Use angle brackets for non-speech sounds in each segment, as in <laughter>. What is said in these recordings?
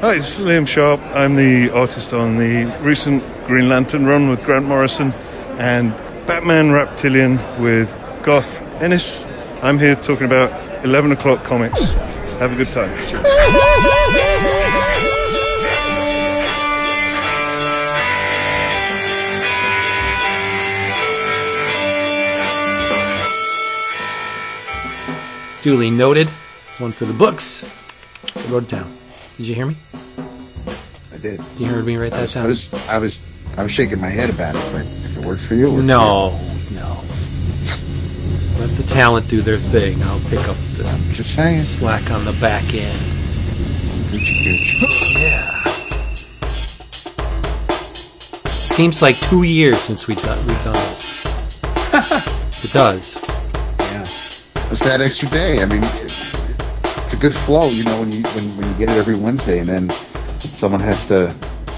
Hi, it's Liam Sharp. I'm the artist on the recent Green Lantern run with Grant Morrison and Batman Reptilian with Garth Ennis. I'm here talking about 11 o'clock comics. Have a good time. Duly noted. It's one for the books. Road to Town. Did you hear me? I did. You heard me write I that was, I was, I was, I was shaking my head about it, but if it works for you, it works No, no. Let the talent do their thing. I'll pick up for the I'm just saying. slack on the back end. Goochie gooch. Yeah. Seems like two years since we've done, we've done this. <laughs> it does. Yeah. It's that extra day. I mean, it's a good flow, you know, when you when, when you get it every Wednesday, and then someone has to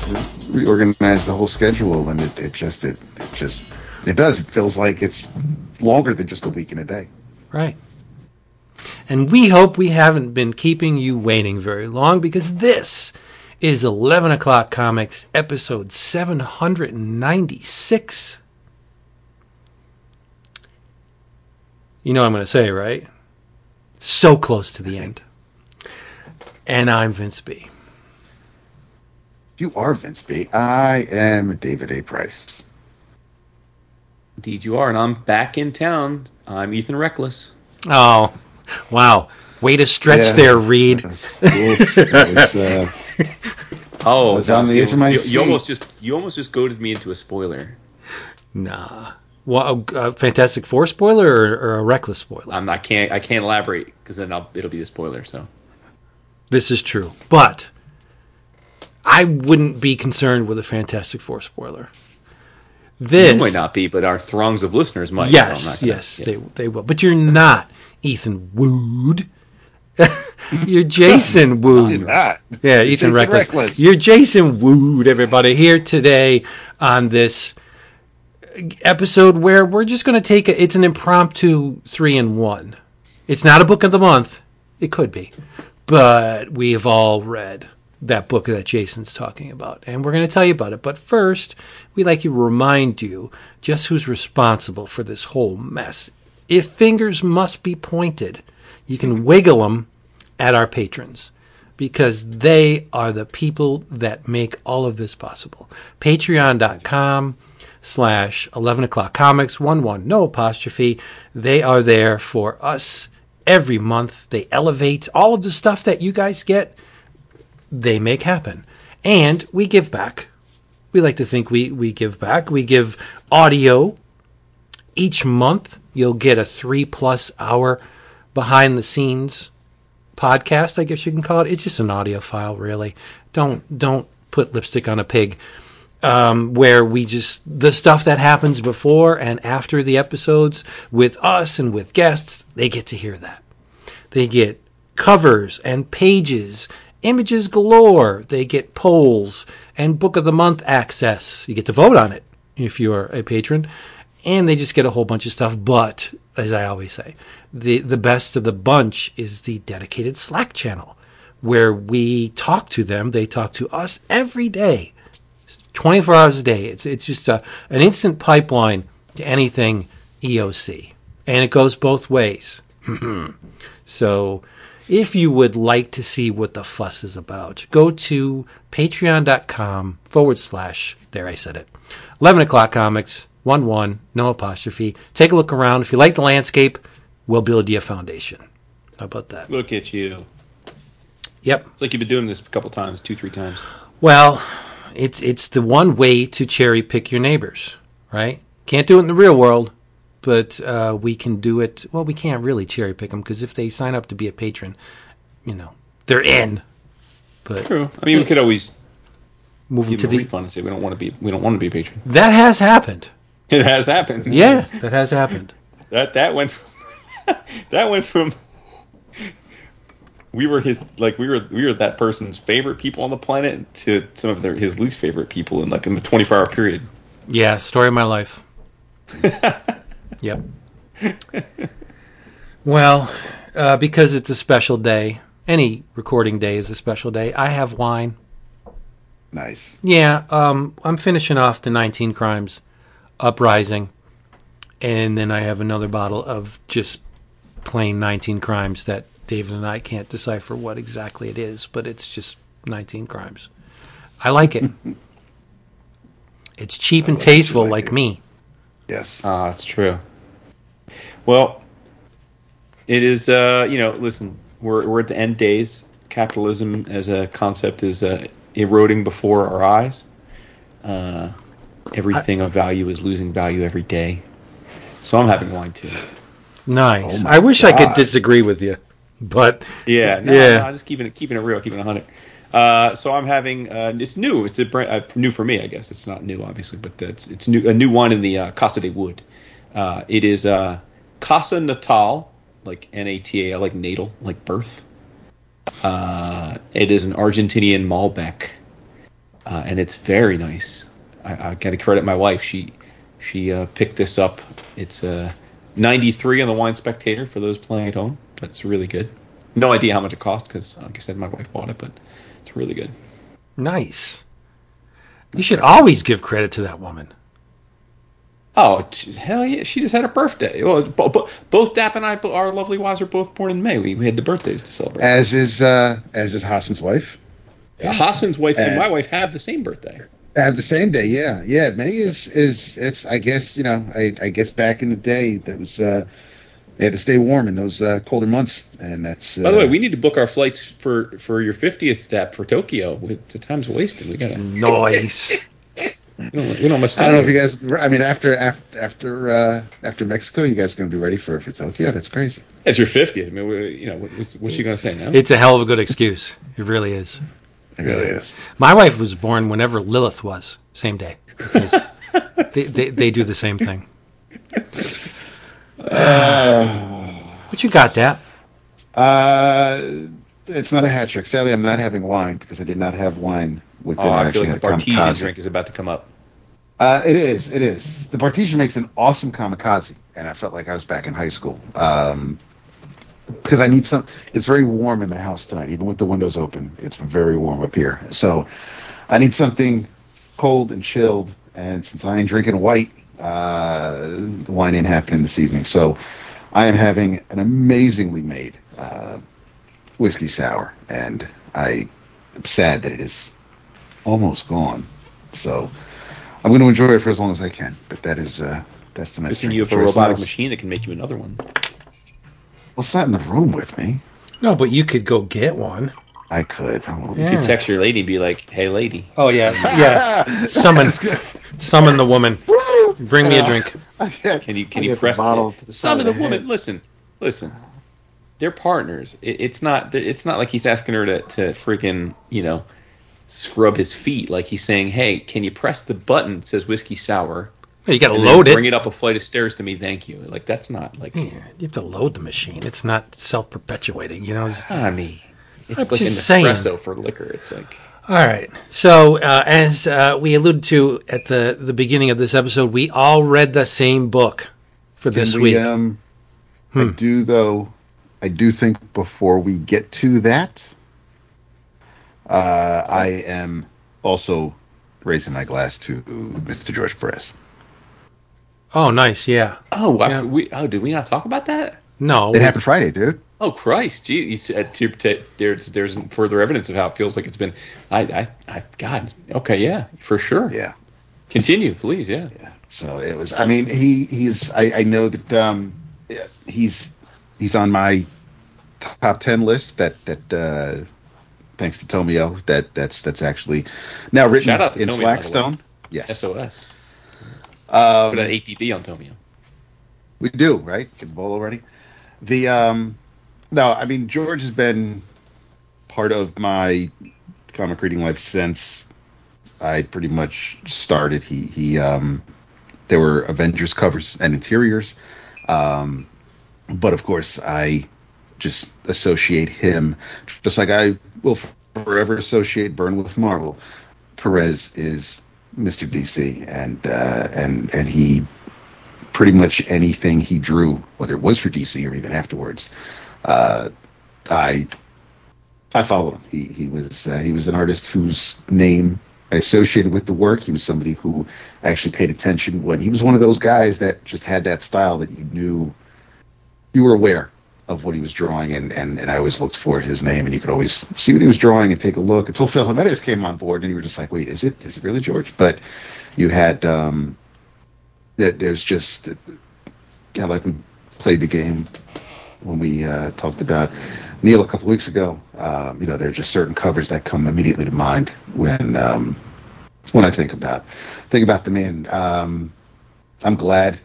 re- reorganize the whole schedule, and it, it just it, it just it does. It feels like it's longer than just a week and a day. Right. And we hope we haven't been keeping you waiting very long because this is 11 o'clock comics episode 796. You know I'm going to say, right? So close to the end. And I'm Vince B. You are Vince B. I am David A. Price. Indeed, you are, and I'm back in town. I'm Ethan Reckless. Oh, wow. Way to stretch Yeah. there, Reed. That was, that was, uh, <laughs> Oh, was on the edge of my you, seat. you almost just you almost just goaded me into a spoiler. Nah. Well, a, a Fantastic Four spoiler or, or a reckless spoiler? I'm I can't I can't elaborate because then I'll, it'll be a spoiler. So This is true. But I wouldn't be concerned with a Fantastic Four spoiler. This you might not be, but our throngs of listeners might. so Yes, I'm not gonna- yes, yeah. they they will. But you're not Ethan Wood. <laughs> you're Jason <laughs> Wood. Yeah, Ethan Reckless. Reckless. You're Jason Wood, everybody, here today on this episode where we're just going to take a, it's an impromptu three in one. It's not a book of the month. It could be, but we have all read that book that Jason's talking about, and we're going to tell you about it. But first, we'd like to remind you just who's responsible for this whole mess. If fingers must be pointed, you can wiggle them at our patrons because they are the people that make all of this possible. Patreon.com slash 11 o'clock comics, 1 1, no apostrophe. They are there for us every month. They elevate all of the stuff that you guys get, they make happen. And we give back. We like to think we, we give back. We give audio each month. You'll get a three plus hour behind the scenes podcast, I guess you can call it. It's just an audio file, really. Don't don't put lipstick on a pig. Um, where we just the stuff that happens before and after the episodes with us and with guests, they get to hear that. They get covers and pages, images galore. They get polls and book of the month access. You get to vote on it if you're a patron. And they just get a whole bunch of stuff. But as I always say, the, the best of the bunch is the dedicated Slack channel where we talk to them. They talk to us every day, 24 hours a day. It's, it's just a, an instant pipeline to anything EOC. And it goes both ways. <laughs> So if you would like to see what the fuss is about, go to patreon.com forward slash, there I said it, 11 o'clock comics, 1 1, no apostrophe. Take a look around. If you like the landscape, we'll build you a foundation. How about that? Look at you. Yep. It's like you've been doing this a couple times, two, three times. Well, it's it's the one way to cherry pick your neighbors, right? Can't do it in the real world, but uh, we can do it. Well, we can't really cherry pick them because if they sign up to be a patron, you know, they're in. But True. I mean, we could always move them to the refund and say we don't want to be we don't want to be a patron. that has happened. It has happened. Yeah, that has happened. That that went <laughs> that went from we were his like we were we were that person's favorite people on the planet to some of their his least favorite people in like in the 24 hour period. Yeah, story of my life. <laughs> yep. Well, uh, because it's a special day, any recording day is a special day. I have wine. Nice. Yeah, um, I'm finishing off the 19 Crimes Uprising, and then I have another bottle of just plain 19 Crimes that David and I can't decipher what exactly it is, but it's just 19 Crimes. I like it. <laughs> it's cheap and like tasteful, like like me. Yes. Ah, that's true. Well, it is. Uh, you know, listen, we're we're at the end days. Capitalism as a concept is uh, eroding before our eyes. Uh, everything of value is losing value every day. So I'm having wine too. Nice. Oh I wish I could disagree with you, but Yeah, no, Yeah. no, just keeping it keeping it real, keeping it hundred. Uh, so I'm having uh, it's new. It's a brand, uh, new for me, I guess. It's not new, obviously, but it's it's new a new one in the uh, Casa de Wood. Uh, it is uh, Casa Natal, like N A T A like natal, like birth. Uh, it is an Argentinian Malbec, uh, and it's very nice. I, I got to credit my wife. She she uh, picked this up. It's uh, 93 on the Wine Spectator for those playing at home, but it's really good. No idea how much it cost because, like I said, my wife bought it, but it's really good. nice. You should always give credit to that woman. Oh hell yeah! She just had her birthday. Well, bo- bo- both Dap and I, our lovely wives, are both born in May. We, we had the birthdays to celebrate. As is uh, as is Hassan's wife. Hassan's wife and Uh, my wife have the same birthday. Have the same day, yeah, yeah. May is is it's. I guess you know. I, I guess back in the day, that was uh, they had to stay warm in those uh, colder months, and that's. Uh, By the way, we need to book our flights for for your 50th step for Tokyo. We- The time's wasted. We gotta. Nice. We don't, we don't have much I don't know if you guys. I mean, after after after uh, after Mexico, you guys are going to be ready for for Tokyo. That's crazy. It's your 50th. I mean, we, you know, what- what's, what's she gonna say now? it's a hell of a good excuse. It really is. It really is. My wife was born whenever Lilith was, same day. Because they, they, they do the same thing. What you got, Dap? Uh, it's not a hat trick. Sadly, I'm not having wine because I did not have wine with oh, dinner. I feel actually like the a Bartesian kamikaze. drink is about to come up. Uh, it is. It is. The Bartesian makes an awesome kamikaze, and I felt like I was back in high school. Um, because I need some. It's very warm in the house tonight, even with the windows open. It's very warm up here, so I need something cold and chilled. And since I ain't drinking white, uh, wine ain't happening this evening. So I am having an amazingly made uh, whiskey sour, and I am sad that it is almost gone. So I'm going to enjoy it for as long as I can. But that is uh, that's the nice. Listen, drink you have a robotic Well, machine that can make you another one. Well, it's not in the room with me. No, but you could go get one. I could. probably. Yeah. You could text your lady and be like, "Hey, lady." Oh, yeah. Yeah. <laughs> Summon, <laughs> summon the woman. Bring me a uh, drink. <laughs> Can you can you get the press bottle the, to the some side of of the the woman? head. Listen, listen. They're partners. It, it's not. It's not like he's asking her to to freaking you know scrub his feet. Like he's saying, "Hey, can you press the button that says whiskey sour? You got to load it. Bring it. it up a flight of stairs to me. Thank you." Like that's not like Yeah, you have to load the machine. It's not self perpetuating, you know. It's- honey. It's I'm like an just saying. espresso for liquor. It's like All right. So, uh, as uh, we alluded to at the, the beginning of this episode, we all read the same book for Can this we, week. Um, Hmm. I do though. I do think before we get to that, uh, I am also raising my glass to Mr. George Perez. oh, nice. Yeah. oh, I- Yeah. we oh did we not talk about that? No. It happened Friday, dude. Oh Christ! Gee, you said to, to, there's there's further evidence of how it feels like it's been. I I, I God. Okay, yeah, for sure. Yeah. Continue, please. Yeah. yeah. So it was. I mean, he he's. I, I know that um, he's he's on my top ten list. That that uh, thanks to Tomio. That that's that's actually now written Shout out to in Tomio, by the way. Slackstone. Yes, SOS. um, Put an APB on Tomio. we do right. Get the ball already. The um, no, I mean George has been part of my comic reading life since I pretty much started. He he um, there were Avengers covers and interiors, um, but of course I just associate him just like I will forever associate Byrne with Marvel. Perez is Mr. DC, and uh, and and he pretty much anything he drew, whether it was for DC or even afterwards, uh, I I followed him. He he was uh, he was an artist whose name I associated with the work. He was somebody who actually paid attention when he was one of those guys that just had that style that you knew you were aware of what he was drawing and, and, and I always looked for his name and you could always see what he was drawing and take a look until Phil Jimenez came on board and you were just like, wait, is it is it really George? But you had um that there's just yeah, like we played the game when we uh, talked about Neal a couple weeks ago. Um, you know, there are just certain covers that come immediately to mind when um, when I think about think about the man. Um, I'm glad.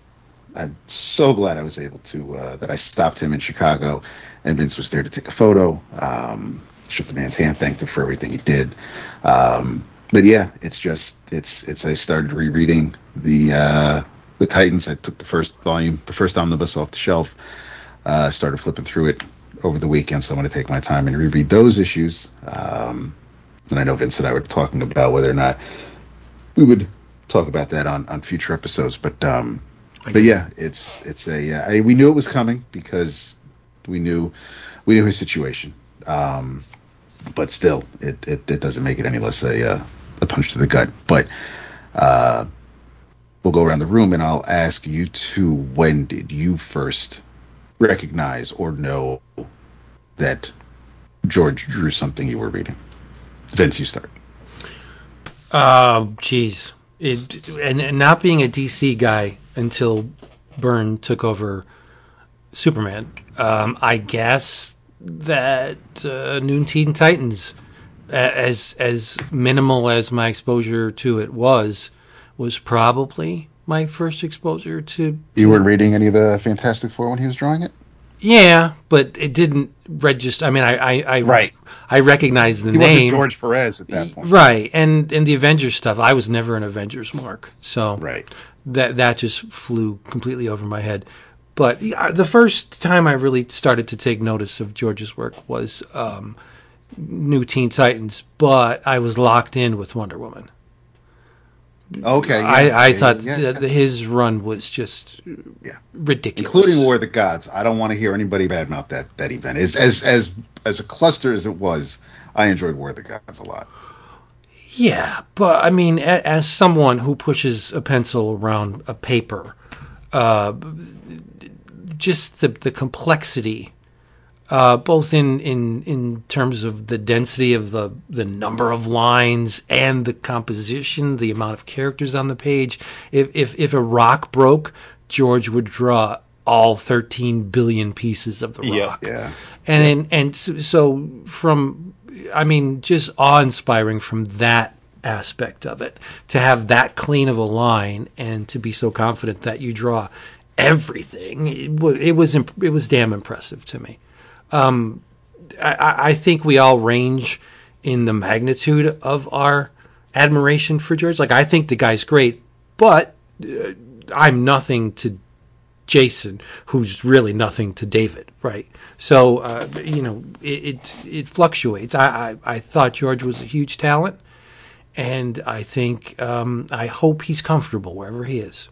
I'm so glad I was able to uh, that I stopped him in Chicago, and Vince was there to take a photo. Um, shook the man's hand, thanked him for everything he did. Um, but yeah, it's just it's it's. I started rereading the uh, the Titans. I took the first volume, the first omnibus off the shelf. Uh, started flipping through it over the weekend, so I'm going to take my time and reread those issues. Um, and I know Vince and I were talking about whether or not we would talk about that on, on future episodes. But um, but yeah, it's it's a uh, I, we knew it was coming because we knew we knew his situation. Um, but still, it, it, it doesn't make it any less a uh, a punch to the gut. But uh, we'll go around the room and I'll ask you two: When did you first recognize or know that George drew something you were reading? Vince, you start. Jeez. It and, and not being a DC guy until Byrne took over Superman. Um, I guess that uh, New Teen Titans, as as minimal as my exposure to it was, was probably my first exposure to. You weren't reading any of the Fantastic Four when he was drawing it. Yeah, but it didn't register. I mean, I I, I Right. I recognized the He name. George Perez at that point. Right, and and the Avengers stuff. I was never an Avengers mark, so Right. that that just flew completely over my head. But the first time I really started to take notice of George's work was um, New Teen Titans, but I was locked in with Wonder Woman. Okay. yeah, I, I thought yeah, his run was just Yeah. ridiculous, including War of the Gods. I don't want to hear anybody badmouth that that event. As as as as a cluster as it was, I enjoyed War of the Gods a lot. Yeah, but I mean, as someone who pushes a pencil around a paper, uh, just the the complexity, uh, both in, in in terms of the density of the the number of lines and the composition, the amount of characters on the page. If if if a rock broke, George would draw all thirteen billion pieces of the rock Yeah. and and, and so- so from i mean just awe-inspiring from that aspect of it to have that clean of a line and to be so confident that you draw everything it was it was, imp- it was damn impressive to me um I- I, think we all range in the magnitude of our admiration for george like i think the guy's great but uh, i'm nothing to Jason, who's really nothing to David, right? So uh, you know, it, it it fluctuates. I, I I thought George was a huge talent, and I think um, I hope he's comfortable wherever he is.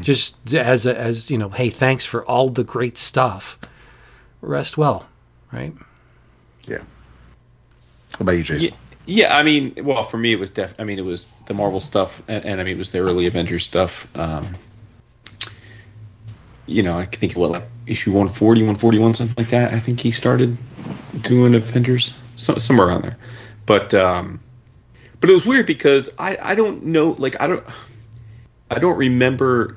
Just as a, as you know, hey, thanks for all the great stuff. Rest well, right? Yeah. How about you, Jason? Yeah, yeah. I mean, well, for me, it was def. I mean, it was the Marvel stuff, and, and I mean, it was the early Avengers stuff. Um, you know, I think what like issue 140, 141, something like that. I think he started doing Avengers, so, somewhere around there. But um, but it was weird because I I don't know, like I don't I don't remember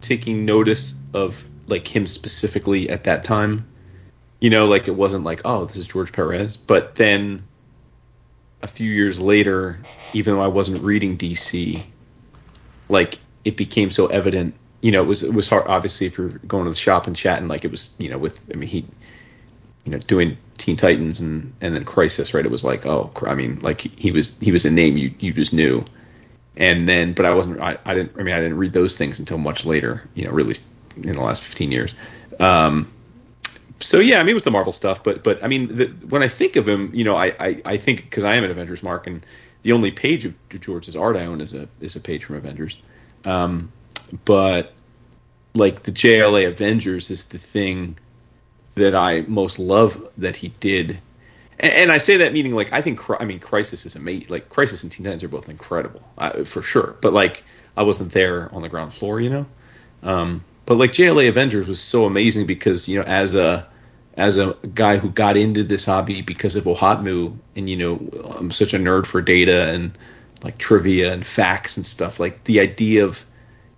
taking notice of like him specifically at that time. You know, like it wasn't like, oh, this is George Perez. But then a few years later, even though I wasn't reading DC, like it became so evident. You know, it was it was hard. Obviously, if you're going to the shop and chatting, like it was, you know, with I mean, he, you know, doing Teen Titans and and then Crisis, right? It was like, oh, I mean, like he, was he was a name you you just knew, and then but I wasn't I, I didn't I mean I didn't read those things until much later. You know, really in the last 15 years. Um, so yeah, I mean with the Marvel stuff, but but I mean the, when I think of him, you know, I I, I think because I am an Avengers mark, and the only page of George's art I own is a is a page from Avengers, um, but like the JLA Avengers is the thing that I most love that he did, and, and I say that meaning like I think I mean Crisis is amazing. Like Crisis and Teen Titans are both incredible uh, for sure. But like I wasn't there on the ground floor, you know. Um, but like JLA Avengers was so amazing because you know as a as a guy who got into this hobby because of OHOTMU, and you know I'm such a nerd for data and like trivia and facts and stuff. Like the idea of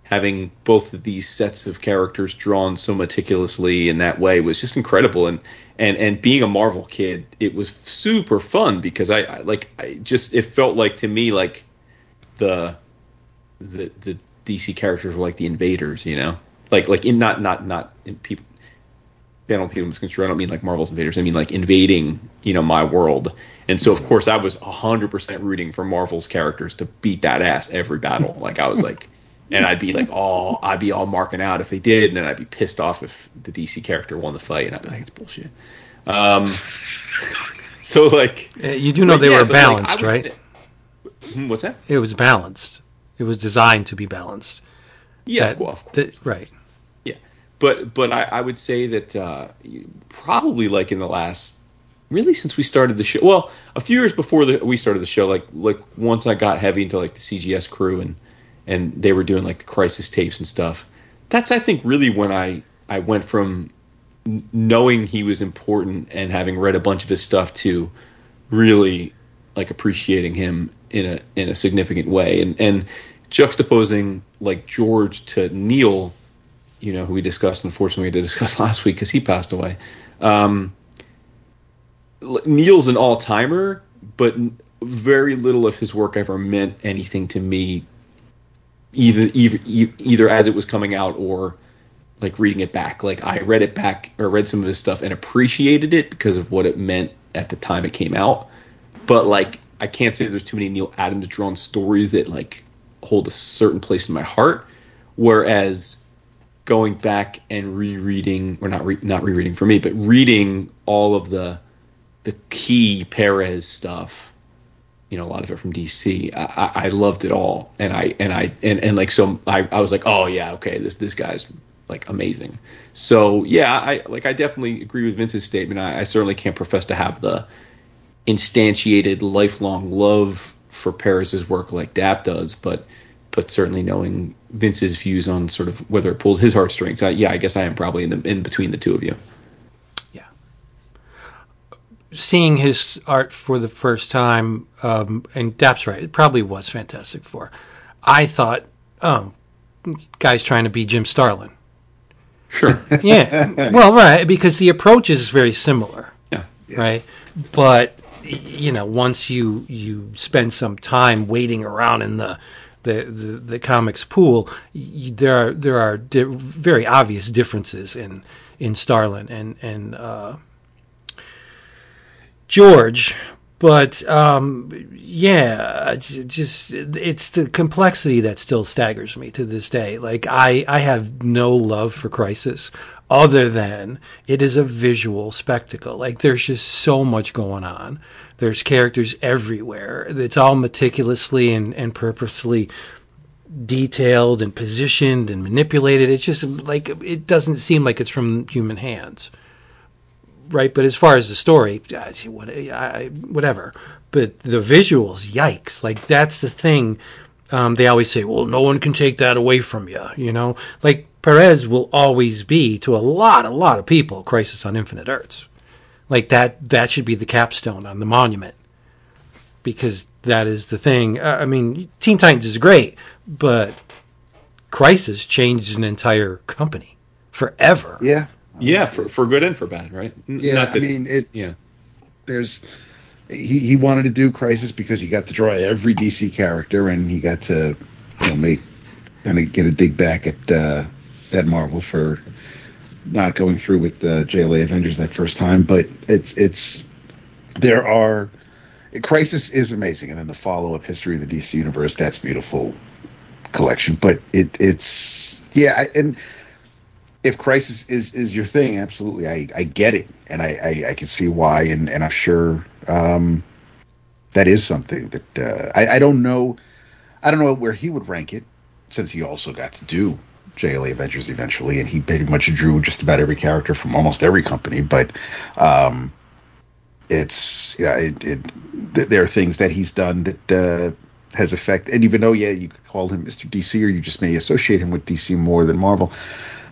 having both of these sets of characters drawn so meticulously in that way was just incredible. And and and being a Marvel kid, it was super fun because I, I like I just it felt like to me like the the the DC characters were like the invaders, you know, like like in not not not in people. I don't people misconstrue. I don't mean like Marvel's invaders. I mean like invading, you know, my world. And so of course I was hundred percent rooting for Marvel's characters to beat that ass every battle. Like I was like, <laughs> and I'd be like, all I'd be all marking out if they did, and then I'd be pissed off if the DC character won the fight, and I'd be like, it's bullshit. Um, <laughs> so like, Uh, You do know they yeah, were but, like, balanced, right? say- Hmm, what's that? It was balanced. It was designed to be balanced. Yeah, That- well, of course. that- right. But but I, I would say that uh, probably like in the last really since we started the show. Well, a few years before the, we started the show, like like once I got heavy into like the CGS crew and and they were doing like the crisis tapes and stuff. That's I think really when I I went from knowing he was important and having read a bunch of his stuff to really like appreciating him in a in a significant way and and juxtaposing like George to Neal you know, who we discussed, unfortunately, we had to discuss <laughs> last week because he passed away. Um, Neal's an all timer, but very little of his work ever meant anything to me, either, either, either as it was coming out or like reading it back. Like I read it back or read some of his stuff and appreciated it because of what it meant at the time it came out. But like, I can't say there's too many Neal Adams drawn stories that like hold a certain place in my heart. Whereas going back and rereading, or not re- not rereading for me, but reading all of the the key Perez stuff, you know, a lot of it from DC. I, I, loved it all, and I and I and, and like so, I, I was like, oh yeah, okay, this this guy's like amazing. So yeah, I like I definitely agree with Vince's statement. I, I certainly can't profess to have the instantiated lifelong love for Perez's work like Dap does, but but certainly knowing Vince's views on sort of whether it pulls his heartstrings, I, yeah, I guess I am probably in the in between the two of you. Yeah. Seeing his art for the first time, um, and Dap's right, it probably was Fantastic Four. I thought, oh, guy's trying to be Jim Starlin. Sure. <laughs> Yeah. well, right, because the approach is very similar. yeah. right? But you know, once you you spend some time waiting around in the the the, the comics pool, there are there are di- very obvious differences in in Starlin and and uh, George. But um, yeah, just it's the complexity that still staggers me to this day. Like I, I have no love for Crisis, other than it is a visual spectacle. Like there's just so much going on. There's characters everywhere. It's all meticulously and, and purposely detailed and positioned and manipulated. It's just like it doesn't seem like it's from human hands right? But as far as the story, whatever. But the visuals, yikes! Like that's the thing. Um, they always say, "Well, no one can take that away from you." You know, like Perez will always be to a lot, a lot of people, Crisis on Infinite Earths. Like that, that should be the capstone on the monument because that is the thing. Uh, I mean, Teen Titans is great, but Crisis changed an entire company forever. Yeah. Yeah, for, for good and for bad, right? Yeah, not I that- mean, it. yeah. There's he he wanted to do Crisis because he got to draw every DC character, and he got to you know make kind of get a dig back at uh, at Marvel for not going through with the JLA Avengers that first time. But it's it's there are Crisis is amazing, and then the follow up history of the DC universe that's beautiful collection. But it it's yeah, and if crisis is is your thing, absolutely, I I get it, and I I, I can see why, and and I'm sure um, that is something that uh, I I don't know, I don't know where he would rank it, since he also got to do JLA Avengers eventually, and he pretty much drew just about every character from almost every company, but um, it's know it, it th- there are things that he's done that uh, has effect, and even though yeah you could call him Mr. DC or you just may associate him with DC more than Marvel,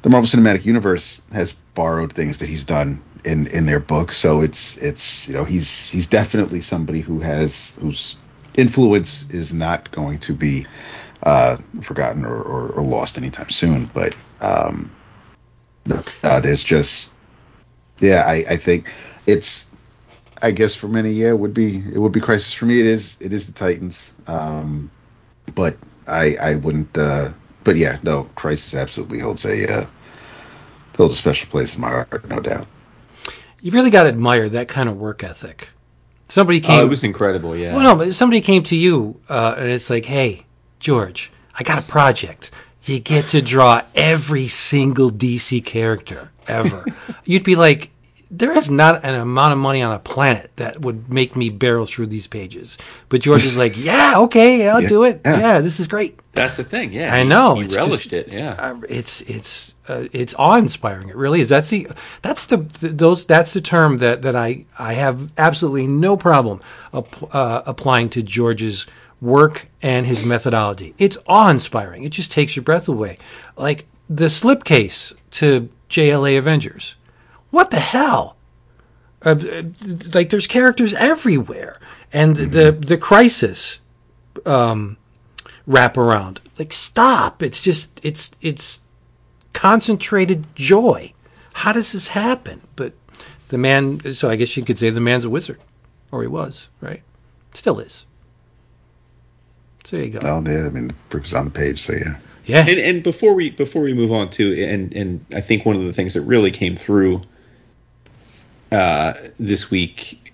the Marvel Cinematic Universe has borrowed things that he's done in in their books, so it's it's you know he's he's definitely somebody who has whose influence is not going to be uh, forgotten or, or, or lost anytime soon, but. Um, uh, there's just yeah I, I think it's i guess for many yeah it would be it would be crisis for me it is it is the titans um but i i wouldn't uh but yeah no crisis absolutely holds a uh holds a special place in my heart no doubt You really got to admire that kind of work ethic. Somebody came. Oh, it was incredible. Yeah. Well, no, but somebody came to you, uh, and it's like, hey, George, I got a project. You get to draw every single DC character ever. <laughs> You'd be like, there is not an amount of money on a planet that would make me barrel through these pages. But George is like, <laughs> yeah, okay, I'll Yeah, do it. yeah. Yeah. this is great. That's the thing. Yeah. I know, He it's relished just- it. Yeah. Uh, it's it's uh, it's awe inspiring. It really is. That's the that's the, th those that's the term that that I I have absolutely no problem ap- uh, applying to George's work and his methodology. It's awe inspiring. It just takes your breath away. Like the slipcase to JLA Avengers. What the hell? Uh, like there's characters everywhere, and the the crisis um, wrap around. Like stop! It's just it's it's concentrated joy. How does this happen? But the man. So I guess you could say the man's a wizard, or he was, right? Still is. So there you go. well yeah i mean the proof is on the page so yeah yeah. and and before we before we move on to and and I think one of the things that really came through uh, this week,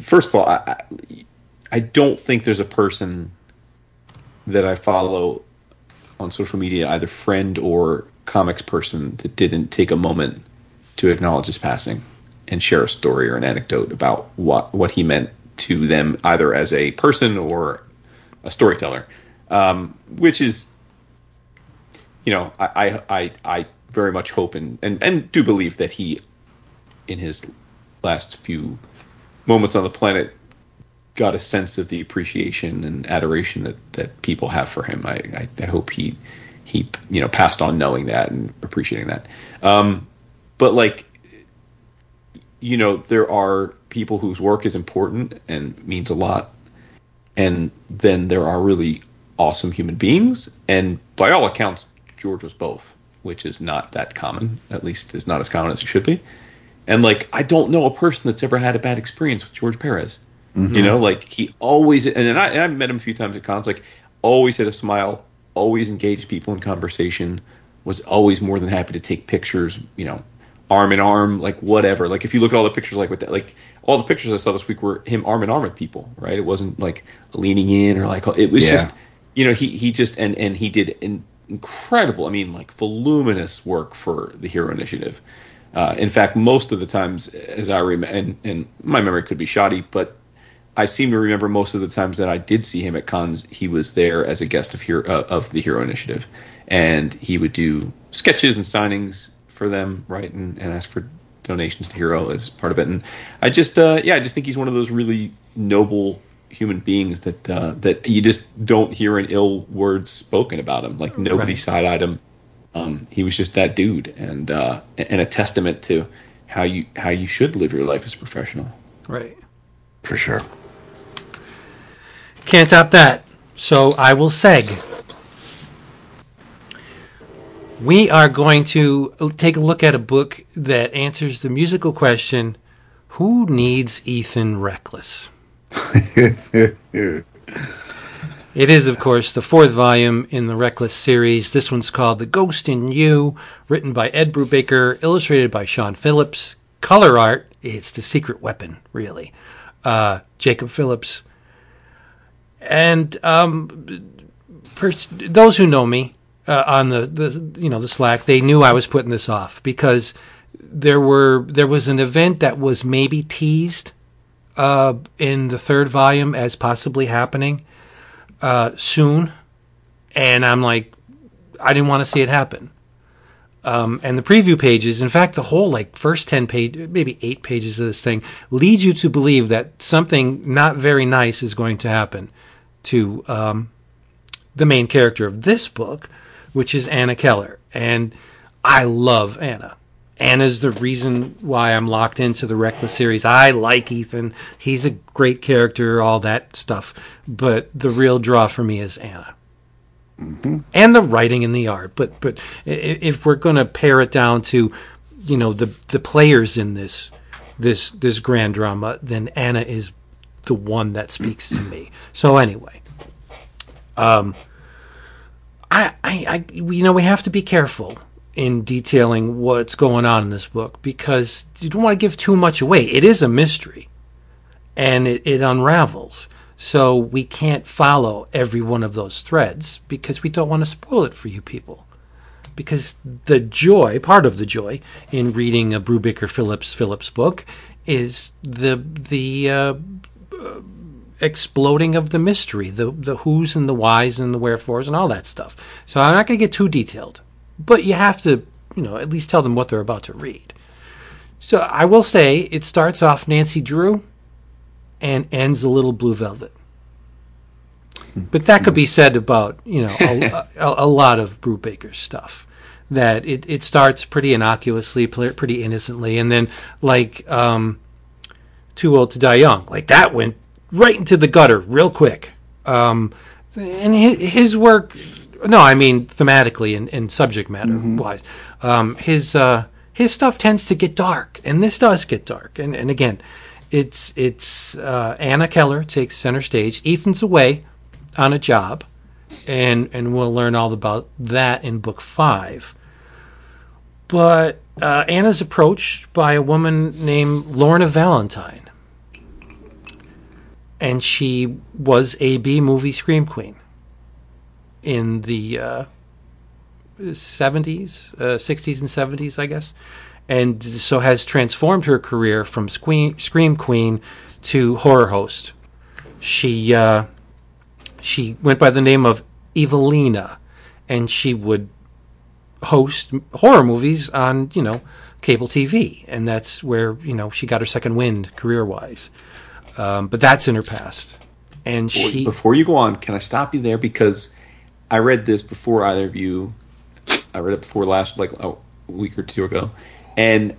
first of all, I, I- I don't think there's a person that I follow on social media, either friend or comics person, that didn't take a moment to acknowledge his passing and share a story or an anecdote about what what he meant to them, either as a person or a storyteller, um, which is you know, I, I, I, I very much hope and, and, and do believe that he, in his last few moments on the planet, got a sense of the appreciation and adoration that, that people have for him. I, I, I hope he, he, you know, passed on knowing that and appreciating that. Um, but like, you know, there are people whose work is important and means a lot and then there are really awesome human beings. And by all accounts george was both which is not that common at least is not as common as it should be. And like i don't know a person that's ever had a bad experience with george perez. Mm-hmm. You know like he always and, and I, and I met him a few times at cons like always had a smile always engaged people in conversation was always more than happy to take pictures you know arm in arm like whatever. Like if you look at all the pictures like with that like all the pictures i saw this week were him arm in arm with people right? It wasn't like leaning in or like it was Yeah. just you know he he just and and he did an incredible i mean like voluminous work for the hero initiative. Uh, in fact most of the times as i remember and, and my memory could be shoddy but I seem to remember most of the times that I did see him at cons, he was there as a guest of hero uh, of the Hero Initiative, and he would do sketches and signings for them, right, and, and ask for donations to Hero is part of it. And I just, uh, yeah, I just think he's one of those really noble human beings that uh, that you just don't hear an ill word spoken about him. Like nobody Right. side eyed him. Um, he was just that dude, and uh, and a testament to how you how you should live your life as a professional. Right. for sure Can't top that. So I will seg. We are going to take a look at a book that answers the musical question Who needs Ethan Reckless? <laughs> It is, of course, the fourth volume in the Reckless series. This one's called The Ghost in You, written by Ed Brubaker, illustrated by Sean Phillips. Color art, it's the secret weapon, really. Uh, Jacob Phillips. And um, pers- those who know me uh, on the, the you know the Slack, they knew I was putting this off because there were there was an event that was maybe teased uh, in the third volume as possibly happening uh, soon, and I'm like, I didn't want to see it happen. Um, and the preview pages, in fact, the whole like first 10 page, maybe eight pages of this thing leads you to believe that something not very nice is going to happen to, um, the main character of this book, which is Anna Keller. And I love Anna. Anna's the reason why I'm locked into the Reckless series. I like Ethan. He's a great character, all that stuff. But the real draw for me is Anna and the writing and the art. But but if we're going to pare it down to, you know, the the players in this this this grand drama, then Anna is the one that speaks to me. So anyway, um, I I, I you know we have to be careful in detailing what's going on in this book because you don't want to give too much away. It is a mystery, and it, it unravels. So we can't follow every one of those threads because we don't want to spoil it for you people. Because the joy, part of the joy in reading a Brubaker Phillips Phillips book is the the uh, uh, exploding of the mystery, the the who's and the whys and the wherefores and all that stuff. So I'm not going to get too detailed, but you have to, you know, at least tell them what they're about to read. So I will say it starts off Nancy Drew and ends a little blue velvet. But that could be said about you know a, a, a lot of Brubaker's stuff. That it, it starts pretty innocuously, pretty innocently, and then like um, Too Old to Die Young, like that went right into the gutter real quick. Um, and his, his, work, no, I mean thematically and, and subject matter mm-hmm. wise, um, his uh, his stuff tends to get dark, and this does get dark. And and again, it's it's uh, Anna Keller takes center stage. Ethan's away on a job, and and we'll learn all about that in book five. But uh, Anna's approached by a woman named Lorna Valentine, and she was a B movie scream queen in the uh, 70s, uh, 60s, and 70s, I guess and so has transformed her career from scream, queen to horror host. She uh, she went by the name of Evelina, and she would host horror movies on you know cable TV, and that's where you know she got her second wind career wise. Um, but that's in her past, and she. Before you go on, can I stop you there because I read this before either of you. I read it before last like a week or two ago, and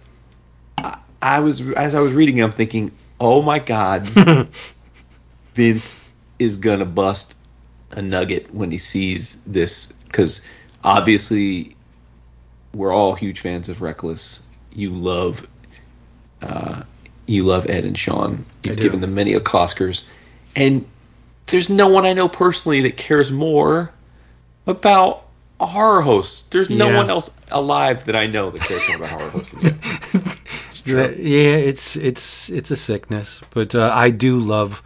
I, I was as I was reading, it, I'm thinking, oh my god, <laughs> Vince is gonna bust a nugget when he sees this because obviously we're all huge fans of Reckless. You love, uh, you love Ed and Sean. You've given them many Oscars, and there's no one I know personally that cares more about a horror host. There's no yeah. one else alive that I know that cares more about horror hosts than you. <laughs> yeah, it's it's it's a sickness, but uh, I do love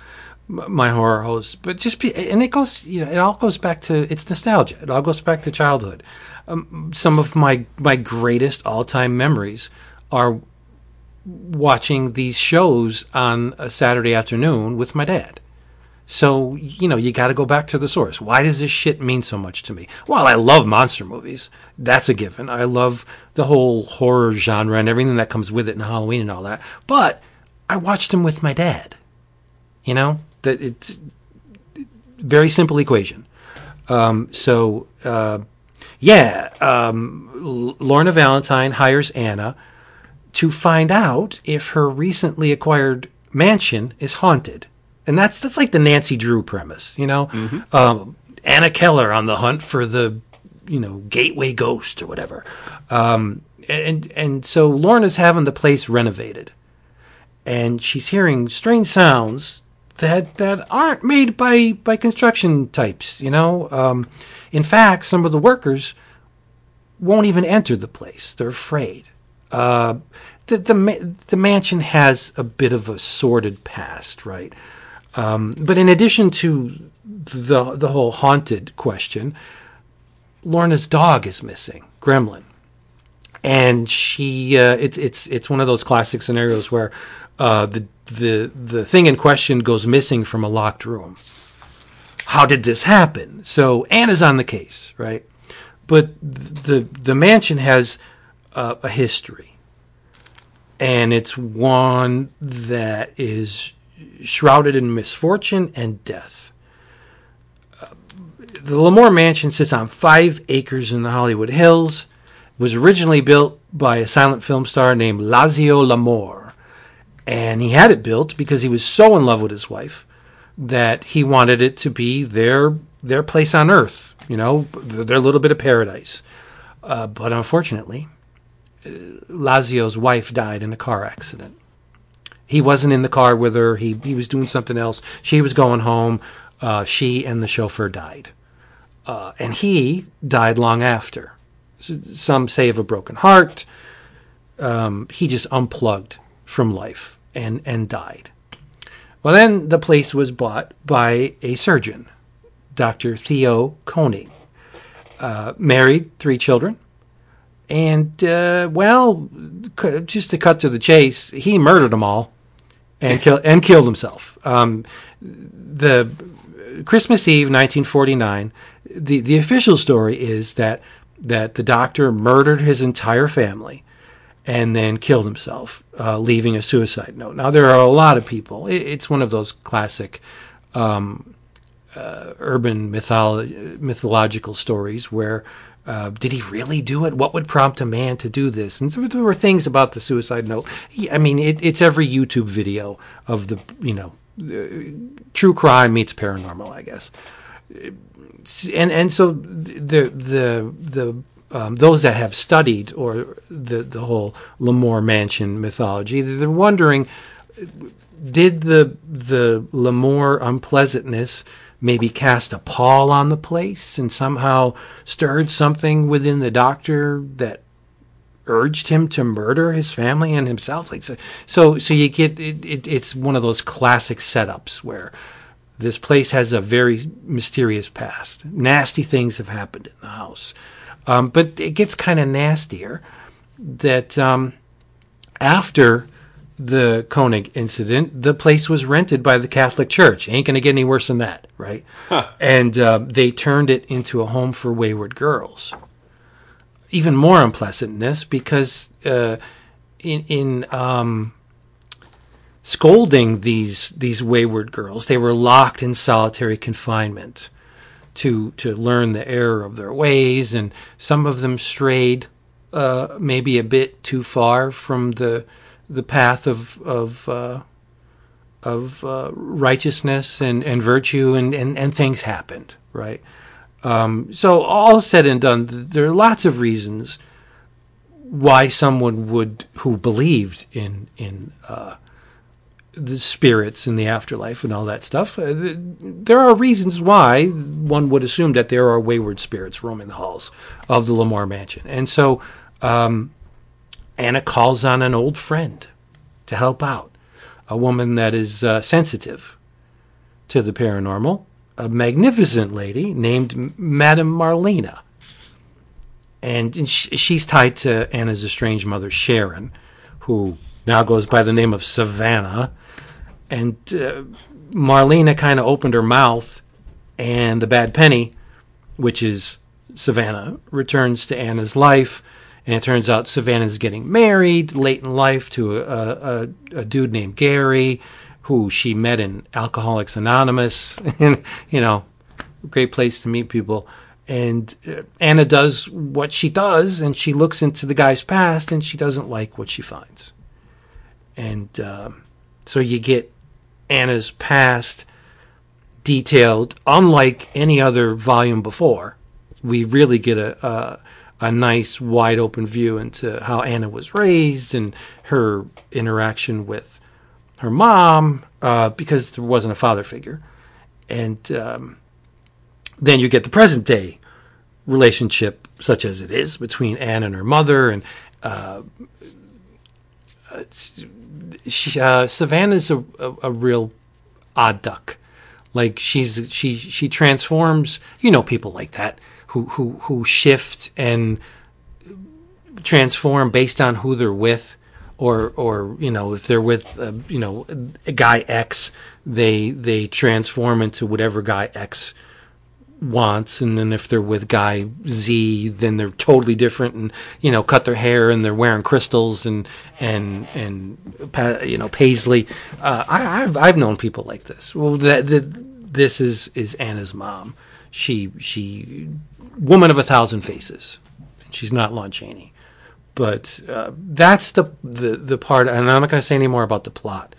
my horror hosts. But just be, and it goes, you know, it all goes back to it's nostalgia. It all goes back to childhood. Um, some of my my greatest all time memories are watching these shows on a Saturday afternoon with my dad. So, you know, you got to go back to the source. Why does this shit mean so much to me? Well, I love monster movies. That's a given. I love the whole horror genre and everything that comes with it and Halloween and all that. But I watched them with my dad. You know, that it's very simple equation. Um, so, uh, yeah, um, Lorna Valentine hires Anna to find out if her recently acquired mansion is haunted and that's that's like the Nancy Drew premise, you know. Mm-hmm. Um, Anna Keller on the hunt for the you know gateway ghost or whatever, um, and and so Lorna's having the place renovated, and she's hearing strange sounds that that aren't made by by construction types, you know. Um, in fact, some of the workers won't even enter the place; they're afraid. Uh, the, the the mansion has a bit of a sordid past, right? Um, but in addition to the the whole haunted question, Lorna's dog is missing, Gremlin, and she uh, it's it's it's one of those classic scenarios where uh, the the the thing in question goes missing from a locked room. How did this happen? So Anna's on the case, right? But the the mansion has uh, a history, and it's one that is shrouded in misfortune and death. Uh, the Lamore Mansion sits on five acres in the Hollywood Hills. It was originally built by a silent film star named Lazio Lamore, and he had it built because he was so in love with his wife that he wanted it to be their their place on earth, you know, their little bit of paradise. Uh, but unfortunately, Lazio's wife died in a car accident. He wasn't in the car with her. He he was doing something else. She was going home. Uh, she and the chauffeur died, uh, and he died long after. Some say of a broken heart. Um, he just unplugged from life and and died. Well, then the place was bought by a surgeon, Dr. Theo Koenig. Uh, married, three children. And, uh, well, just to cut to the chase, he murdered them all and, kill- and killed himself. Um, the Christmas Eve, 1949, the, the official story is that, that the doctor murdered his entire family and then killed himself, uh, leaving a suicide note. Now, there are a lot of people. It, it's one of those classic um, uh, urban mytholo- mythological stories where uh, did he really do it? What would prompt a man to do this? And there were things about the suicide note. I mean, it, it's every YouTube video of the, you know, uh, true crime meets paranormal, I guess. And and so the the the um, those that have studied or the the whole Lamore Mansion mythology, they're wondering, did the the Lamore unpleasantness maybe cast a pall on the place and somehow stirred something within the doctor that urged him to murder his family and himself? Like so, so, so you get it, it, it's one of those classic setups where. This place has a very mysterious past. Nasty things have happened in the house. Um, but it gets kind of nastier that um, after the Koenig incident, the place was rented by the Catholic Church. Ain't going to get any worse than that, right? Huh. And uh, they turned it into a home for wayward girls. Even more unpleasantness because uh, in in um, scolding these these wayward girls, they were locked in solitary confinement to to learn the error of their ways, and some of them strayed uh, maybe a bit too far from the the path of of uh, of uh, righteousness and, and virtue, and, and, and things happened, right? Um, so all said and done, there are lots of reasons why someone would who believed in in uh, the spirits in the afterlife and all that stuff. Uh, there are reasons why one would assume that there are wayward spirits roaming the halls of the Lamar Mansion. And so um, Anna calls on an old friend to help out, a woman that is uh, sensitive to the paranormal, a magnificent lady named Madame Marlena. And she's tied to Anna's estranged mother, Sharon, who now goes by the name of Savannah and uh, Marlena kind of opened her mouth, and the bad penny, which is Savannah, returns to Anna's life. And it turns out Savannah's getting married late in life to a, a, a dude named Gary, who she met in Alcoholics Anonymous. <laughs> and, you know, great place to meet people. And uh, Anna does what she does, and she looks into the guy's past, and she doesn't like what she finds. And uh, so you get Anna's past detailed, unlike any other volume before. We really get a, a, a nice, wide open view into how Anna was raised and her interaction with her mom, uh, because there wasn't a father figure. And um, then you get the present day relationship, such as it is, between Anne and her mother, and uh, she, uh, Savannah's a, a, a, real odd duck. Like she's she she transforms. You know, people like that who who who shift and transform based on who they're with, or or you know if they're with uh, you know a guy X, they they transform into whatever guy X wants. And then if they're with guy Z then they're totally different and you know cut their hair and they're wearing crystals and and and you know paisley. Uh, I, have I've known people like this. Well that, that this is is Anna's mom. She she woman of a thousand faces. She's not Lon Chaney. But uh, that's the, the the part and I'm not going to say any more about the plot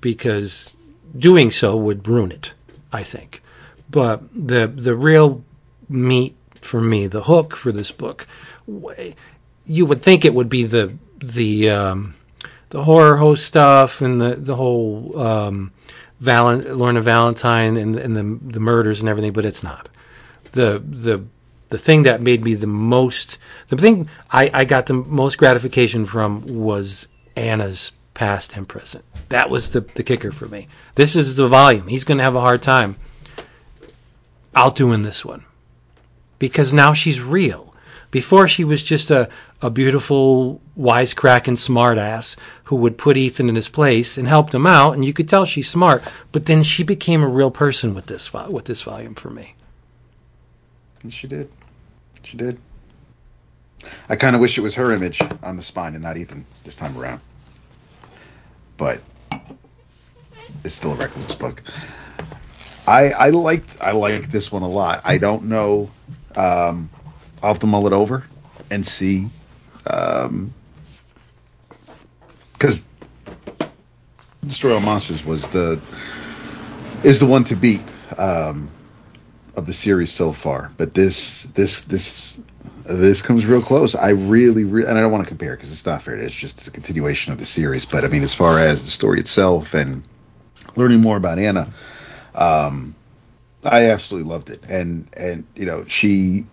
because doing so would ruin it I think. But the the real meat for me, the hook for this book, you would think it would be the the um, the horror host stuff and the the whole um, Lorna Valentine and, and the the murders and everything, but it's not. The the the thing that made me the most the thing I, I got the most gratification from was Anna's past and present. That was the, the kicker for me. This is the volume. He's going to have a hard time outdoing this one because now she's real. Before she was just a, a beautiful, wisecracking smartass who would put Ethan in his place and helped him out, and you could tell she's smart. But then she became a real person with this with this volume for me. She did. She did. I kind of wish it was her image on the spine and not Ethan this time around. But it's still a reckless book. I I liked I like this one a lot. I don't know. Um, I'll have to mull it over and see. Um, because Destroy All Monsters was the is the one to beat um, of the series so far. But this this this this comes real close. I really, really and I don't want to compare because it's not fair. It's just a continuation of the series. But I mean, as far as the story itself and learning more about Anna, um, I absolutely loved it, and and you know she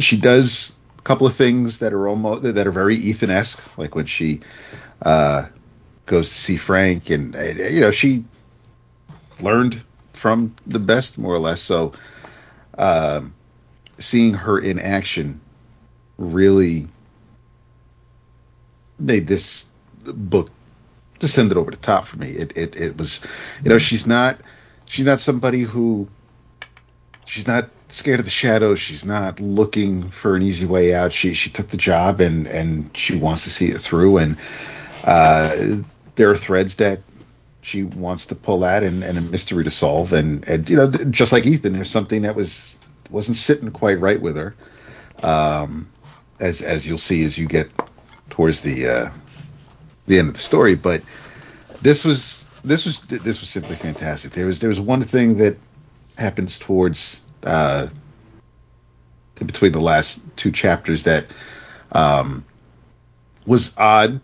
she does a couple of things that are almost that are very Ethan esque, like when she uh, goes to see Frank, and, and you know she learned from the best more or less. So um, seeing her in action really made this book just send it over the top for me. It it it was, you know, she's not she's not somebody who she's not scared of the shadows. She's not looking for an easy way out. She she took the job and and she wants to see it through. And uh, there are threads that she wants to pull at and, and a mystery to solve. And and you know, just like Ethan, there's something that was wasn't sitting quite right with her. Um, as as you'll see as you get towards the uh, the end of the story, but this was this was this was simply fantastic. There was there was one thing that happens towards uh, between the last two chapters that um, was odd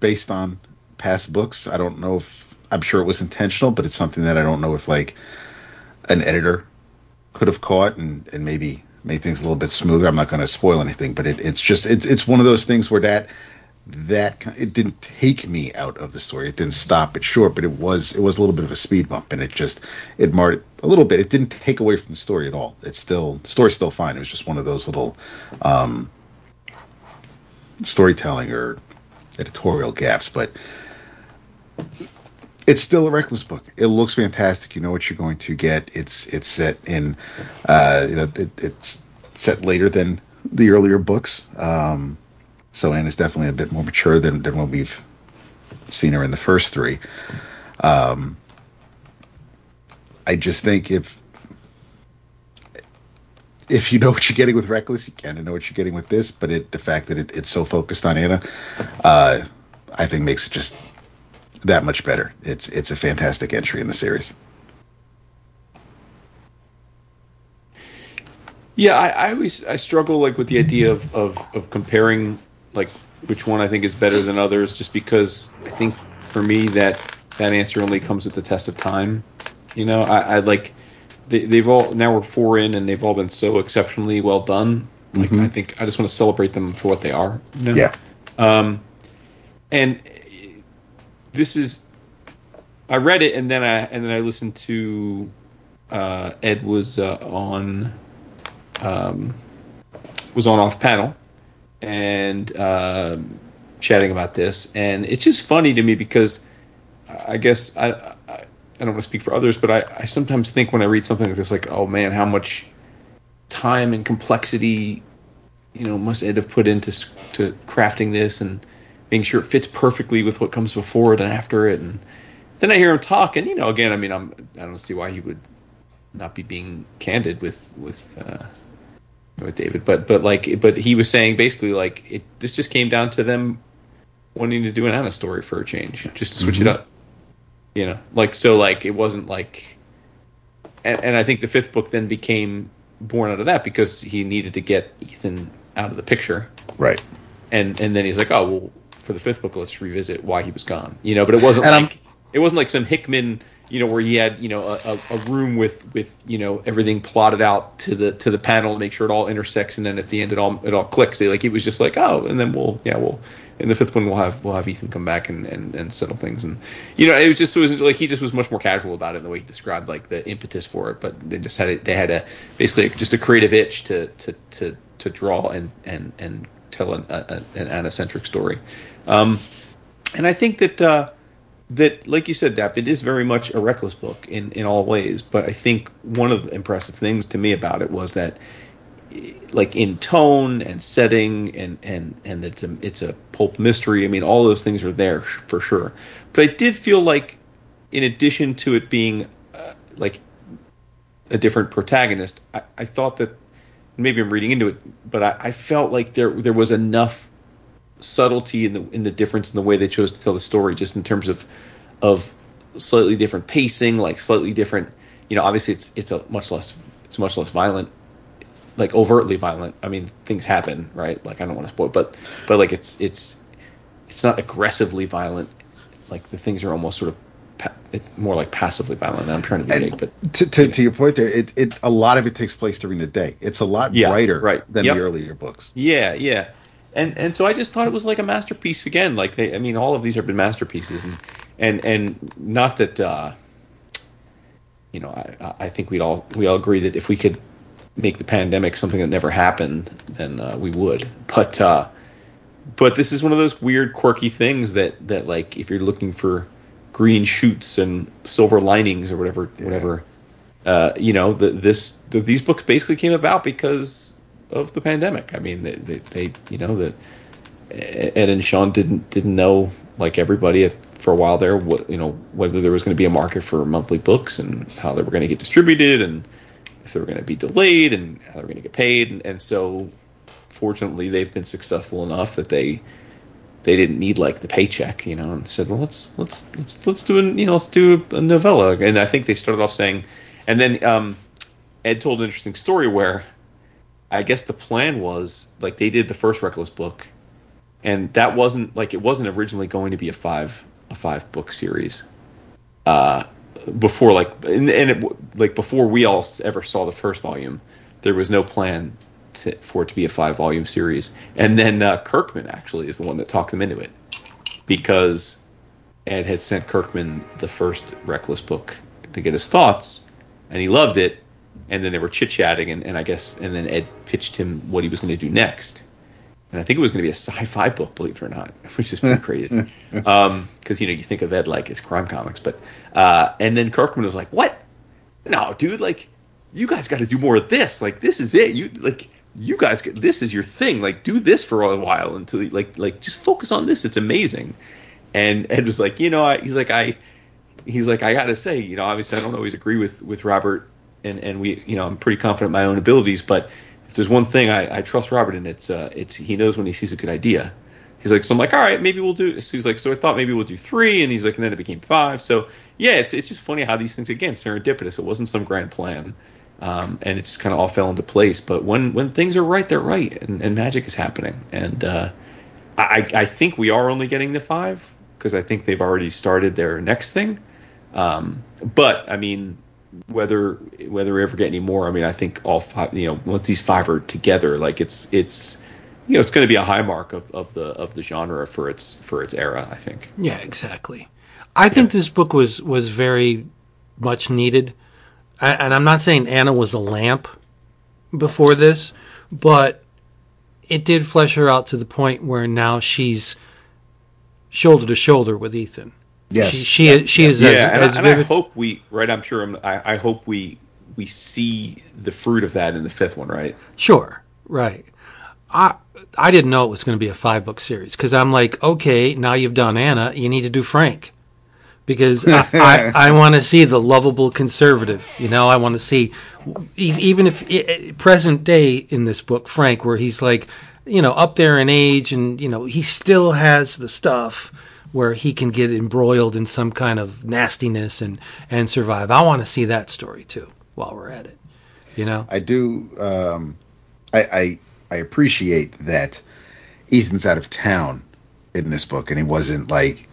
based on past books. I don't know if I'm sure it was intentional, but it's something that I don't know if like an editor could have caught and, and maybe made things a little bit smoother. I'm not going to spoil anything, but it, it's just it's it's one of those things where that that it didn't take me out of the story. It didn't stop it short, but it was it was a little bit of a speed bump, and it just it marred a little bit. It didn't take away from the story at all. It's still the story's still fine. It was just one of those little um, storytelling or editorial gaps, but it's still a reckless book. It looks fantastic. You know what you're going to get. It's it's set in uh, you know it, it's set later than the earlier books. Um, so is definitely a bit more mature than, than what we've seen her in the first three. Um, I just think if if you know what you're getting with Reckless, you kind of know what you're getting with this. But it, the fact that it, it's so focused on Anna, uh, I think makes it just that much better. It's it's a fantastic entry in the series. Yeah, I, I always I struggle like with the idea of, of, of comparing like which one I think is better than others, just because I think for me that that answer only comes with the test of time. You know, I, I like they, have all now we're four in and they've all been so exceptionally well done. Like mm-hmm. I think I just want to celebrate them for what they are. You know? Yeah. Um, and this is I read it and then I and then I listened to uh, Ed was uh, on um, was on off panel and uh, chatting about this, and it's just funny to me because I guess I, I I don't want to speak for others, but I, I sometimes think when I read something like this, like, oh man, how much time and complexity, you know, must Ed have put into to crafting this and making sure it fits perfectly with what comes before it and after it. And then I hear him talk, and you know, again, I mean, I'm I don't see why he would not be being candid with with uh, with David, but but like, but he was saying basically like it. This just came down to them wanting to do an Anna story for a change, just to switch mm-hmm. it up. You know, like so, like it wasn't like, and, and I think the fifth book then became born out of that because he needed to get Ethan out of the picture, right? And and then he's like, oh well, for the fifth book, let's revisit why he was gone. You know, but it wasn't and like I'm, it wasn't like some Hickman you know, where he had, you know, a, a, room with, with, you know, everything plotted out to the to the panel to make sure it all intersects, and then at the end it all it all clicks. Like he was just like, oh, and then we'll, yeah, we'll, in the fifth one we'll have we'll have Ethan come back and, and, and settle things, and you know, it was just it was like he just was much more casual about it in the way he described like the impetus for it, but they just had it, they had a basically just a creative itch to to to to draw and and and tell an a, an Anna-centric story, um, and I think that. Uh, that, like you said, Dap, it is very much a reckless book in, in all ways. But I think one of the impressive things to me about it was that, like in tone and setting, and and and it's a it's a pulp mystery. I mean, all those things are there for sure. But I did feel like, in addition to it being uh, like a different protagonist, I, I thought that maybe I'm reading into it, but I, I felt like there there was enough subtlety in the in the difference in the way they chose to tell the story, just in terms of of slightly different pacing, like slightly different. You know, obviously it's it's a much less it's much less violent, like overtly violent. I mean, things happen, right? Like I don't want to spoil, but but like it's it's it's not aggressively violent. Like the things are almost sort of pa- more like passively violent. I'm trying to be vague, but to, to, to, your point there, it, it a lot of it takes place during the day. It's a lot yeah, brighter right. than yep. the earlier books. Yeah, yeah and and so I just thought it was like a masterpiece again. Like they, I mean, all of these have been masterpieces, and and and not that uh, you know, I I think we'd all we all agree that if we could make the pandemic something that never happened, then uh, we would. But uh, but this is one of those weird, quirky things that that like if you're looking for green shoots and silver linings or whatever, yeah. whatever. Uh, you know, the, this the, these books basically came about because of the pandemic. I mean, they, they, they you know, the Ed and Sean didn't didn't know like everybody for a while there, what you know, whether there was going to be a market for monthly books and how they were going to get distributed and if they were going to be delayed and how they were going to get paid. And, and so, fortunately, they've been successful enough that they they didn't need like the paycheck, you know, and said, well, let's let's let's let's do a you know let's do a novella. And I think they started off saying, and then um, Ed told an interesting story where I guess the plan was like they did the first Reckless book, and that wasn't like it wasn't originally going to be a five a five book series. Uh, before like and, and it, like before we all ever saw the first volume, there was no plan to, for it to be a five volume series. And then uh, Kirkman actually is the one that talked them into it because Ed had sent Kirkman the first Reckless book to get his thoughts, and he loved it and then they were chit chatting, and, and I guess, and then Ed pitched him what he was going to do next. And I think it was going to be a sci-fi book, believe it or not, <laughs> which is pretty crazy. Because <laughs> um, you know you think of Ed like it's crime comics, but uh, and then Kirkman was like, "What? No, dude! Like, you guys got to do more of this. Like, this is it. You like." You guys, get, this is your thing. Like, do this for a while until, like, like just focus on this. It's amazing. And Ed was like, you know, I, he's like, I, he's like, I got to say, you know, obviously I don't always agree with with Robert and and we you know I'm pretty confident in my own abilities. But if there's one thing I, I trust Robert in, it's uh, it's he knows when he sees a good idea. He's like, so I'm like, all right, maybe we'll do. So he's like, so I thought maybe we'll do three, and he's like, and then it became five. So yeah, it's it's just funny how these things again serendipitous. It wasn't some grand plan, um, and it just kind of all fell into place. But when when things are right, they're right, and, and magic is happening. And uh, I I think we are only getting the five because I think they've already started their next thing. Um, but I mean, whether whether we ever get any more, I mean, I think all five, you know, once these five are together, like it's it's you know, it's going to be a high mark of, of the of the genre for its for its era. I think. Yeah, exactly. I think this book was was very much needed, and I'm not saying Anna was a lamp before this, but it did flesh her out to the point where now she's shoulder to shoulder with Ethan, Yes. She she is, she is yeah, as, and, as I, and I hope we right. I'm sure. I'm, I, I hope we we see the fruit of that in the fifth one, right? Sure, right. I I didn't know it was going to be a five book series because I'm like, okay, now you've done Anna, you need to do Frank because I, <laughs> I, I want to see the lovable conservative. You know, I want to see even if present day in this book, Frank, where he's like, you know, up there in age, and you know, he still has the stuff where he can get embroiled in some kind of nastiness and and survive. I want to see that story too while we're at it. You know, I do. Um, I, I I appreciate that Ethan's out of town in this book, and he wasn't like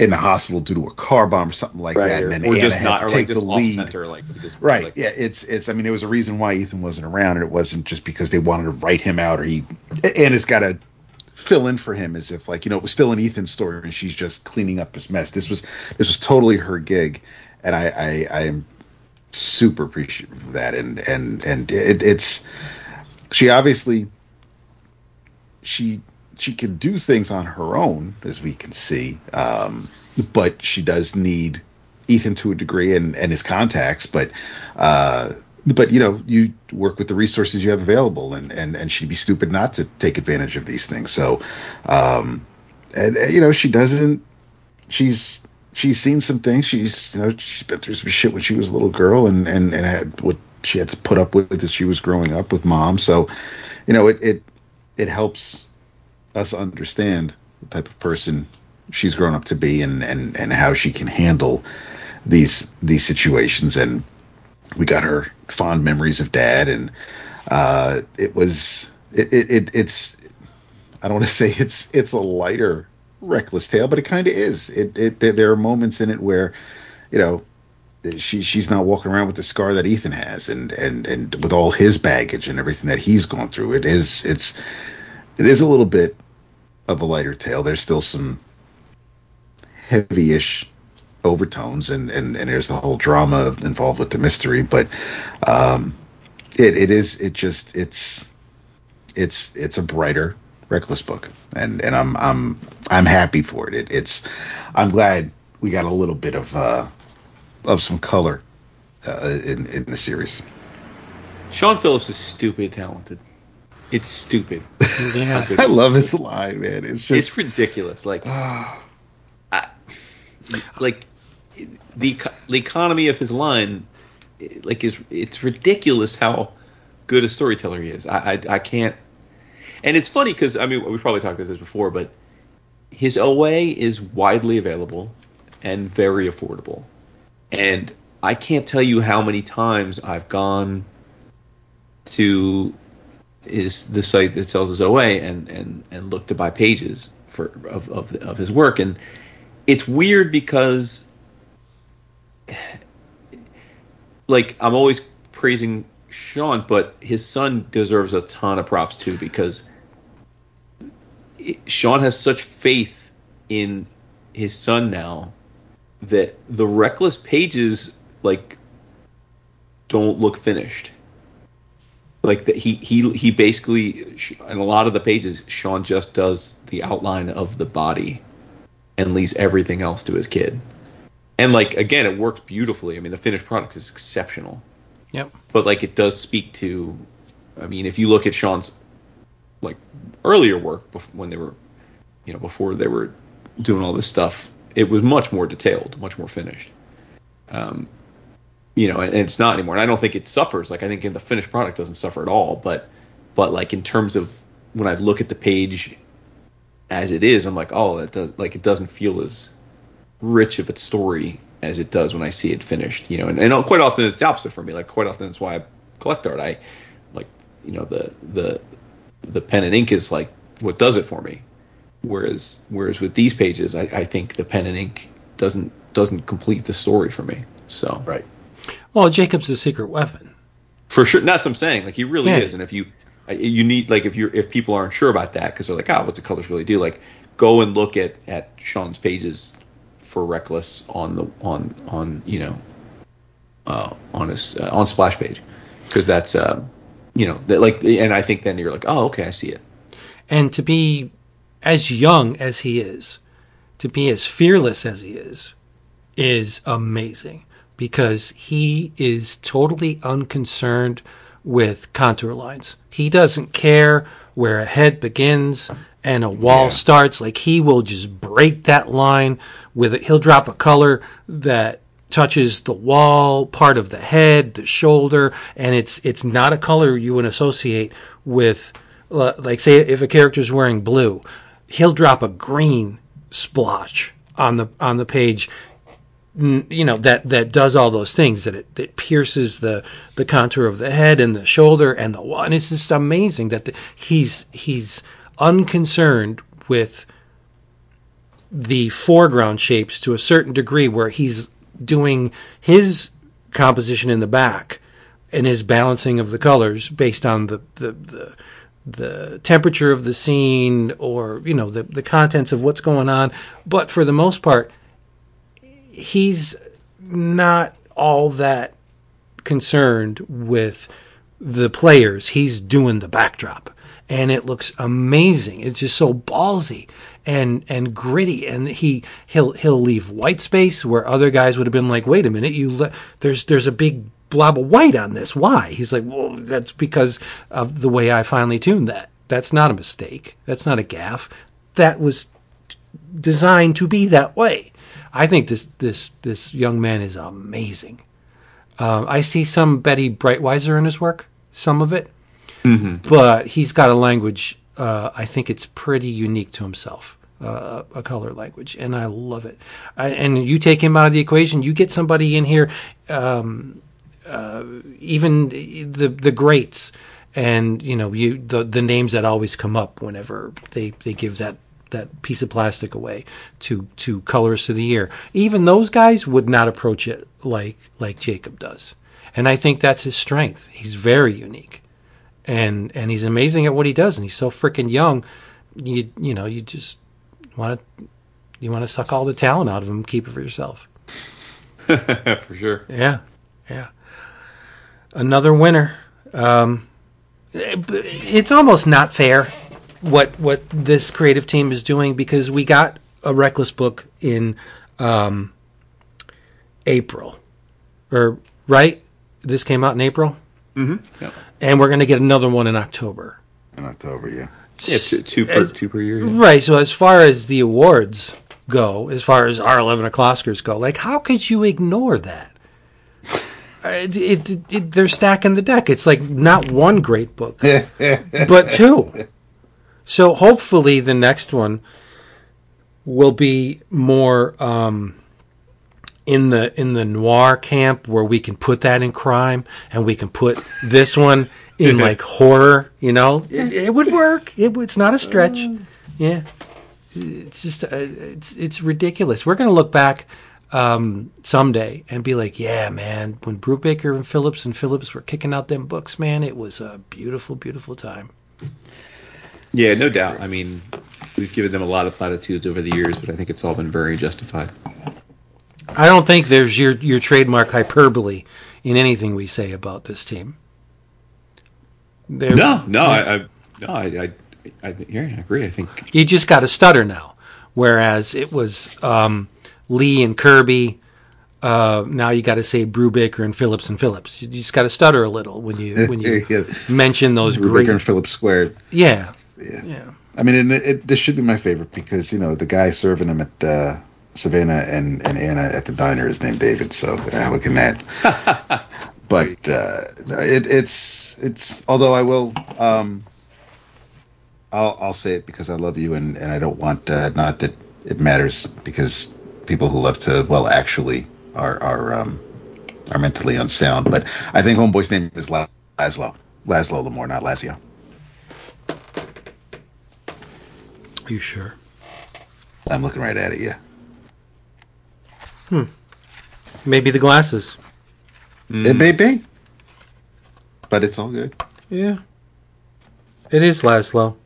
in the hospital due to a car bomb or something like that. And then or Anna just had not, to take like the lead. center, like just Right. like- yeah. It's it's. I mean, it was a reason why Ethan wasn't around, and it wasn't just because they wanted to write him out, or he. Anna's got to fill in for him as if like you know it was still an Ethan story, and she's just cleaning up his mess. This was this was totally her gig, and I I, I am super appreciative of that, and and and it, it's she obviously she she can do things on her own as we can see um, but she does need ethan to a degree and and his contacts but uh but you know you work with the resources you have available and and and she'd be stupid not to take advantage of these things. So um and uh, you know she doesn't she's she's seen some things. She's you know she's been through some shit when she was a little girl and and and had what she had to put up with as she was growing up with mom. So you know it it it helps us understand the type of person she's grown up to be and and and how she can handle these these situations. And we got her fond memories of dad. And uh it was it, it, it it's i don't want to <laughs> say it's it's a lighter reckless tale but it kind of is. It, it there- are moments in it where you know she she's not walking around with the scar that Ethan has and and and with all his baggage and everything that he's gone through. It is it's it is a little bit of a lighter tale. There's still some heavy-ish overtones and and and there's the whole drama involved with the mystery but um it it is it just it's it's it's a brighter reckless book and and i'm i'm i'm happy for it, it it's i'm glad we got a little bit of uh of some color uh, in in the series. Sean Phillips is stupid talented. It's stupid. <laughs> yeah. i love his line man it's just it's ridiculous. Like, ah. I, like the the economy of his line, like is it's ridiculous how good a storyteller he is. I I, I can't. And it's funny because I mean we've probably talked about this before, but his OA is widely available and very affordable. And I can't tell you how many times I've gone to is the site that sells his OA and and and look to buy pages for of of, of his work. And it's weird because like I'm always praising Sean but his son deserves a ton of props too because Sean has such faith in his son now that the reckless pages like don't look finished like that he he he basically in a lot of the pages Sean just does the outline of the body and leaves everything else to his kid. And like again it works beautifully. I mean the finished product is exceptional. Yep. But like it does speak to I mean if you look at Sean's like earlier work bef- when they were you know before they were doing all this stuff it was much more detailed, much more finished. Um you know, and, it's not anymore. And I don't think it suffers. Like I think in the finished product doesn't suffer at all. But but like in terms of when I look at the page as it is, I'm like, oh, it does like it doesn't feel as rich of a story as it does when I see it finished. You know, and, and quite often it's the opposite for me. Like quite often it's why I collect art. I like you know the the the pen and ink is like what does it for me. Whereas whereas with these pages, I, I think the pen and ink doesn't doesn't complete the story for me. So right Well, Jacob's the secret weapon. for sure. That's what I'm saying. Like he really Yeah. is. And if you you need like if you're if people aren't sure about that because they're like, oh, what's the colors really do? Like go and look at at Sean's pages for Reckless on the on on you know uh, on his uh, on splash page because that's uh, you know that like and I think then you're like, oh, okay, I see it. And to be as young as he is, to be as fearless as he is is amazing because he is totally unconcerned with contour lines. He doesn't care where a head begins and a wall Yeah. starts. Like he will just break that line with it. He'll drop a color that touches the wall, part of the head, the shoulder, and it's it's not a color you would associate with uh, like say if a character's wearing blue, he'll drop a green splotch on the on the page you know that that does all those things that it that pierces the the contour of the head and the shoulder and the and it's just amazing that the, he's he's unconcerned with the foreground shapes to a certain degree where he's doing his composition in the back and his balancing of the colors based on the the, the the temperature of the scene or you know the the contents of what's going on. But for the most part he's not all that concerned with the players. He's doing the backdrop, and it looks amazing. It's just so ballsy and and gritty. And he he'll he'll leave white space where other guys would have been like, "Wait a minute, you le- there's there's a big blob of white on this. Why?" He's like, "Well, that's because of the way I finally tuned that. That's not a mistake. That's not a gaffe. That was designed to be that way." I think this this this young man is amazing. Um, I see some Bettie Breitweiser in his work, some of it, but he's got a language. Uh, I think it's pretty unique to himself, uh, a color language, and I love it. I, and you take him out of the equation, you get somebody in here, um, uh, even the the greats, and you know you the the names that always come up whenever they they give that that piece of plastic away to to colors of the year. Even those guys would not approach it like like Jacob does, and I think that's his strength. He's very unique, and and he's amazing at what he does, and he's so freaking young. You you know you just want to you want to suck all the talent out of him, and keep it for yourself. <laughs> for sure. Yeah, yeah. Another winner. Um, it's almost not fair what what this creative team is doing because we got a reckless book in um, April, or right? This came out in April, Yeah, and we're going to get another one in October. in October. Yeah. yeah two, two per As- two per year. yeah. Right. So as far as the awards go, as far as our eleven o'clockers go, like how could you ignore that? <laughs> Uh, It, it, it, they're stacking the deck. It's like not one great book, <laughs> but two. So hopefully the next one will be more um, in the in the noir camp where we can put that in crime and we can put this one in like horror. You know, it, it would work. It, it's not a stretch. Yeah, it's just uh, it's it's ridiculous. We're gonna look back um, someday and be like, yeah, man, when Brubaker and Phillips and Phillips were kicking out them books, man, it was a beautiful, beautiful time. Yeah, no doubt. I mean, we've given them a lot of platitudes over the years, but I think it's all been very justified. I don't think there's your your trademark hyperbole in anything we say about this team. There- No, no, I, I no, I, I, I, yeah, I agree. I think you just got to stutter now, whereas it was um, Lee and Kirby. Uh, now you got to say Brubaker and Phillips and Phillips. You just got to stutter a little when you when you <laughs> Yeah. mention those Brubaker great. and Phillips squared. Yeah, Yeah. yeah. I mean, and it, it, this should be my favorite because you know the guy serving them at uh, Savannah and, and Anna at the diner is named David. So what can that? <laughs> but uh, it, it's it's. Although I will, um, I'll I'll say it because I love you and, and I don't want uh, not that it matters because people who love to well actually are are um, are mentally unsound. But I think Homeboy's name is La- Laszlo Laszlo Lamore, not Lazio. You sure? I'm looking right at it. Yeah. Hmm. Maybe the glasses. It may be, but it's all good. Yeah, it is Laszlo.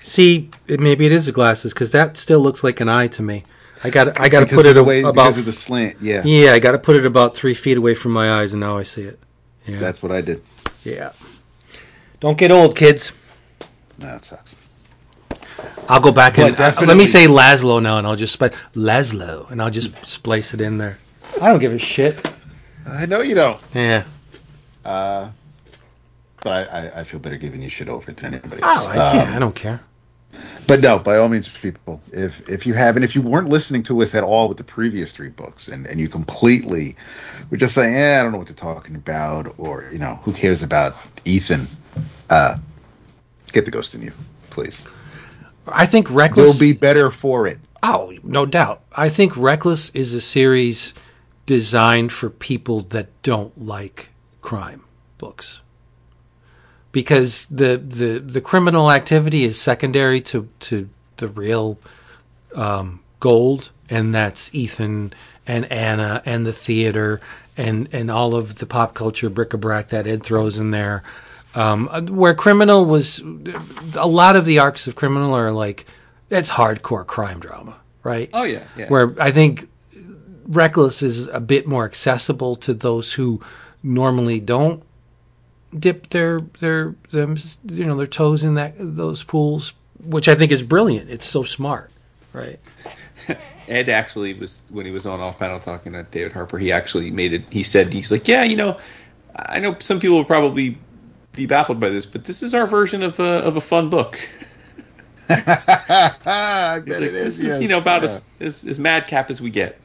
See, it, maybe it is the glasses because that still looks like an eye to me. I got I got to put of it the a- way, about because of the slant. Yeah, yeah. I got to put it about three feet away from my eyes, and now I see it. Yeah, that's what I did. yeah. Don't get old, kids. No, it sucks. I'll go back and uh, let me say Laszlo now, and I'll just sp- Laszlo, and I'll just splice it in there. I don't give a shit. I know you don't, Yeah. but I, I, I feel better giving you shit over it than anybody Oh, else. I, yeah, Um, I don't care. But no, by all means, people, if if you haven't, if you weren't listening to us at all with the previous three books, and and you completely were just saying, "Yeah, I don't know what they're talking about," or you know, who cares about Ethan? Uh, get the ghost in you, please. I think Reckless will be better for it. oh, no doubt. I think Reckless is a series designed for people that don't like crime books. Because the, the, the criminal activity is secondary to, to the real um, gold, and that's Ethan and Anna and the theater and, and all of the pop culture bric-a-brac that Ed throws in there. Um, where criminal was, a lot of the arcs of criminal are like, it's hardcore crime drama, right? Oh yeah, yeah. Where I think Reckless is a bit more accessible to those who normally don't dip their their them you know their toes in that those pools, which I think is brilliant. It's so smart, right? <laughs> Ed actually was when he was on off panel talking to David Harper. He actually made it. He said he's like, yeah, you know, I know some people will probably be baffled by this, but this is our version of a of a fun book. <laughs> I bet like, it this is. is you know about yeah. as, as as madcap as we get.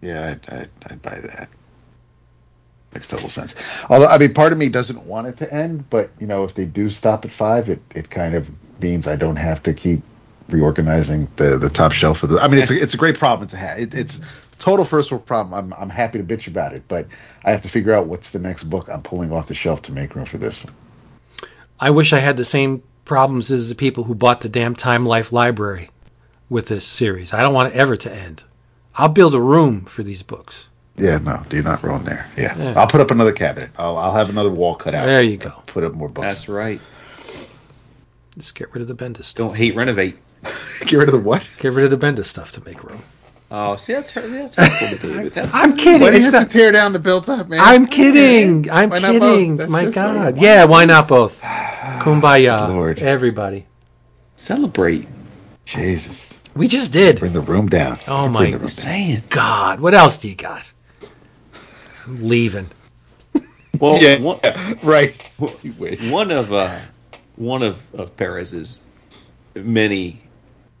Yeah, I'd, I'd, I'd buy that. Makes total sense. Although, I mean, part of me doesn't want it to end, but you know, if they do stop at five, it, it kind of means I don't have to keep reorganizing the, the top shelf of the. I mean, it's a, it's a great problem to have. It, it's total first world problem. I'm I'm happy to bitch about it, but I have to figure out what's the next book I'm pulling off the shelf to make room for this one. I wish I had the same problems as the people who bought the damn Time Life library with this series. I don't want it ever to end. I'll build a room for these books. Yeah, no, do not ruin there. Yeah. Yeah. I'll put up another cabinet. I'll I'll have another wall cut out. There you go. Put up more books. That's right. Just get rid of the Bendis stuff. Don't hate renovate. <laughs> Get rid of the what? Get rid of the Bendis stuff to make room. Oh, see that's her, that's hurtful to David. That's I'm kidding. Why do you It's have not, to tear down the built up, man? I'm kidding. <laughs> I'm Why kidding. My God. like- yeah, why not both? <sighs> Kumbaya. Lord. Everybody. celebrate. Jesus. We just did. Bring the room down. Oh, my the room down. Saying. God. What else do you got? I'm leaving. <laughs> Well, Yeah, one, right. <laughs> One of uh, one of, of Perez's many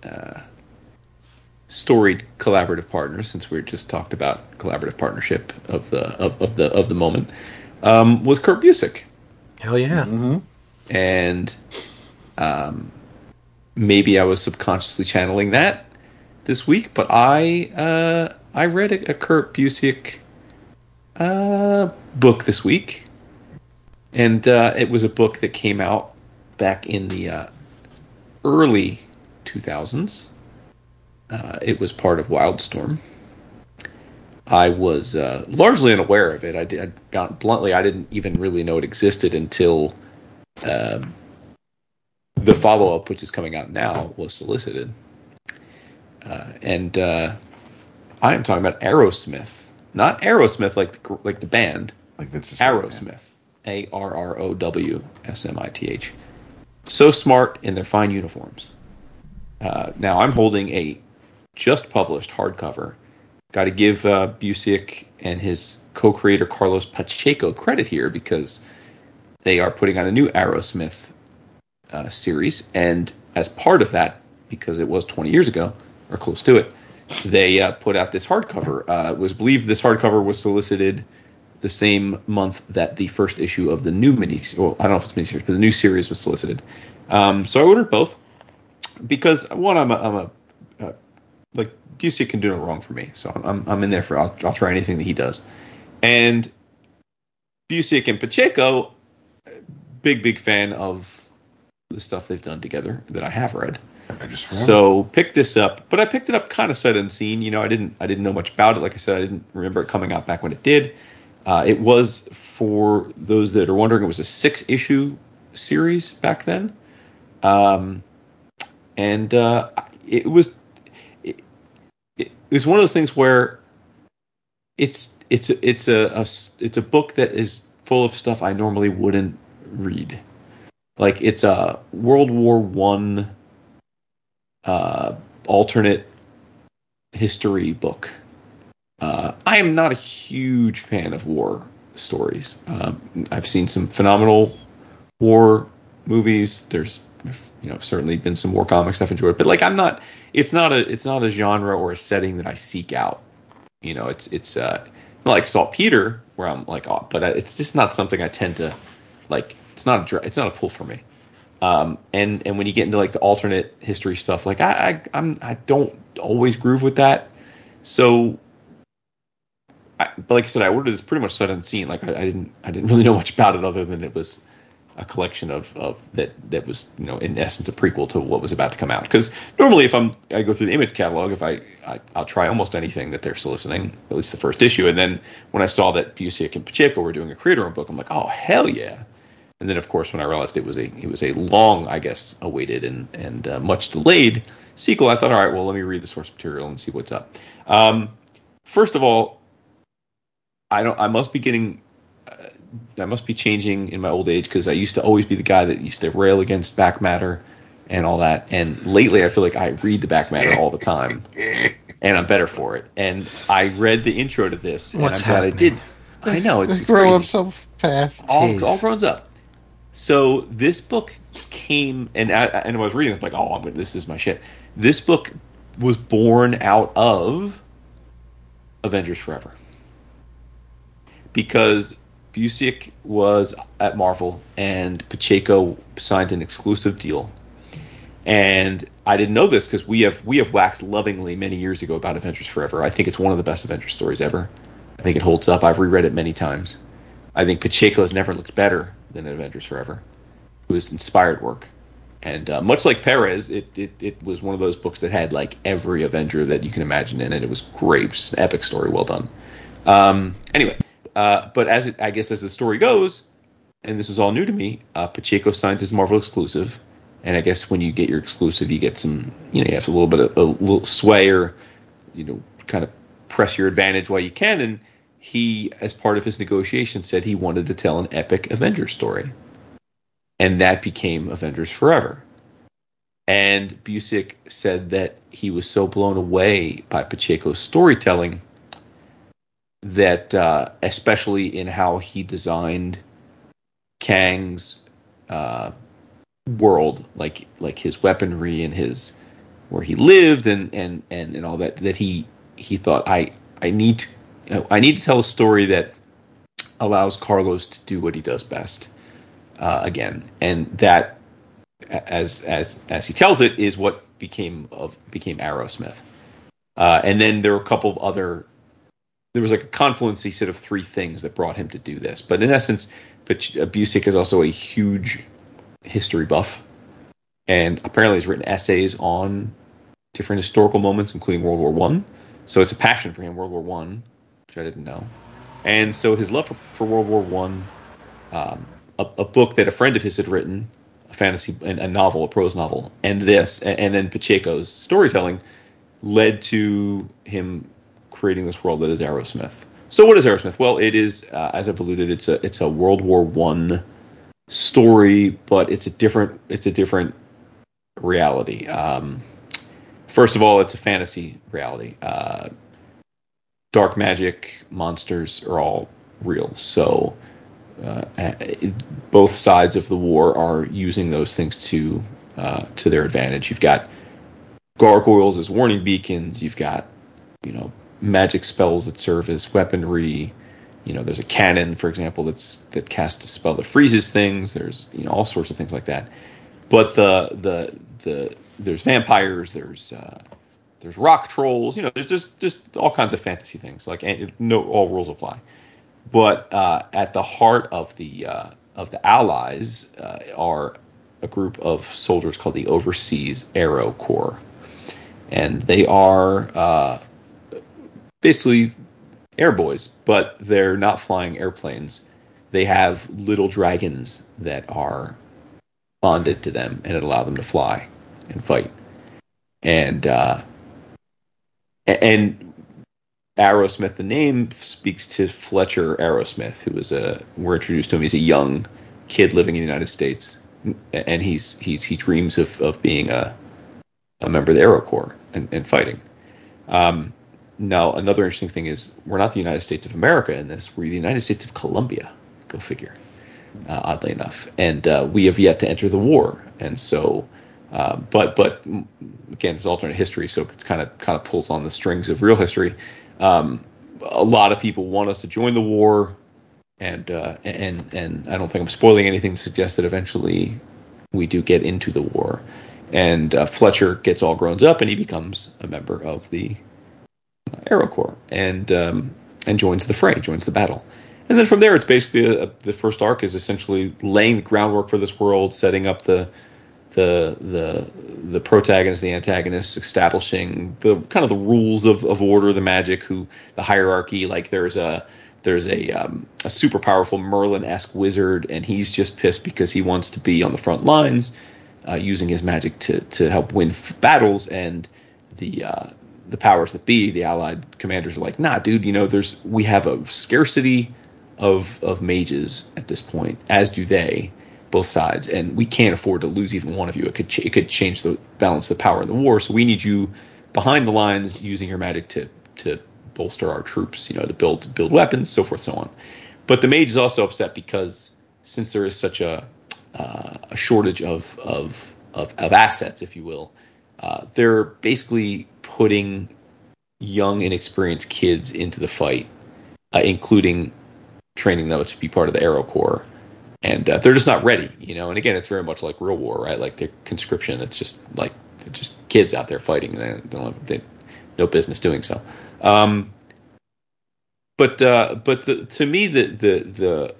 uh, storied collaborative partners, since we just talked about collaborative partnership of the of, of the of the moment, um, was Kurt Busiek, Hell yeah. Mm-hmm. and um, maybe I was subconsciously channeling that this week, but I uh, I read a, a Kurt Busiek uh, book this week, and uh, it was a book that came out back in the uh, early 2000s. Uh, it was part of Wildstorm. I was uh, largely unaware of it. I did bluntly, I didn't even really know it existed until um, the follow up, which is coming out now, was solicited. Uh, and uh, I am talking about Arrowsmith, not Aerosmith like the, like the band, Like Vince's Arrowsmith, A R R O W S M I T H. So smart in their fine uniforms. Uh, now I'm holding a just published hardcover. Got to give uh, Busiek and his co-creator Carlos Pacheco credit here because they are putting on a new Arrowsmith uh, series, and as part of that, because it was 20 years ago or close to it, they uh, put out this hardcover. Uh, it was believed this hardcover was solicited the same month that the first issue of the new mini, well, I don't know if it's miniseries, but the new series was solicited. Um, so I ordered both because one, I'm a, I'm a like Busiek can do no wrong for me, so I'm I'm in there for I'll, I'll try anything that he does, and Busiek and Pacheco, big big fan of the stuff they've done together that I have read. I just So picked this up, but I picked it up kind of sight unseen. You know, I didn't I didn't know much about it. Like I said, I didn't remember it coming out back when it did. Uh, it was for those that are wondering, it was a six issue series back then, um, and uh, it was was one of those things where it's it's it's a, a it's a book that is full of stuff I normally wouldn't read. Like it's a World War One uh, alternate history book. Uh, I am not a huge fan of war stories. Um, I've seen some phenomenal war movies. There's you know certainly been some war comic I've enjoyed, but like I'm not. It's not a it's not a genre or a setting that I seek out. You know, it's it's uh, like saltpeter where I'm like, oh, but it's just not something I tend to like. It's not a it's not a pull for me. Um, and and when you get into like the alternate history stuff, like I, I I'm I don't always groove with that. So, I, but like I said, I ordered this pretty much sight unseen. Like I, I didn't I didn't really know much about it other than it was a collection of, of that that was you know in essence a prequel to what was about to come out. Because normally if i'm i go through the image catalog if I, I will try almost anything that they're soliciting at least the first issue. And then when i saw that Busiek and pacheco were doing a creator book i'm like oh hell yeah. And then of course when i realized it was a it was a long i guess awaited and and uh, much delayed sequel i thought all right well let me read the source material and see what's up. Um, first of all i don't i must be getting I must be changing in my old age because I used to always be the guy that used to rail against back matter and all that. And lately, I feel like I read the back matter all the time, <laughs> and I'm better for it. And I read the intro to this, and I'm glad I did. I know it's, it's grow up so fast. all, all grown up. So this book came, and I, and I was reading. it like, oh, I'm gonna, this is my shit. This book was born out of Avengers Forever because Busiek was at Marvel and Pacheco signed an exclusive deal. And I didn't know this because we have we have waxed lovingly many years ago about Avengers Forever. I think it's one of the best Avengers stories ever. I think it holds up. I've reread it many times. I think Pacheco has never looked better than Avengers Forever. It was inspired work. And uh, much like Perez, it, it, it was one of those books that had like every Avenger that you can imagine in it. It was great, Just an epic story, well done. Um, anyway, uh, but as it, I guess as the story goes, and this is all new to me, uh, Pacheco signs his Marvel exclusive, and I guess when you get your exclusive, you get some, you know, you have a little bit of a little sway or, you know, kind of press your advantage while you can. And he, as part of his negotiation, said he wanted to tell an epic Avengers story, and that became Avengers Forever. And Busiek said that he was so blown away by Pacheco's storytelling that uh, especially in how he designed Kang's uh, world, like like his weaponry and his where he lived and and and, and all that, that he he thought I I need to, I need to tell a story that allows Carlos to do what he does best uh, again, and that as as as he tells it is what became of became Arrowsmith. Uh, and then there were a couple of other there was like a confluence, he said, of three things that brought him to do this. But in essence, Busiek is also a huge history buff, and apparently has written essays on different historical moments, including World War One. So it's a passion for him, World War One, which I didn't know. And so his love for, for World War One, um, a, a, book that a friend of his had written, a fantasy, a novel, a prose novel, and this, and, and then Pacheco's storytelling led to him creating this world that is Arrowsmith. So what is Arrowsmith? Well, it is, uh, as I've alluded, it's a it's a World War One story, but it's a different it's a different reality. Um, first of all, it's a fantasy reality. Uh, dark magic, monsters are all real. So uh, both sides of the war are using those things to uh, to their advantage. You've got gargoyles as warning beacons. You've got you know magic spells that serve as weaponry. You know, there's a cannon, for example, that's that casts a spell that freezes things. There's you know all sorts of things like that. But the the the there's vampires. There's uh, there's rock trolls. You know, there's just just all kinds of fantasy things. Like and no, all rules apply. But uh, at the heart of the uh, of the Allies uh, are a group of soldiers called the Overseas Aero Corps, and they are uh, basically airboys, but they're not flying airplanes. They have little dragons that are bonded to them, and it allow them to fly and fight. And uh, and Arrowsmith, the name speaks to Fletcher Arrowsmith, who was a we're introduced to him. He's a young kid living in the United States, and he's he's he dreams of of being a a member of the Aero Corps and, and fighting. Um, now, another interesting thing is we're not the United States of America in this. We're the United States of Colombia. Go figure. Uh, oddly enough, and uh, we have yet to enter the war. And so, uh, but but again, it's alternate history, so it's kind of kind of pulls on the strings of real history. Um, a lot of people want us to join the war, and uh, and and I don't think I'm spoiling anything to suggest that eventually we do get into the war. And uh, Fletcher gets all grown up, and he becomes a member of the Aero Corps and um, and joins the fray, joins the battle. And then from there, it's basically a, a, the first arc is essentially laying the groundwork for this world, setting up the the the the protagonists, the antagonists, establishing the kind of the rules of, of order, the magic, who the hierarchy. Like there's a there's a um, a super powerful Merlin esque wizard, and he's just pissed because he wants to be on the front lines, uh, using his magic to to help win f- battles. And the uh, the powers that be, the Allied commanders, are like, nah, dude, you know, there's we have a scarcity of of mages at this point, as do they, both sides, and we can't afford to lose even one of you. It could ch- it could change the balance of power in the war. So we need you behind the lines using your magic to to bolster our troops, you know, to build build weapons, so forth, so on. But the mage is also upset because since there is such a uh, a shortage of, of of of assets, if you will, uh, they're basically putting young, inexperienced kids into the fight, uh, including training them to be part of the Aero Corps. And uh, they're just not ready, you know. And again, it's very much like real war, right? Like the conscription. It's just like just kids out there fighting. They don't have they, no business doing so. Um, but uh, but the, to me, the the the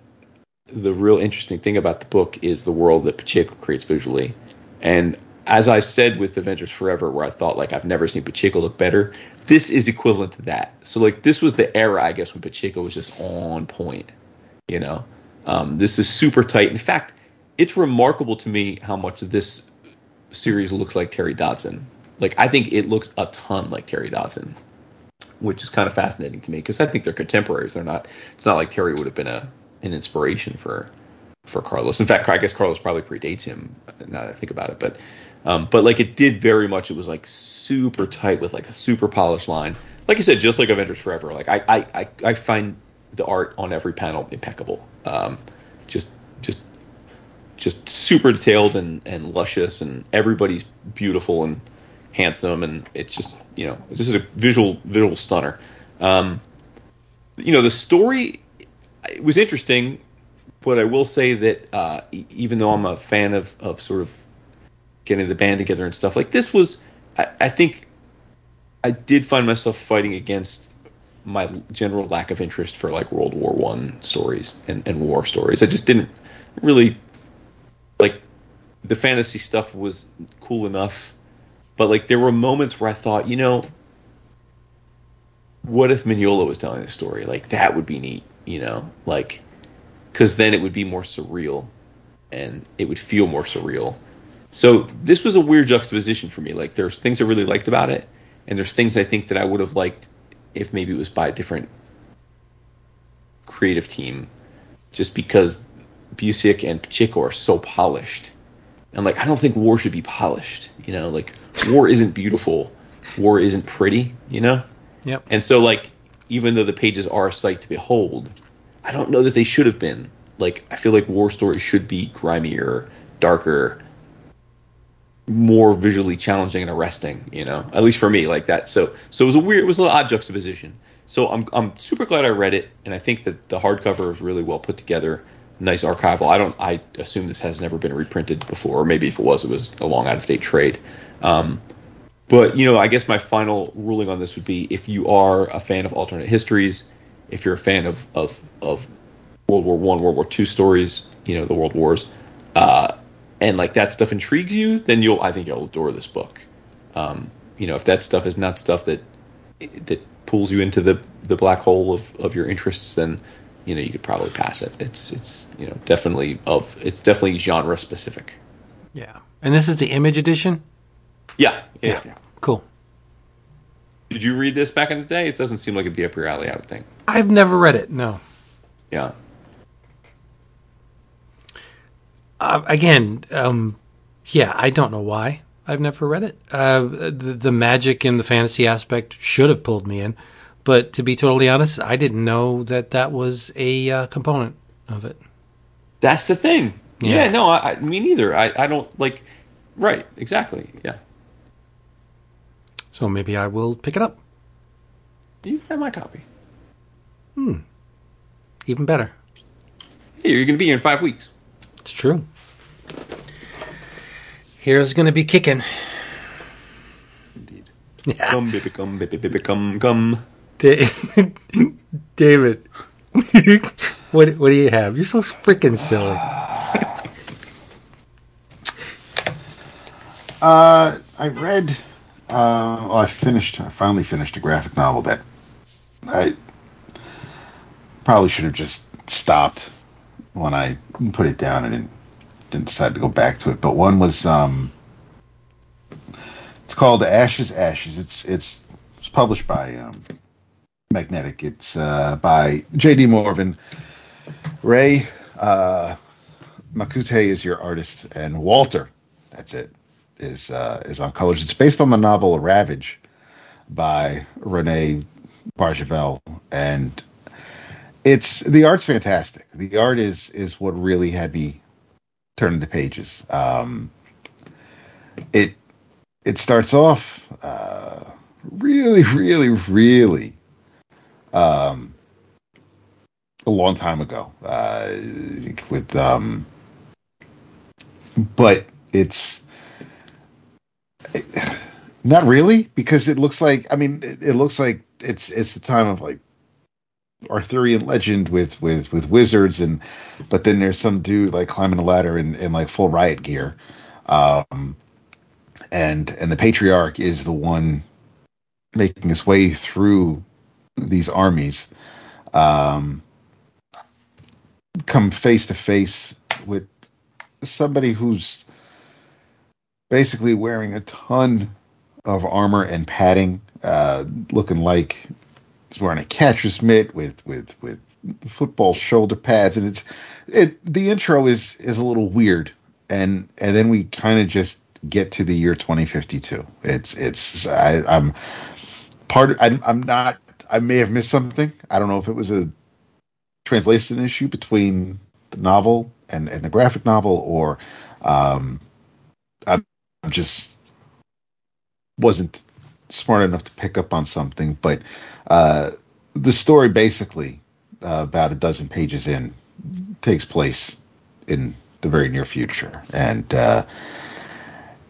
the real interesting thing about the book is the world that Pacheco creates visually. And as I said with Avengers Forever, where I thought like I've never seen Pacheco look better, this is equivalent to that. So like this was the era, I guess, when Pacheco was just on point. You know, um, this is super tight. In fact, it's remarkable to me how much this series looks like Terry Dodson. Like I think it looks a ton like Terry Dodson, which is kind of fascinating to me because I think they're contemporaries. They're not. It's not like Terry would have been a an inspiration for for Carlos. In fact, I guess Carlos probably predates him. Now that I think about it, but um, but like it did very much. It was like super tight with like a super polished line. Like I said, just like Avengers Forever. Like I I I, I find the art on every panel impeccable. Um, just just just super detailed and and luscious, and everybody's beautiful and handsome, and it's just you know it's just a visual visual stunner. Um, you know the story it was interesting, but I will say that uh, even though I'm a fan of of sort of getting the band together and stuff like this was I, I think I did find myself fighting against my general lack of interest for like World War One stories and, and war stories. I just didn't really like the fantasy stuff was cool enough, but like there were moments where I thought, you know, what if Mignola was telling the story? Like that would be neat, you know, like because then it would be more surreal, and it would feel more surreal. So this was a weird juxtaposition for me. Like there's things I really liked about it, and there's things I think that I would have liked if maybe it was by a different creative team, just because Busiek and Pacheco are so polished. And like I don't think war should be polished. You know, like war isn't beautiful, war isn't pretty. You know. Yep. And so like even though the pages are a sight to behold, I don't know that they should have been. Like I feel like war stories should be grimier, darker, more visually challenging and arresting, you know. At least for me, like that. So so it was a weird, it was an odd juxtaposition. So I'm I'm super glad I read it, and I think that the hardcover is really well put together. Nice archival. I don't. I assume this has never been reprinted before, or maybe if it was, it was a long out of date trade. Um, but you know, I guess my final ruling on this would be: if you are a fan of alternate histories, if you're a fan of of, of World War One, World War Two stories, you know, the World Wars, uh, and like that stuff intrigues you, then you'll I think you'll adore this book. Um, you know, if that stuff is not stuff that that pulls you into the the black hole of, of your interests, then you know you could probably pass it. It's it's you know definitely of it's definitely genre specific. Yeah, and this is the Image edition. Yeah, yeah. yeah. Cool. Did you read this back in the day? It doesn't seem like it'd be up your alley. I would think. I've never read it. No. Yeah. Uh, again, um, yeah, I don't know why. I've never read it. Uh, the, the magic and the fantasy aspect should have pulled me in, but to be totally honest, I didn't know that that was a uh, component of it. That's the thing. Yeah. Yeah, no, I, I me neither. I, I don't like. Right, exactly. Yeah, So maybe I will pick it up. you have my copy. Hmm. Even better. Hey, you're gonna be here in five weeks. It's true. Here's going to be kicking. Indeed. Yeah. Come, baby, come, baby, baby, come, come. Da- <laughs> David, what what do you have? You're so freaking silly. Uh, I read. Uh, well, I finished. I finally finished a graphic novel that I probably should have just stopped when I put it down and didn't, didn't decide to go back to it. But one was. Um, it's called Ashes, Ashes. It's it's it's published by um, Magnetic. It's uh, by J.D. Morvan. Rey uh, Macutay is your artist, and Walter. That's it is uh, is on colors. It's based on the novel Ravage by Rene Barjavel, and it's the art's fantastic. The art is is what really had me turning the pages. Um, it it starts off uh, really, really, really um, a long time ago uh, with um, but it's <sighs> not really, because it looks like I mean it, it looks like it's it's the time of like Arthurian legend with with with wizards and but then there's some dude like climbing a ladder in, in like full riot gear. Um and and the patriarch is the one making his way through these armies. Um come face to face with somebody who's basically wearing a ton of armor and padding, uh, looking like he's wearing a catcher's mitt with with with football shoulder pads, and it's it. The intro is is a little weird, and and then we kind of just get to the year 2052. It's it's I, I'm part. I'm, I'm not. I may have missed something. I don't know if it was a translation issue between the novel and and the graphic novel, or um, I'm just wasn't smart enough to pick up on something, but uh, the story basically uh, about a dozen pages in takes place in the very near future, and uh,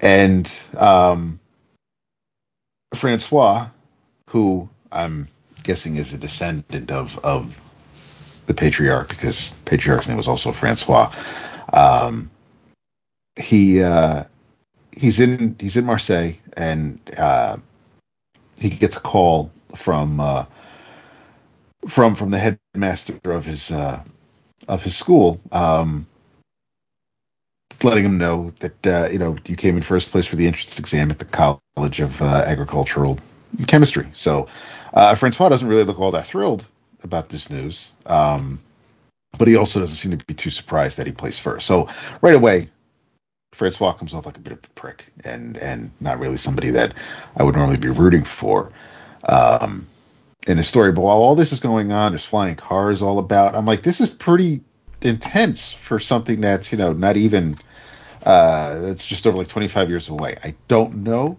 and um, Francois, who I'm guessing is a descendant of of the patriarch, because the patriarch's name was also Francois. Um, he uh, he's in he's in Marseille and uh, he gets a call from uh, from from the headmaster of his uh, of his school, um, letting him know that uh, you know you came in first place for the entrance exam at the College of uh, Agricultural Chemistry. So uh, Francois doesn't really look all that thrilled about this news. Um, but he also doesn't seem to be too surprised that he placed first. So right away, Francois comes off like a bit of a prick and and not really somebody that I would normally be rooting for um, in the story. But while all this is going on, there's flying cars all about. I'm like, this is pretty intense for something that's you know not even uh, that's just over like 25 years away. I don't know.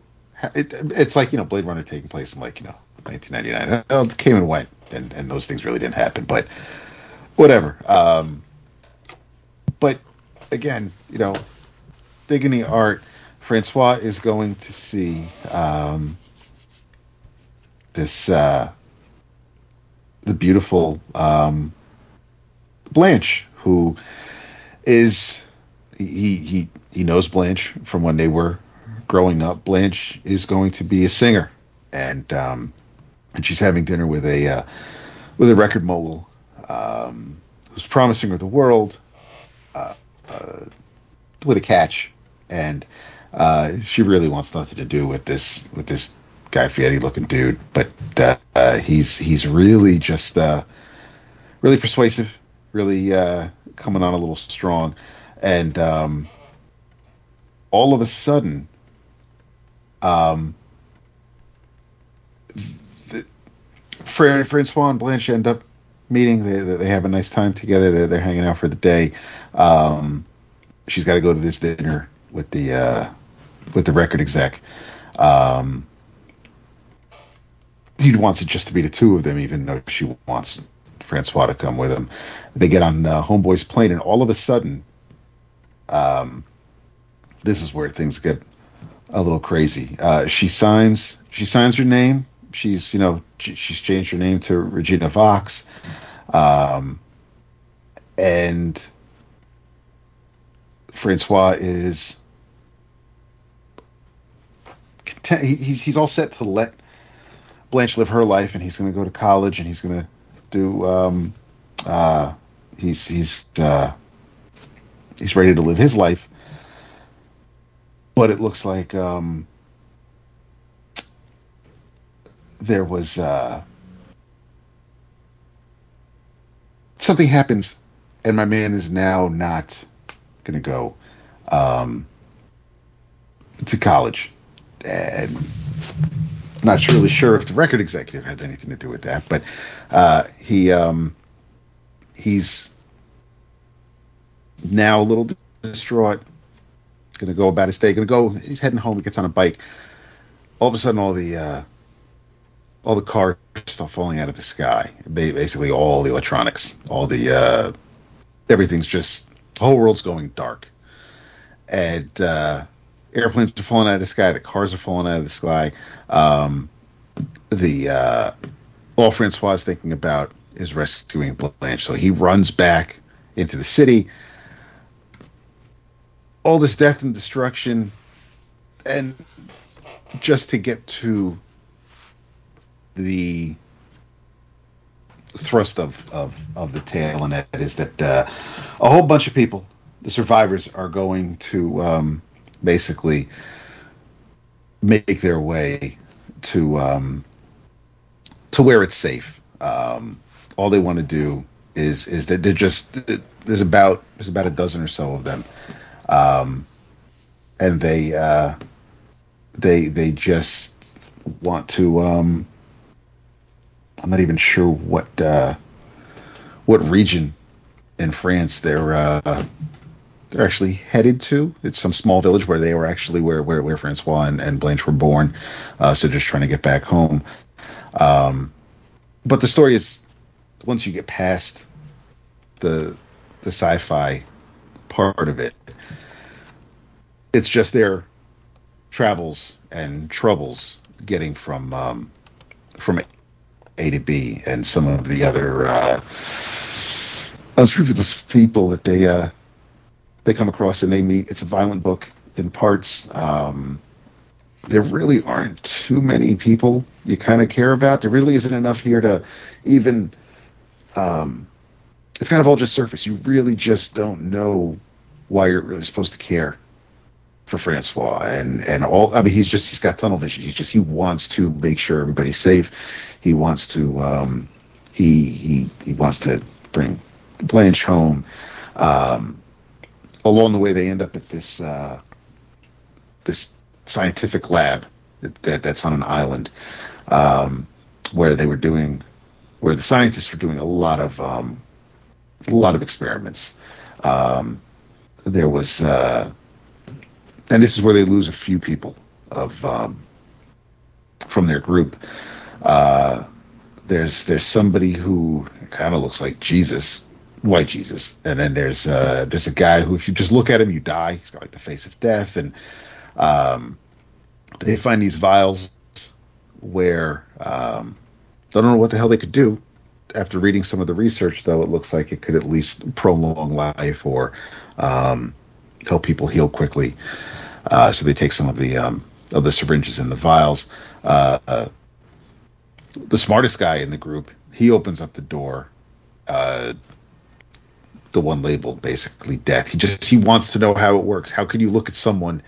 It, it's like you know Blade Runner taking place in like you know 1999. It came and went, and and those things really didn't happen. But whatever. Um, but again, you know, digging art, Francois is going to see um, this uh, the beautiful um, Blanche, who is he he he knows Blanche from when they were growing up. Blanche is going to be a singer, and um, and she's having dinner with a uh, with a record mogul um, who's promising her the world. Uh, uh, with a catch, and uh, she really wants nothing to do with this with this Guy Fieri looking dude. But uh, uh, he's he's really just uh, really persuasive, really uh, coming on a little strong, and um, all of a sudden, Um, the, Fran- Francois and Blanche end up meeting. They, they they have a nice time together. They're, they're hanging out for the day. Um, she's got to go to this dinner with the uh, with the record exec. Um, he wants it just to be the two of them, even though she wants Francois to come with him. They get on uh, Homeboy's plane, and all of a sudden, um, this is where things get a little crazy. Uh, she signs. She signs her name. She's you know she, she's changed her name to Regina Vox, um, and Francois is content, he's he's all set to let Blanche live her life, and he's going to go to college, and he's going to do. Um, uh, he's he's uh, he's ready to live his life, but it looks like um, there was uh, something happens, and my man is now not going to go um, to college, and not really sure if the record executive had anything to do with that, but uh, he um, he's now a little distraught. Going to go about his day. Going to go. He's heading home. He gets on a bike. All of a sudden, all the uh, all the cars start falling out of the sky. Basically, all the electronics, all the uh, everything's just the whole world's going dark, and uh, airplanes are falling out of the sky. The cars are falling out of the sky. Um, the uh, all Francois is thinking about is rescuing Blanche, so he runs back into the city. All this death and destruction, and just to get to the thrust of, of, of the tale, and that is that uh, a whole bunch of people, the survivors, are going to um, basically make their way to um, to where it's safe. Um, all they want to do is is that they're just there's about there's about a dozen or so of them, um, and they uh, they they just want to. Um, I'm not even sure what uh, what region in France they're uh, they're actually headed to. It's some small village where they were actually where where, where Francois and, and Blanche were born. Uh, so just trying to get back home. Um, but the story is once you get past the the sci-fi part of it, it's just their travels and troubles getting from um, from A to B, and some of the other uh, unscrupulous people that they uh, they come across and they meet. It's a violent book in parts. Um, there really aren't too many people you kind of care about. There really isn't enough here to even. Um, it's kind of all just surface. You really just don't know why you're really supposed to care for Francois and and all. I mean, he's just he's got tunnel vision. He just he wants to make sure everybody's safe. He wants to um, he he he wants to bring Blanche home. Um, along the way, they end up at this uh, this scientific lab that, that, that's on an island um, where they were doing where the scientists were doing a lot of um, a lot of experiments. Um, there was, uh, and this is where they lose a few people of um, from their group. Uh, there's there's somebody who kind of looks like Jesus, white Jesus, and then there's uh, there's a guy who, if you just look at him, you die. He's got like the face of death, and um, they find these vials where um, I don't know what the hell they could do. After reading some of the research, though, it looks like it could at least prolong life or um, help people heal quickly. Uh, so they take some of the um, of the syringes and the vials. Uh, uh, the smartest guy in the group, he opens up the door. The one labeled basically death. He just he wants to know how it works. How can you look at someone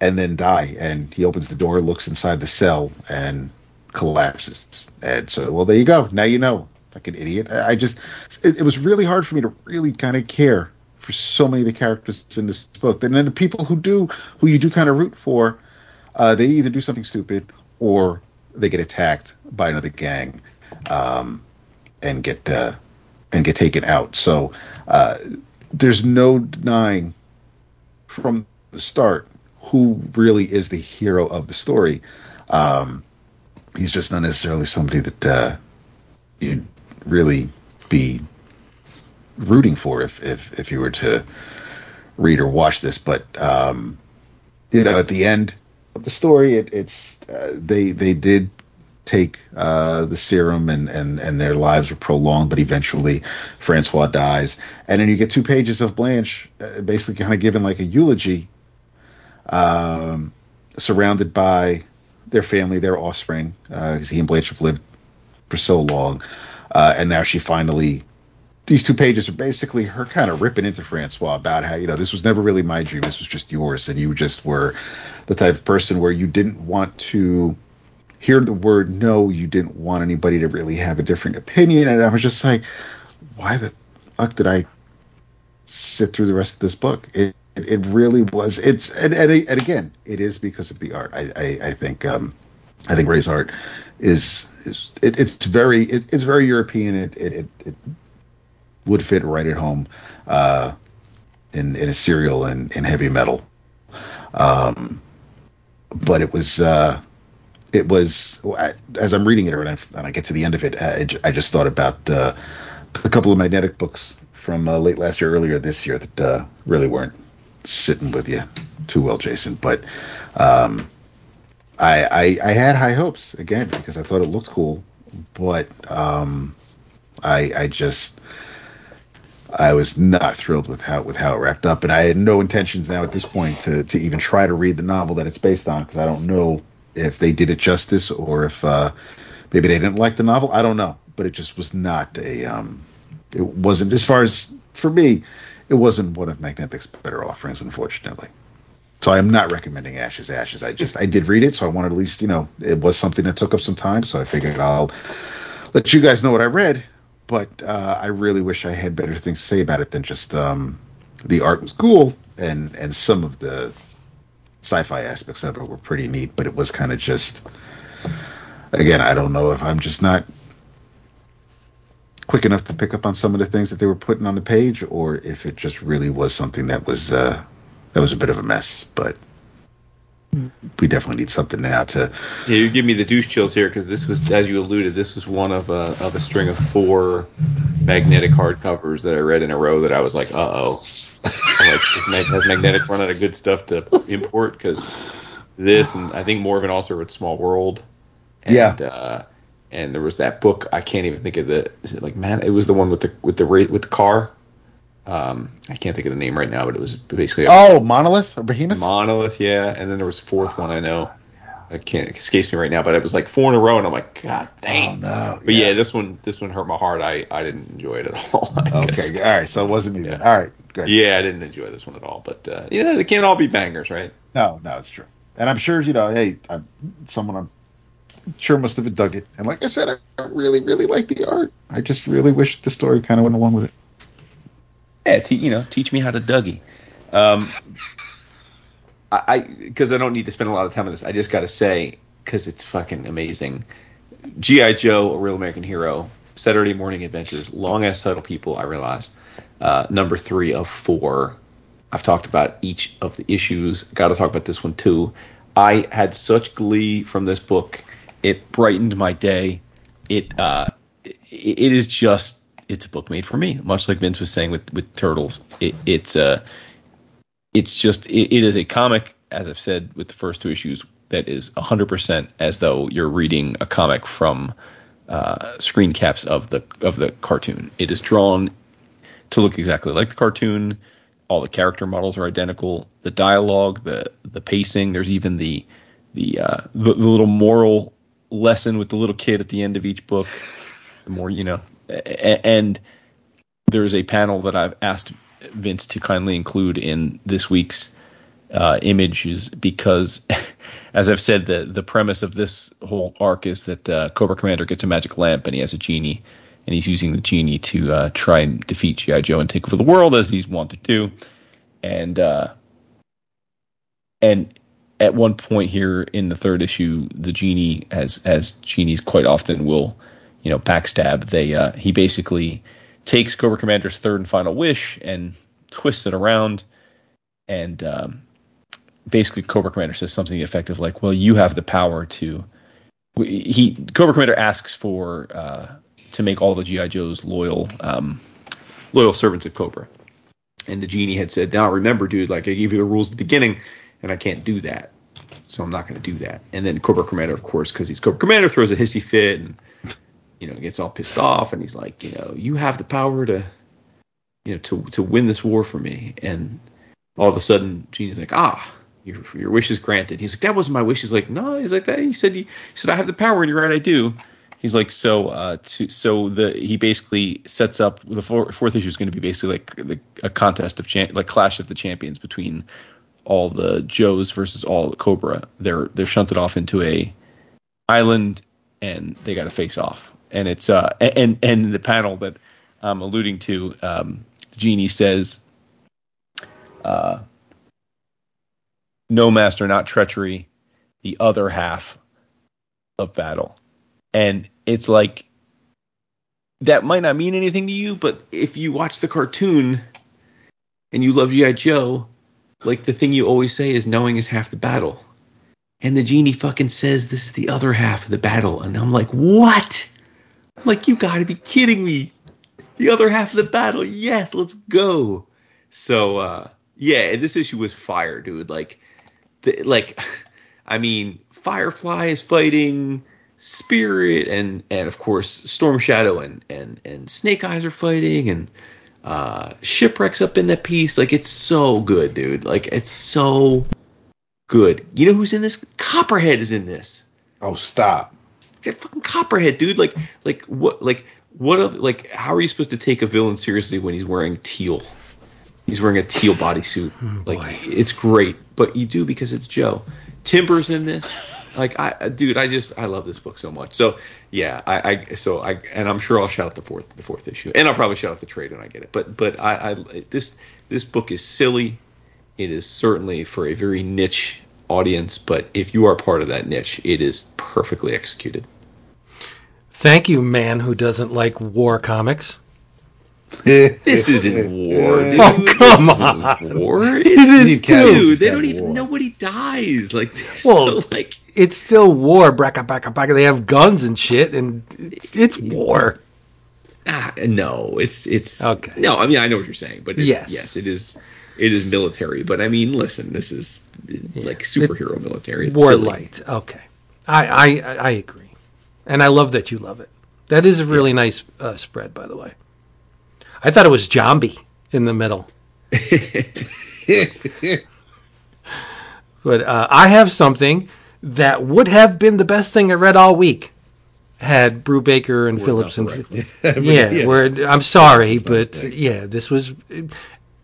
and then die? And he opens the door, looks inside the cell, and collapses. And so, well, there you go. Now you know. Like an idiot. I just, it, it was really hard for me to really kind of care for so many of the characters in this book. And then the people who do, who you do kind of root for, uh, they either do something stupid or they get attacked by another gang um, and get uh, and get taken out. So uh, there's no denying from the start who really is the hero of the story. Um, he's just not necessarily somebody that uh, you'd really be rooting for if, if if you were to read or watch this. But um, you know, at the end of the story, it, it's uh, they they did take uh, the serum and, and, and their lives are prolonged, but eventually Francois dies. And then you get two pages of Blanche uh, basically kind of giving like a eulogy, um, surrounded by their family, their offspring, because uh, he and Blanche have lived for so long. Uh, and now she finally these two pages are basically her kind of ripping into Francois about how, you know, this was never really my dream. This was just yours. And you just were the type of person where you didn't want to hear the word no. You didn't want anybody to really have a different opinion. And I was just like, why the fuck did I sit through the rest of this book? It, it, really was. It's, and, and, and, again, it is because of the art. I, I, I think, um, I think Rey's art is, is it, it's very, it, it's very European. It, it, it would fit right at home uh, in in a serial and in heavy metal. Um, but it was uh, it was as I'm reading it and I, and I get to the end of it, I, I just thought about uh, a couple of magnetic books from uh, late last year, earlier this year that uh, really weren't sitting with you too well, Jason. But um, I, I, I had high hopes again because I thought it looked cool, but um, I I just I was not thrilled with how with how it wrapped up, and I had no intentions now at this point to to even try to read the novel that it's based on because I don't know if they did it justice or if uh, maybe they didn't like the novel. I don't know, but it just was not a. Um, it wasn't as far as for me. It wasn't one of Magnetic's better offerings, unfortunately. So I am not recommending Ashes Ashes. I just I did read it, so I wanted at least you know it was something that took up some time. So I figured I'll let you guys know what I read but uh, I really wish I had better things to say about it than just um, the art was cool and and some of the sci-fi aspects of it were pretty neat, but it was kind of just again, I don't know if I'm just not quick enough to pick up on some of the things that they were putting on the page or if it just really was something that was uh, that was a bit of a mess, but we definitely need something now to. Yeah, you give me the douche chills here because this was, as you alluded, this was one of a of a string of four magnetic hardcovers that I read in a row that I was like, uh oh, like has magnetic run out of good stuff to import because this and I think Morvan also wrote Small World. And, yeah. Uh, and there was that book. I can't even think of the. Is it like man? It was the one with the with the with the car. Um, I can't think of the name right now, but it was basically oh monolith or behemoth. Monolith, yeah. And then there was fourth one I know. I can't it escapes me right now, but it was like four in a row, and I'm like, God dang. Oh, no. But yeah. yeah. this one this one hurt my heart. I, I didn't enjoy it at all. <laughs> okay, guess. all right. So it wasn't me yeah. then. All right, good. Yeah, I didn't enjoy this one at all. But uh, you know, they can't all be bangers, right? No, no, it's true. And I'm sure you know, hey, I'm, someone I'm sure must have dug it. And like I said, I really, really like the art. I just really wish the story kind of went along with it. Yeah, te- you know, teach me how to Dougie. Um, I because I, I, don't need to spend a lot of time on this. I just got to say because it's fucking amazing. GI Joe, a real American hero. Saturday Morning Adventures, long ass title, people. I realize. Uh, number three of four. I've talked about each of the issues. Got to talk about this one too. I had such glee from this book. It brightened my day. It uh, it, it is just it's a book made for me. Much like Vince was saying with with Turtles, it, it's uh, it's just it, it is a comic, as I've said with the first two issues, that is hundred percent as though you're reading a comic from uh, screen caps of the of the cartoon. It is drawn to look exactly like the cartoon. All the character models are identical. The dialogue, the the pacing. There's even the the uh, the, the little moral lesson with the little kid at the end of each book. The more you know, and there's a panel that I've asked Vince to kindly include in this week's uh, images because, <laughs> as I've said, the the premise of this whole arc is that uh, Cobra Commander gets a magic lamp and he has a genie, and he's using the genie to uh, try and defeat GI Joe and take over the world as he's wanted to, and uh, and at one point here in the third issue, the genie, as as genies quite often will, you know, backstab. They uh, he basically takes Cobra Commander's third and final wish and twists it around, and um, basically Cobra Commander says something effective like, "Well, you have the power to." He Cobra Commander asks for uh, to make all the GI Joes loyal um, loyal servants of Cobra, and the genie had said, "Now remember, dude, like I gave you the rules at the beginning." and I can't do that. So I'm not going to do that. And then Cobra Commander, of course, because he's Cobra Commander, throws a hissy fit and you know gets all pissed off, and he's like, you know, you have the power to, you know, to to win this war for me. And all of a sudden, Genie's like, ah, your your wish is granted. He's like, that wasn't my wish. He's like, no. He's like that. He said, he, he said, I have the power, and you're right, I do. He's like, so, uh, to, so the he basically sets up the four, fourth issue is going to be basically like the, a contest of like clash of the champions between all the Joes versus all the Cobra. They're they're shunted off into a island and they got to face off. And it's uh and and the panel that I'm alluding to, um, Genie says, uh, "No master, not treachery." The other half of battle, and it's like that might not mean anything to you, but if you watch the cartoon and you love GI Joe, like the thing you always say is knowing is half the battle. And the genie fucking says this is the other half of the battle. And I'm like, what? Like, you gotta be kidding me. The other half of the battle. Yes, let's go. So, uh, yeah, this issue was fire, dude. Like, the, like, <laughs> I mean, Firefly is fighting Spirit, and and of course Storm Shadow and and and Snake Eyes are fighting, and uh, shipwrecks up in that piece. Like it's so good, dude. Like it's so good. You know who's in this? Copperhead is in this. Oh, stop! Fucking Copperhead, dude. Like, like what? Like what? Are, like how are you supposed to take a villain seriously when he's wearing teal? He's wearing a teal bodysuit. Oh, like it's great, but you do because it's Joe. Timber's in this. Like I, dude, I just I love this book so much. So yeah, I, I so I and I'm sure I'll shout out the fourth the fourth issue, and I'll probably shout out the trade when I get it. But but I, I this this book is silly. It is certainly for a very niche audience, but if you are part of that niche, it is perfectly executed. Thank you, man who doesn't like war comics. <laughs> this isn't war. Dude. Oh come on, war. <laughs> It is too. They don't even. War. Nobody dies. Like, well, no, like it's still war. Bracka, bracka, bracka. They have guns and shit, and it's, it's war. Ah, no, it's it's okay. No, I mean I know what you're saying, but yes, yes, it is. It is military, but I mean, listen, this is like superhero it, military. It's war silly. light. Okay, I, I I agree, and I love that you love it. That is a really nice uh, spread, by the way. I thought it was Jambi in the middle. <laughs> but uh, I have something that would have been the best thing I read all week had Brubaker and Phillips and <laughs> yeah, yeah. Where I'm sorry, but yeah, this was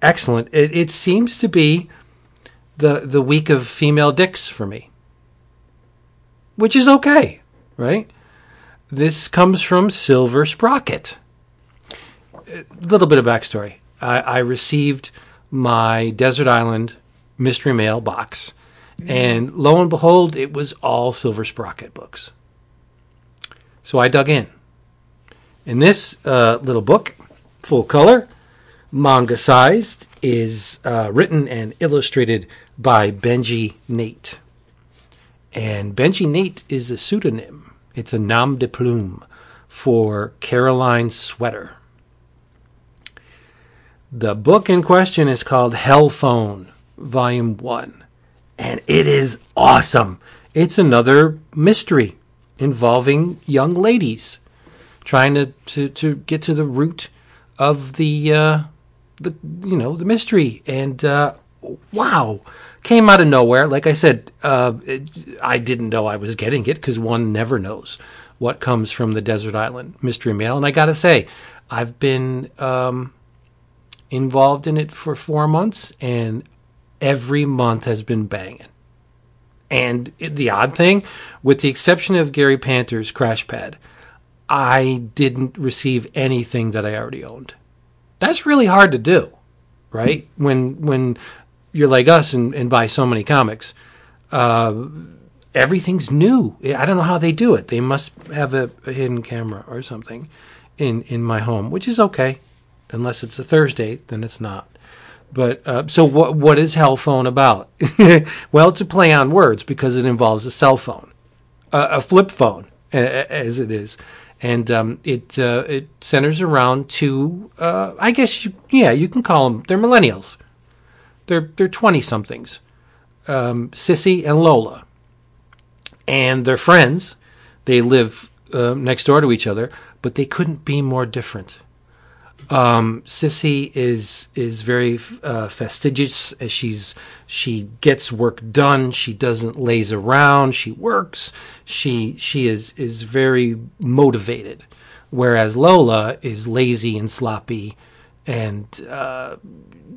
excellent. It, it seems to be the the week of female dicks for me, which is okay, right? This comes from Silver Sprocket. A little bit of backstory. I, I received my Desert Island mystery mail box and lo and behold, it was all Silver Sprocket books. So I dug in. And this uh, little book, full color, manga sized, is uh, written and illustrated by Benji Nate. And Benji Nate is a pseudonym, it's a nom de plume for Caroline Sweater. The book in question is called Hell Phone, Volume 1 and it is awesome. It's another mystery involving young ladies trying to, to, to get to the root of the uh, the you know the mystery and uh, wow came out of nowhere like i said uh, it, i didn't know i was getting it because one never knows what comes from the desert island mystery mail and i gotta say i've been um, involved in it for four months and every month has been banging. And the odd thing, with the exception of Gary Panter's Crash Pad, I didn't receive anything that I already owned. That's really hard to do, right? When when you're like us and, and buy so many comics, Uh, everything's new. I don't know how they do it. They must have a, a hidden camera or something in in my home, which is okay, unless it's a Thursday. Then it's not. But uh, so what? What is Hell Phone about? <laughs> well, it's a play on words because it involves a cell phone, uh, a flip phone, as it is, and um, it uh, it centers around two. Uh, I guess you, yeah, you can call them. They're millennials. They're they're twenty somethings, um, Sissy and Lola, and they're friends. They live uh, next door to each other, but they couldn't be more different. Um, Sissy is is very uh, fastidious. As she's she gets work done. She doesn't laze around. She works. She she is is very motivated, whereas Lola is lazy and sloppy, and uh,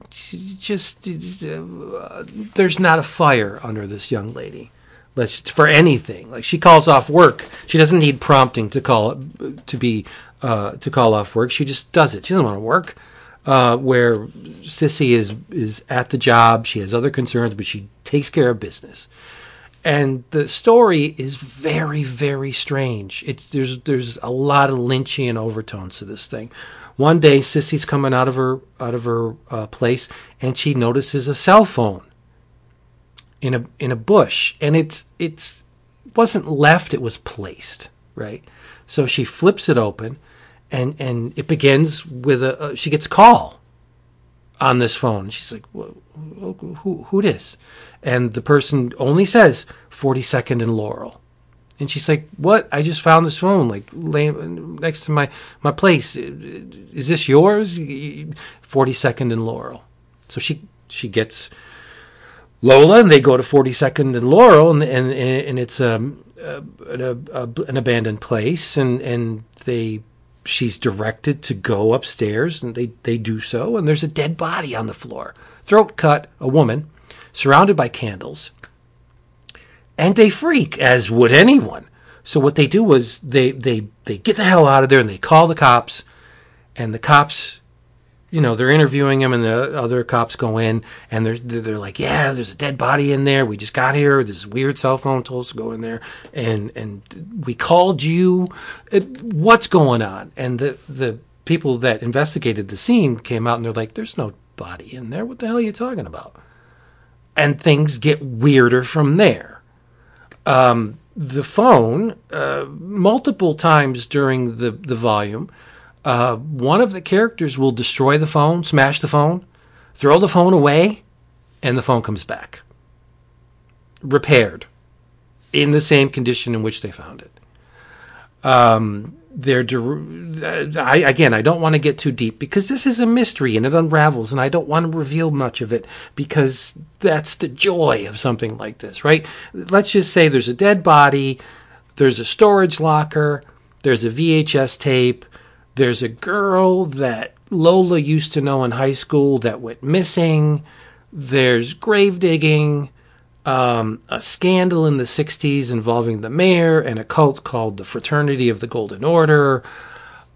just uh, there's not a fire under this young lady. Let's for anything. Like she calls off work. She doesn't need prompting to call to be uh, to call off work. She just does it. She doesn't want to work. Uh, where Sissy is is at the job, she has other concerns, but she takes care of business. And the story is very, very strange. It's there's there's a lot of Lynchian overtones to this thing. One day, Sissy's coming out of her out of her uh, place, and she notices a cell phone in a in a bush, and it's it's wasn't left; it was placed right. So she flips it open, and and it begins with a uh, she gets a call on this phone. She's like, "Who who this?" And the person only says 42nd and Laurel. And she's like, "What? I just found this phone like laying next to my my place. Is this yours?" 42nd and Laurel. So she she gets Lola, and they go to 42nd and Laurel, and and and it's um, a, a, a, an abandoned place, and and they she's directed to go upstairs, and they they do so, and there's a dead body on the floor, throat cut, a woman, surrounded by candles, and they freak as would anyone. So what they do was they they they get the hell out of there, and they call the cops, and the cops you know, they're interviewing him, and the other cops go in, and they're they're like, "Yeah, there's a dead body in there. We just got here. This weird cell phone told us to go in there, and and we called you. What's going on?" And the the people that investigated the scene came out, and they're like, "There's no body in there. What the hell are you talking about?" And things get weirder from there. Um, the phone, uh, multiple times during the the volume uh, one of the characters will destroy the phone, smash the phone, throw the phone away, and the phone comes back. Repaired in the same condition in which they found it. Um, they're uh, I, again, I don't want to get too deep because this is a mystery and it unravels, and I don't want to reveal much of it because that's the joy of something like this, right? Let's just say there's a dead body, there's a storage locker, there's a VHS tape, there's a girl that Lola used to know in high school that went missing. There's grave digging, um, a scandal in the 60s involving the mayor and a cult called the Fraternity of the Golden Order,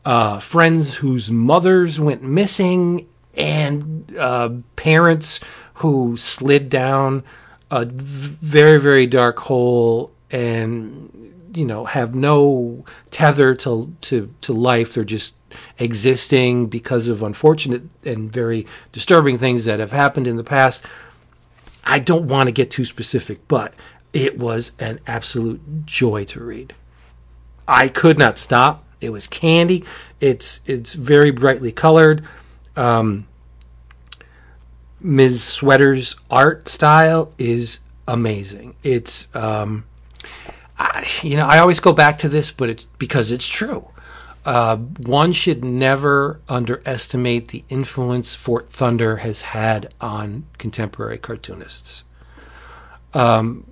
uh, friends whose mothers went missing, and uh, parents who slid down a very, very dark hole and you know have no tether to to to life. They're just existing because of unfortunate and very disturbing things that have happened in the past. I don't want to get too specific, but it was an absolute joy to read. I could not stop. It was candy. It's it's very brightly colored. Um, Ms. Sweater's art style is amazing. It's um, I, you know, I always go back to this, but it's because it's true. Uh, one should never underestimate the influence Fort Thunder has had on contemporary cartoonists. Um,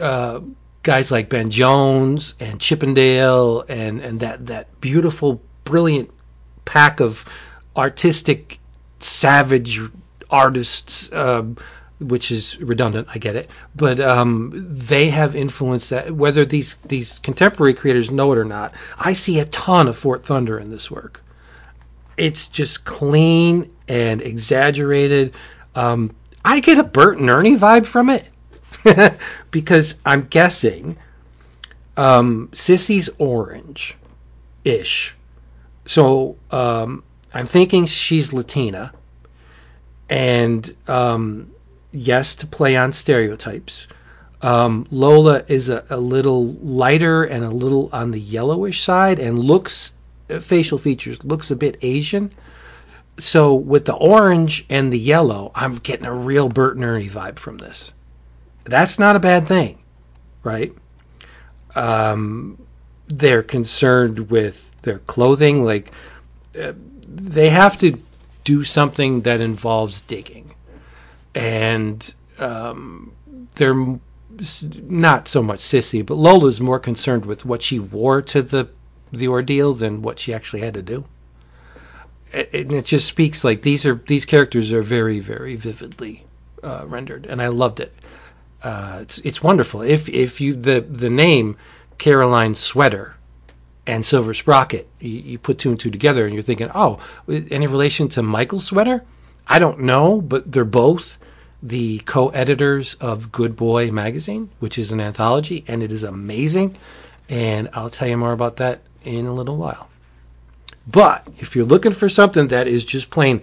uh, guys like Ben Jones and Chippendale and, and that, that beautiful, brilliant pack of artistic, savage artists. Um, which is redundant. I get it, but um, they have influenced that. Whether these these contemporary creators know it or not, I see a ton of Fort Thunder in this work. It's just clean and exaggerated. Um, I get a Bert and Ernie vibe from it. <laughs> because I'm guessing um, Sissy's orange ish. So um, I'm thinking she's Latina. And um, yes, to play on stereotypes. Um, Lola is a, a little lighter and a little on the yellowish side and looks, uh, facial features, looks a bit Asian. So with the orange and the yellow, I'm getting a real Bert and Ernie vibe from this. That's not a bad thing, right? Um, they're concerned with their clothing. Like, uh, they have to do something that involves digging. And um, they're not so much sissy, but Lola's more concerned with what she wore to the the ordeal than what she actually had to do. A- And it just speaks like these are these characters are very very vividly uh, rendered, and I loved it. Uh, it's it's wonderful. If if you the the name Caroline Sweater and Silver Sprocket, you, you put two and two together, and you're thinking, oh, any relation to Michael Sweater? I don't know, but they're both the co-editors of Good Boy magazine, which is an anthology, and it is amazing. And I'll tell you more about that in a little while. But if you're looking for something that is just plain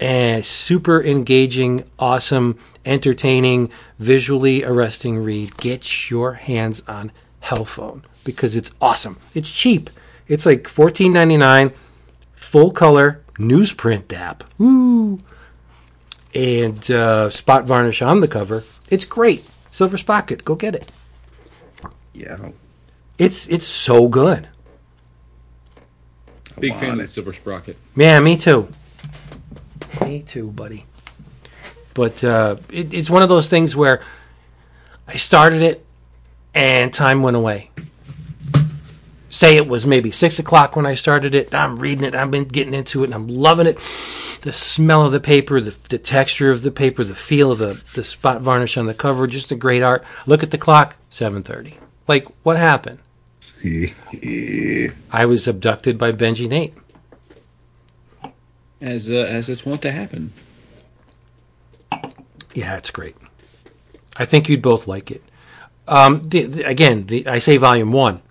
a super engaging, awesome, entertaining, visually arresting read, get your hands on Hellphone because it's awesome. It's cheap. It's like $14.99, full color, newsprint dap. Woo! And uh, spot varnish on the cover. It's great. Silver Sprocket, go get it. Yeah. It's it's so good. Big fan of it. the Silver Sprocket. Yeah, me too. Me too, buddy. But uh, it, it's one of those things where I started it and time went away. Say it was maybe six o'clock when I started it. I'm reading it. I've been getting into it and I'm loving it. The smell of the paper, the, the texture of the paper, the feel of the, the spot varnish on the cover, just a great art. Look at the clock, 7.30. Like, what happened? <laughs> I was abducted by Benji Nate. As uh, as it's wont to happen. Yeah, it's great. I think you'd both like it. Um, the, the, again, the, I say volume one.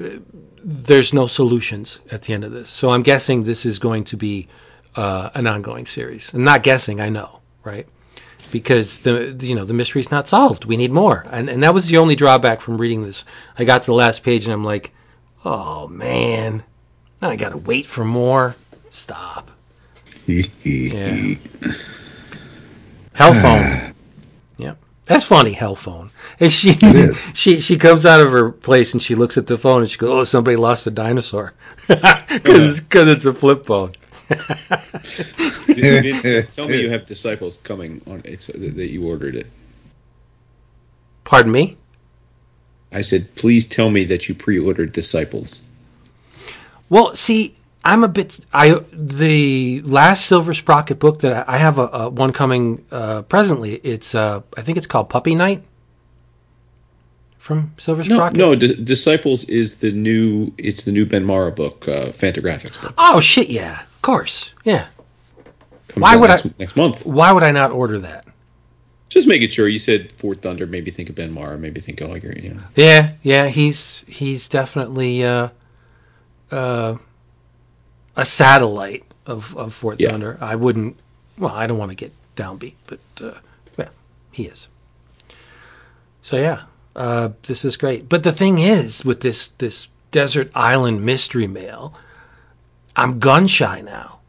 Uh, There's no solutions at the end of this, so I'm guessing this is going to be uh, an ongoing series. I'm not guessing, I know, right? Because the you know the mystery's not solved. We need more, and and that was the only drawback from reading this. I got to the last page and I'm like, oh man, now I got to wait for more. Stop. <laughs> <sighs> Yeah. Hellphone. yep. That's funny, hell phone. And she <laughs> she she comes out of her place and she looks at the phone and she goes, "Oh, somebody lost a dinosaur." <laughs> Cuz cuz it's a flip phone. Vince, <laughs> tell me you have disciples coming on it's that that you ordered it. Pardon me? I said, please tell me that you pre-ordered disciples. Well, see, I'm a bit I the last Silver Sprocket book that I, I have a, a one coming uh, presently. It's uh I think it's called Puppy Night from Silver No, Sprocket. no, D- disciples is the new. It's the new Ben Marra book, uh, Fantagraphics book. Oh shit, yeah. Of course. Yeah. Comes Why would next, I- next month? Why would I not order that? Just making sure. You said Fort Thunder. Maybe think of Ben Marra. Maybe think of. You know. Yeah, yeah, he's he's definitely uh, uh, a satellite of, of Fort Yeah. Thunder. I wouldn't. Well, I don't want to get downbeat, but uh, yeah, he is. So yeah, uh, this is great. But the thing is, with this this desert island mystery mail, I'm gun shy now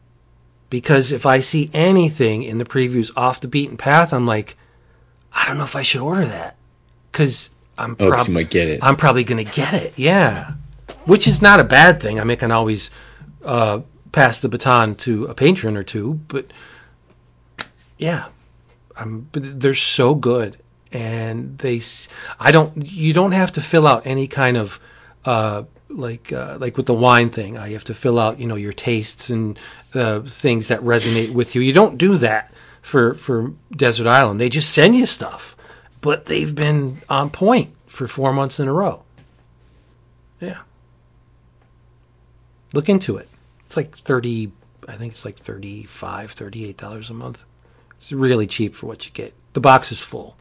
because if I see anything in the previews off the beaten path, I'm like, I don't know if I should order that because I'm Oh, 'cause prob- might get it. I'm probably going to get it. Yeah, which is not a bad thing. I mean, I can always uh, pass the baton to a patron or two, but yeah, um, but they're so good, and they. I don't. You don't have to fill out any kind of. Uh, like uh, like with the wine thing, uh, you have to fill out you know your tastes and uh, things that resonate with you. You don't do that for for Desert Island. They just send you stuff, but they've been on point for four months in a row. Yeah, look into it. It's like thirty. I think it's like 35 $38 a month. It's really cheap for what you get. The box is full.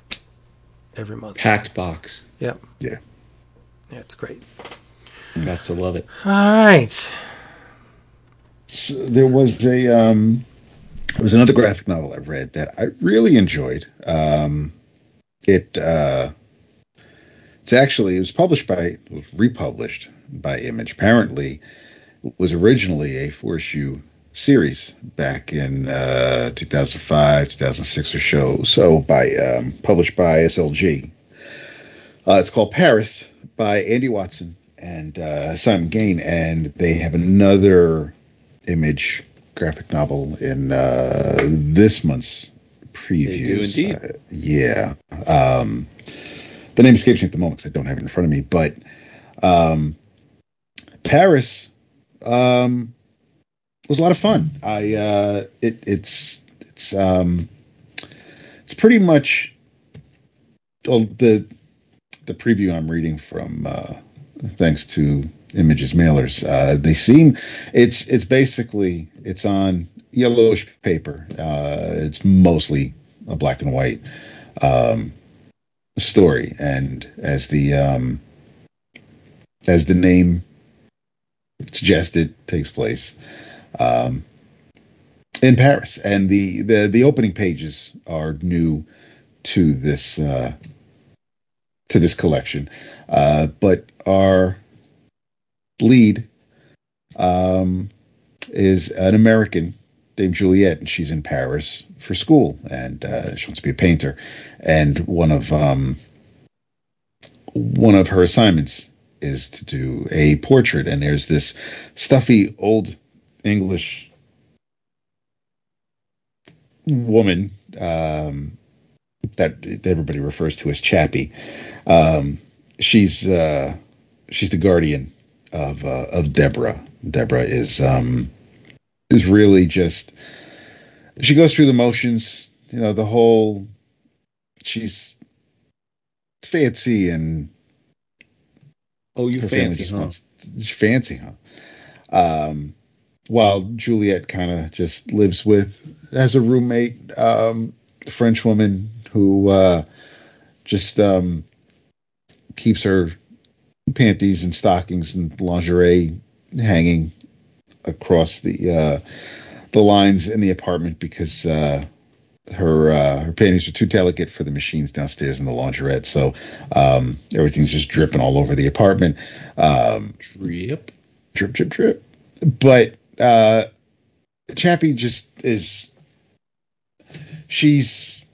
every month. Packed box. Yep. Yeah. Yeah, it's great. Got to love it. All right. So there was a um, there was another graphic novel I read that I really enjoyed. Um, it uh, it's actually it was published by it was republished by Image. Apparently, it was originally a four issue series back in uh, 2005, 2006 or so. So by um, published by SLG. Uh, it's called Paris by Andi Watson and uh, Simon Gane, and they have another image graphic novel in uh, this month's previews. They do indeed. Uh, yeah. Um, the name escapes me at the moment because I don't have it in front of me, but um, Paris um, was a lot of fun. I uh, it, it's it's um, it's pretty much well, the the preview I'm reading from uh, thanks to images mailers. Uh, they seem it's it's basically it's on yellowish paper. Uh, it's mostly a black and white um, story. And as the um, as the name suggested takes place um, in Paris. And the, the the opening pages are new to this uh, to this collection. Uh, but our lead um, is an American named Juliet, and she's in Paris for school, and uh, she wants to be a painter. And one of um, one of her assignments is to do a portrait, and there's this stuffy old English woman um, that everybody refers to as Chappie. Um, she's uh, she's the guardian of uh, of Deborah. Deborah is um, is really just she goes through the motions. You know, the whole she's fancy and Oh, you fancy, huh? wants- she's fancy, huh? Um, while Juliet kind of just lives with as a roommate, um, French woman who uh, just um, keeps her panties and stockings and lingerie hanging across the uh, the lines in the apartment because uh, her uh, her panties are too delicate for the machines downstairs in the laundrette. So um, everything's just dripping all over the apartment. Um, Drip. drip, drip, drip. But uh, Chappie just is. She's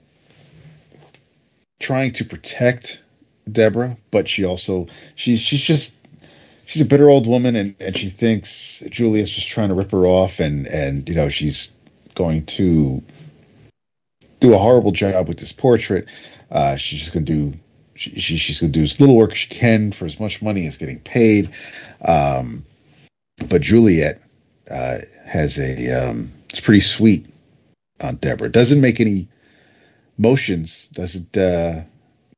trying to protect Deborah, but she also she's she's just she's a bitter old woman, and and she thinks Julia's just trying to rip her off, and and you know she's going to do a horrible job with this portrait. Uh, she's just to do. She, she, she's going to do as little work as she can for as much money as getting paid. Um, but Juliet uh, has a um, it's pretty sweet on Deborah. Doesn't make any motions. Doesn't uh,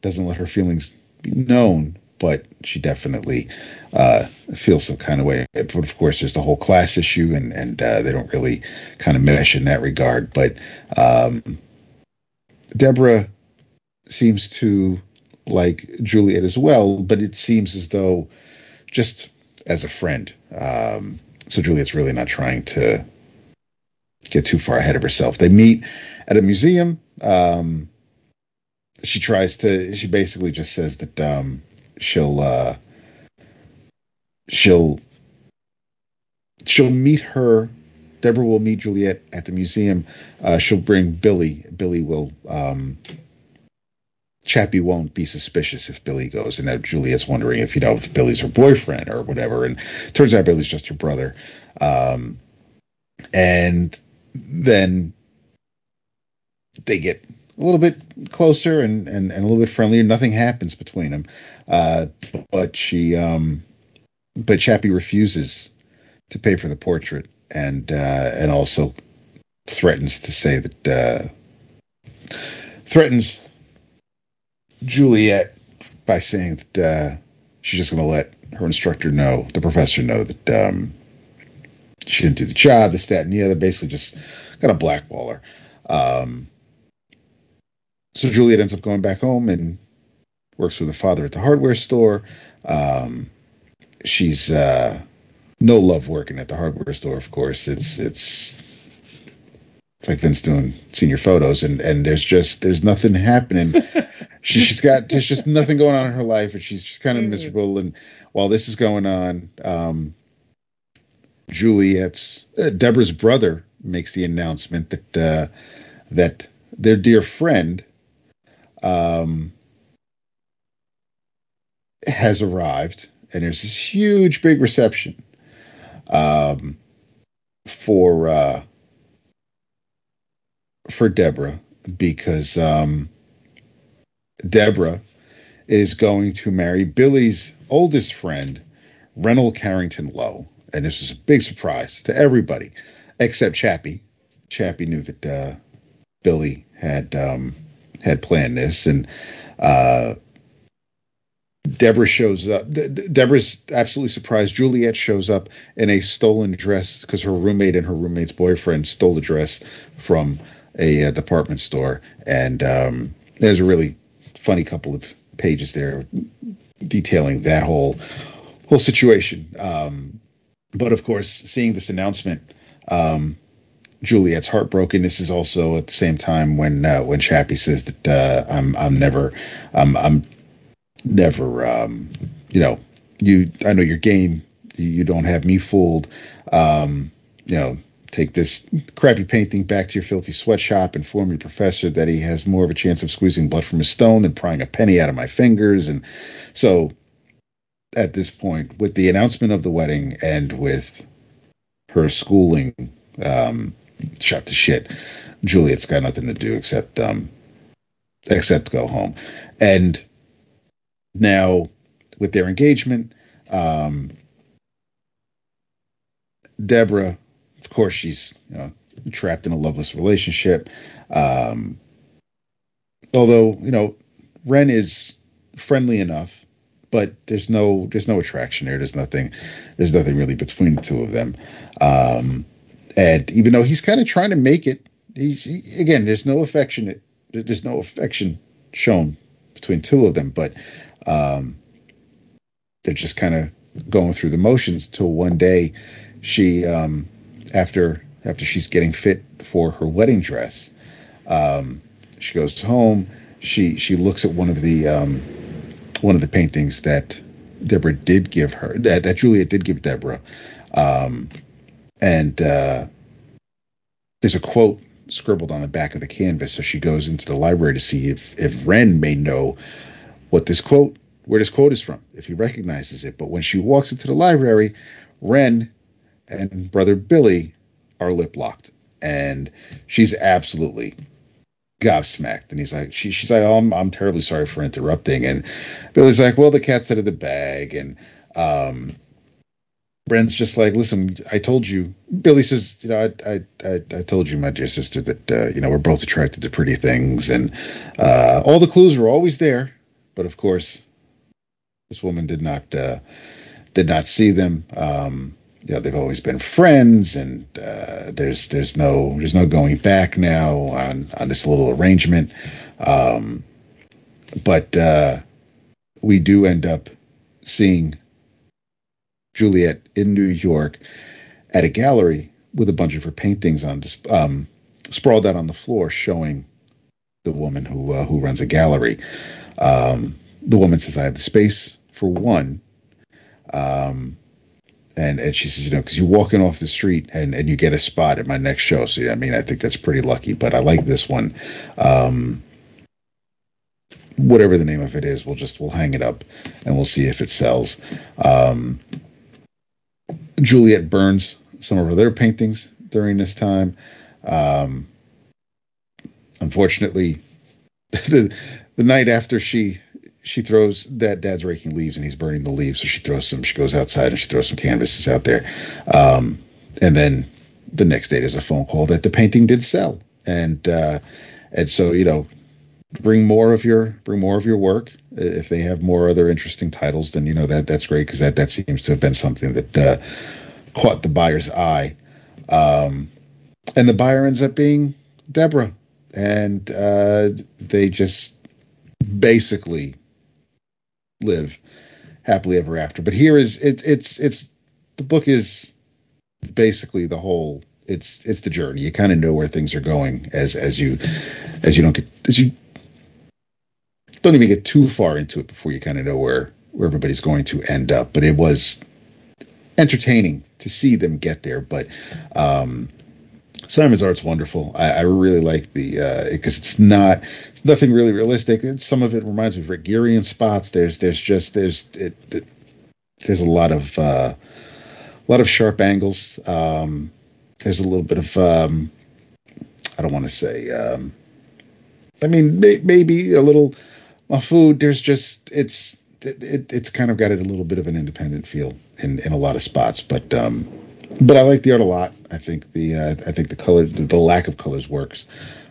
doesn't let her feelings be known. But she definitely uh, feels some kind of way. But of course, there's the whole class issue, and and uh, they don't really kind of mesh in that regard. But um, Deborah seems to like Juliet as well, but it seems as though just as a friend. Um, so Juliet's really not trying to get too far ahead of herself. They meet at a museum. Um, she tries to. She basically just says that um, she'll uh, she'll she'll meet her. Deborah will meet Juliet at the museum. Uh, she'll bring Billy. Billy will. Um, Chappie won't be suspicious if Billy goes, and now Juliet's wondering if you know if Billy's her boyfriend or whatever. And turns out Billy's just her brother. Um, and then they get a little bit closer and, and, and a little bit friendlier. Nothing happens between them, uh, but she, um, but Chappie refuses to pay for the portrait, and uh, and also threatens to say that uh, threatens Juliet by saying that uh, she's just going to let her instructor know, the professor know that um, she didn't do the job, this, that, and the other. Basically, just got a blackball her. Um, so Juliet ends up going back home, and works with her father at the hardware store. Um, she's uh, no love working at the hardware store. Of course, it's it's it's like Vince doing senior photos, and and there's just there's nothing happening. <laughs> she, she's got there's just nothing going on in her life, and she's just kind of miserable. And while this is going on, um, Juliet's uh, Deborah's brother makes the announcement that uh, that their dear friend um, has arrived, and there's this huge, big reception um, for uh, for Deborah because um, Deborah is going to marry Billy's oldest friend, Reynold Carrington Lowe, and this was a big surprise to everybody except Chappie. Chappie knew that uh, Billy had um, had planned this, and uh, Deborah shows up. Deborah's absolutely surprised. Juliet shows up in a stolen dress because her roommate and her roommate's boyfriend stole a dress from a, a uh, department store, and um, there's a really funny couple of pages there detailing that whole whole situation. Um, but of course, seeing this announcement, um, Juliet's heartbroken. This is also at the same time when uh, when Chappie says that uh, I'm I'm never I'm I'm never um, you know you I know your game. You, you don't have me fooled. Um, you know take this crappy painting back to your filthy sweatshop, inform your professor that he has more of a chance of squeezing blood from a stone than prying a penny out of my fingers. And so at this point, with the announcement of the wedding and with her schooling um, shut to shit, Juliet's got nothing to do except um, except go home. And now with their engagement, um, Deborah of course, she's you know, trapped in a loveless relationship. Um, although you know, Ren is friendly enough, but there's no there's no attraction there. There's nothing there's nothing really between the two of them. Um, and even though he's kind of trying to make it, he's he, again there's no affection there's no affection shown between two of them, but um, they're just kind of going through the motions until one day she um, after after she's getting fit for her wedding dress. Um, she goes home. She she looks at one of the um, one of the paintings that Deborah did give her that that Juliet did give Deborah, um, and uh, there's a quote scribbled on the back of the canvas. So she goes into the library to see if if Ren may know what this quote where this quote is from, if he recognizes it. But when she walks into the library, Ren and brother Billy are lip locked, and she's absolutely gobsmacked. And he's like, she, she's like, oh, I'm, I'm terribly sorry for interrupting. And Billy's like, well, the cat's out of the bag. And um, Bren's just like, listen, I told you. Billy says, you know, I, I, I, I told you, my dear sister, that uh, you know we're both attracted to pretty things, and uh, all the clues were always there. But of course, this woman did not uh, did not see them. Um, you know, they've always been friends, and uh, there's there's no there's no going back now on on this little arrangement. Um, but uh, we do end up seeing Juliet in New York at a gallery with a bunch of her paintings on um, sprawled out on the floor, showing the woman who uh, who runs a gallery. Um, the woman says, "I have the space for one." Um, and and she says, you know, because you're walking off the street and and you get a spot at my next show. So yeah, I mean, I think that's pretty lucky. But I like this one. Um, whatever the name of it is, we'll just we'll hang it up and we'll see if it sells. Um, Juliet burns some of her other paintings during this time. Um, unfortunately, <laughs> the the night after she she throws that dad's raking leaves and he's burning the leaves. So she throws some, she goes outside and she throws some canvases out there. Um, and then the next day there's a phone call that the painting did sell. And, uh, and so, you know, bring more of your, bring more of your work. If they have more other interesting titles, then, you know, that that's great. Cause that, that seems to have been something that, uh, caught the buyer's eye. Um, and the buyer ends up being Deborah. And, uh, they just basically live happily ever after. But here is it's it's it's the book is basically the whole it's it's the journey. You kind of know where things are going as as you as you don't get as you don't even get too far into it before you kind of know where where everybody's going to end up. But it was entertaining to see them get there. But um, Simon's art's wonderful. I, I really like the because uh, it's not it's nothing really realistic. Some of it reminds me of in spots. There's there's just there's it, it, there's a lot of uh, a lot of sharp angles. Um, there's a little bit of um, I don't want to say. Um, I mean, may, maybe a little. My food. There's just it's it, it's kind of got it a little bit of an independent feel in in a lot of spots, but um, but I like the art a lot. I think the uh, I think the colors, the, the, lack of colors works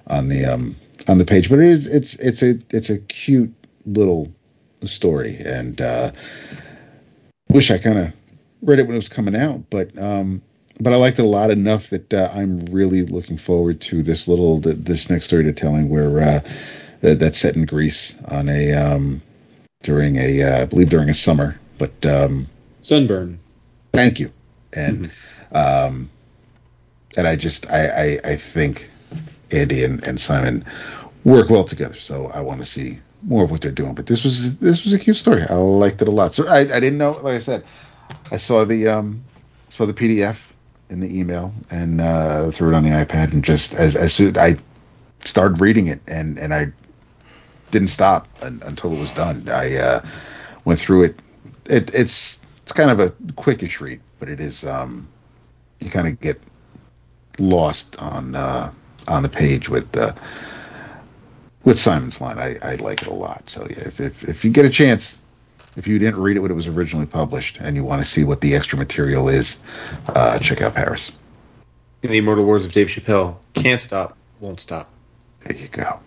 on the um on the page, but it is it's it's a it's a cute little story, and uh, wish I kind of read it when it was coming out, but um, but I liked it a lot enough that uh, I'm really looking forward to this little this next story to telling where uh, that, that's set in Greece on a um, during a uh, I believe during a summer, but um, sunburn. Thank you, and mm-hmm. um, and I just I, I I think Andi and, and Simon work well together, so I want to see more of what they're doing. But this was this was a cute story. I liked it a lot. So I, I didn't know, like I said, I saw the um saw the PDF in the email and uh, threw it on the iPad and just as as soon I started reading it and and I didn't stop until it was done. I uh, went through it. it. It's it's kind of a quickish read, but it is um, you kind of get lost on uh, on the page with uh, with Simon's line. I, I like it a lot. So yeah, if, if if you get a chance, if you didn't read it when it was originally published and you want to see what the extra material is, uh, check out Paris. In the immortal words of Dave Chappelle, can't stop, won't stop. There you go.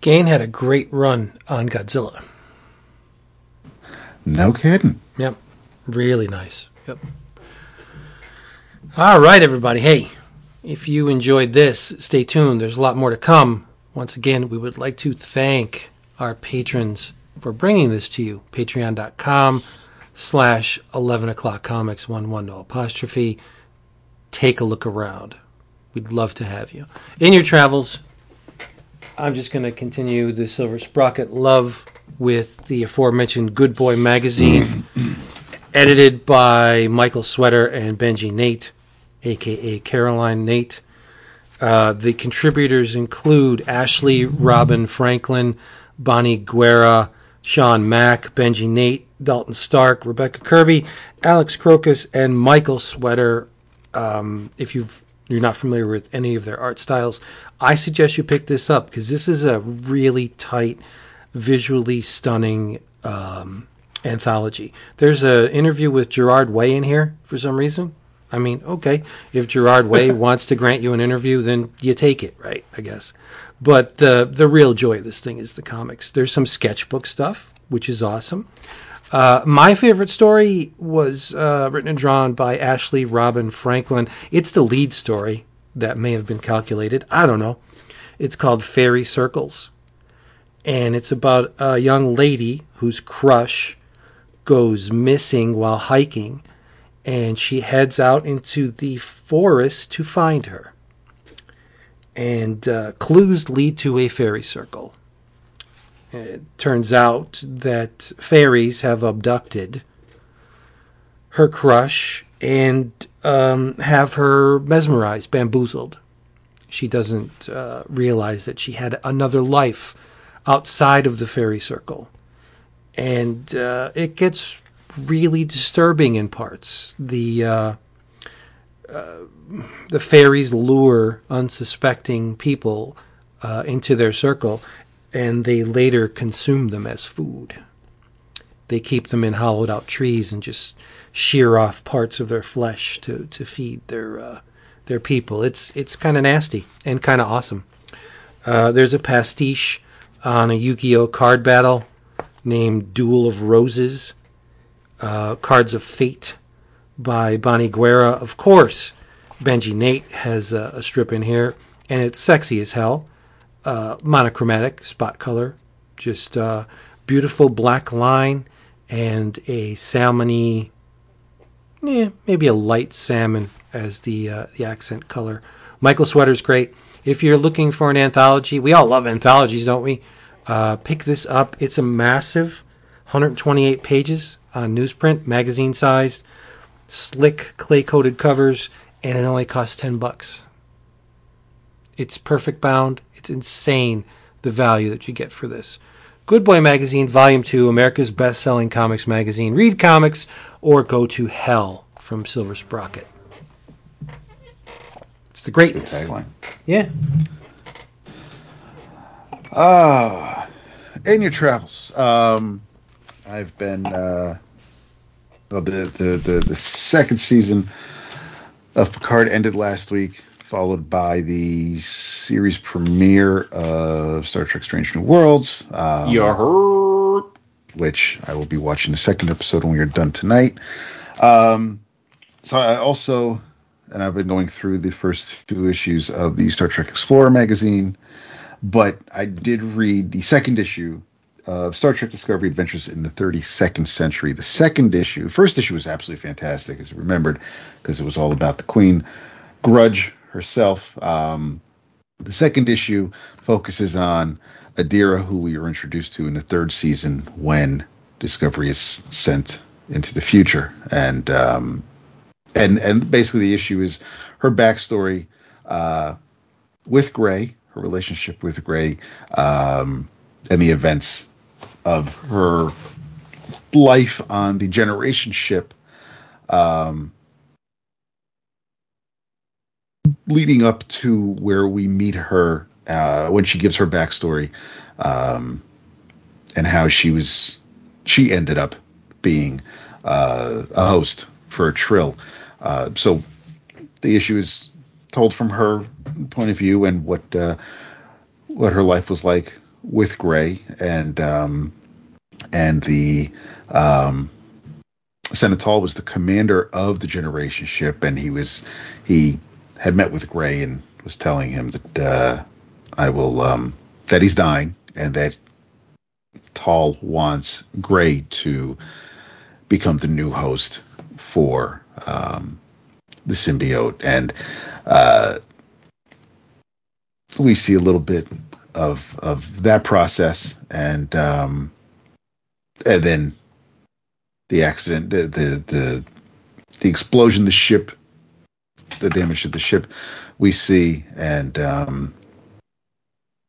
Gane had a great run on Godzilla. No kidding. Yep. Really nice. Yep. All right, everybody. Hey, if you enjoyed this, stay tuned. There's a lot more to come. Once again, we would like to thank our patrons for bringing this to you. Patreon.com slash 11 o'clock comics, one, one, no apostrophe. Take a look around. We'd love to have you. In your travels, I'm just going to continue the Silver Sprocket love with the aforementioned Good Boy magazine, <clears throat> edited by Michael Sweater and Benji Nate, aka Caroline Nate. Uh, the contributors include Ashley Robin Franklin, Bonnie Guerra, Sean Mack, Benji Nate, Dalton Stark, Rebecca Kirby, Alex Krokus, and Michael Sweater. Um, if you've you're not familiar with any of their art styles, I suggest you pick this up because this is a really tight, visually stunning um, anthology. There's an interview with Gerard Way in here for some reason. I mean, okay, if Gerard Way <laughs> wants to grant you an interview, then you take it, right? I guess. But the the real joy of this thing is the comics. There's some sketchbook stuff, which is awesome. Uh, my favorite story was uh, written and drawn by Ashley Robin Franklin. It's the lead story that may have been calculated. I don't know. It's called Fairy Circles. And it's about a young lady whose crush goes missing while hiking. And she heads out into the forest to find her. And uh, clues lead to a fairy circle. It turns out that fairies have abducted her crush and um, have her mesmerized, bamboozled. She doesn't uh, realize that she had another life outside of the fairy circle. And uh, it gets really disturbing in parts. The uh, uh the fairies lure unsuspecting people uh, into their circle, and they later consume them as food. They keep them in hollowed out trees and just shear off parts of their flesh to, to feed their uh, their people. It's it's kind of nasty and kind of awesome. Uh, there's a pastiche on a Yu-Gi-Oh card battle named Duel of Roses, uh, Cards of Fate by Bonnie Guerra. Of course, Benji Nate has a, a strip in here, and it's sexy as hell uh, monochromatic spot color, just uh, beautiful black line and a salmony, yeah, maybe a light salmon as the uh, the accent color. Michael Sweater's great. If you're looking for an anthology, we all love anthologies, don't we? Uh, pick this up. It's a massive 128 pages on newsprint, magazine sized, slick clay coated covers, and it only costs 10 bucks. It's perfect bound. It's insane the value that you get for this. Good Boy Magazine, Volume 2, America's best selling comics magazine. Read comics or go to hell from Silver Sprocket. It's the greatness. Tagline. Yeah. Ah, in your travels. Um, I've been uh, well, the, the the the second season of Picard ended last week, followed by the series premiere of Star Trek: Strange New Worlds. Um, You heard? which I will be watching the second episode when we are done tonight. Um, so I also, and I've been going through the first two issues of the Star Trek Explorer magazine, but I did read the second issue of Star Trek Discovery Adventures in the 32nd Century. The second issue, first issue was absolutely fantastic, as you remembered, because it was all about the Queen Grudge herself. Um, the second issue focuses on Adira, who we were introduced to in the third season when Discovery is sent into the future, and um, and and basically the issue is her backstory uh, with Gray, her relationship with Gray, um, and the events of her life on the Generation ship. Um, leading up to where we meet her uh, when she gives her backstory um, and how she was she ended up being uh, a host for a trill. Uh, so the issue is told from her point of view and what uh, what her life was like with Gray and um, and the um, Senator was the commander of the Generation ship, and he was he had met with Gray and was telling him that uh, I will um, that he's dying and that Tal wants Gray to become the new host for um, the symbiote, and uh, we see a little bit of of that process, and um, and then the accident, the the the the explosion, the ship, the damage to the ship, we see, and um,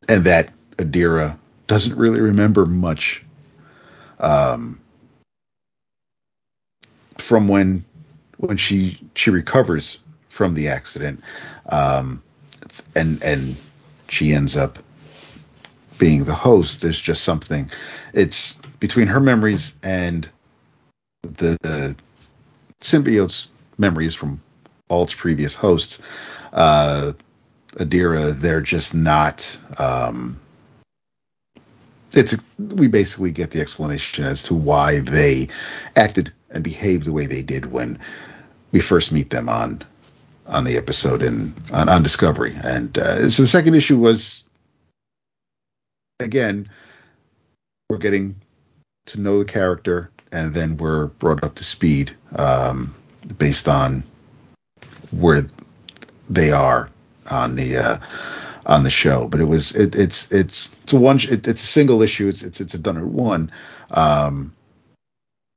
and that Adira doesn't really remember much um, from when when she she recovers from the accident, um, and and she ends up being the host. There's just something. It's between her memories and the, the symbiote's memories from all its previous hosts. Uh, Adira, they're just not. Um, it's we basically get the explanation as to why they acted and behaved the way they did when we first meet them on on the episode in on, on Discovery. And uh, so the second issue was again we're getting to know the character, and then we're brought up to speed um, based on where they are on the uh, on the show. But it was it, it's it's it's a one it, it's a single issue. It's it's it's a done at one. Um,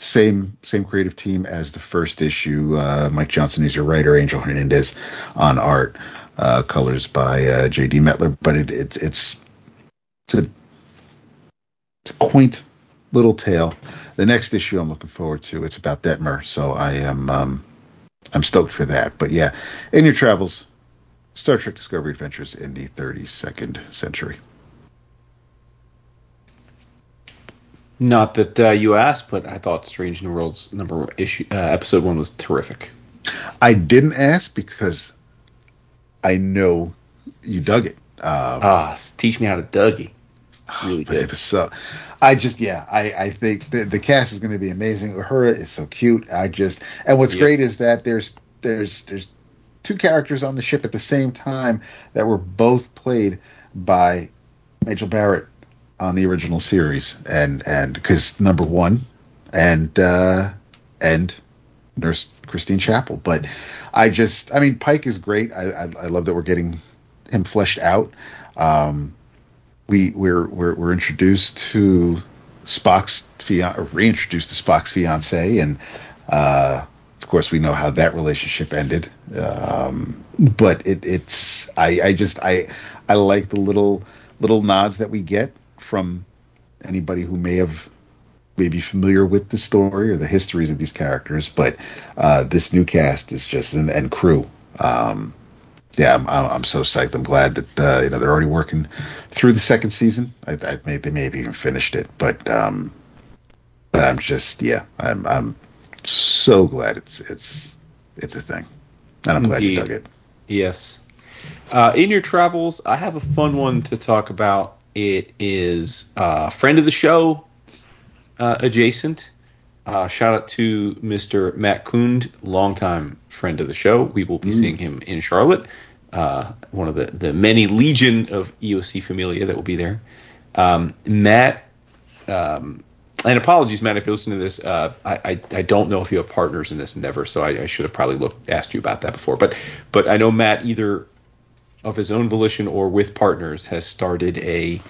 same same creative team as the first issue. Uh, Mike Johnson is your writer. Angel Hernandez on art. Uh, colors by uh, J.D. Mettler. But it, it it's it's a, it's a quaint little tale. The next issue I'm looking forward to. It's about Detmer, so I am um, I'm stoked for that. But yeah, in your travels, Star Trek Discovery Adventures in the 32nd century. Not that uh, you asked, but I thought Strange New Worlds number issue uh, episode one was terrific. I didn't ask because I know you dug it. Um, Ah, teach me how to Dougie. Really but it good. was so. I just yeah, I I think the the cast is going to be amazing. Uhura is so cute. I just and what's Yeah. great is that there's there's there's two characters on the ship at the same time that were both played by Majel Barrett on the original series, and and because number one, and uh, and Nurse Christine Chapel. But I just, I mean, Pike is great. I I, I love that we're getting him fleshed out. Um, we we're we're, we're introduced to Spock's fiance, reintroduced to Spock's fiance, and uh, of course we know how that relationship ended. Um, but it, it's I, I just I I like the little little nods that we get from anybody who may have maybe familiar with the story or the histories of these characters. But uh, this new cast is just and, and crew. Um, yeah, I'm, I'm so psyched. I'm glad that uh, you know they're already working through the second season. I, I may, they may have even finished it, but um, but I'm just yeah, I'm I'm so glad it's it's it's a thing, and I'm glad you dug it. Yes. Uh, in your travels, I have a fun one to talk about. It is uh, friend of the show uh, adjacent. Uh, shout out to Mr. Matt Kund, longtime friend of the show. We will be seeing him in Charlotte. Uh, one of the, the many legion of EOC Familia that will be there. Um, Matt, um, and apologies, Matt, if you're listening to this. Uh, I, I I don't know if you have partners in this endeavor, so I, I should have probably looked asked you about that before. But but I know Matt either of his own volition or with partners has started a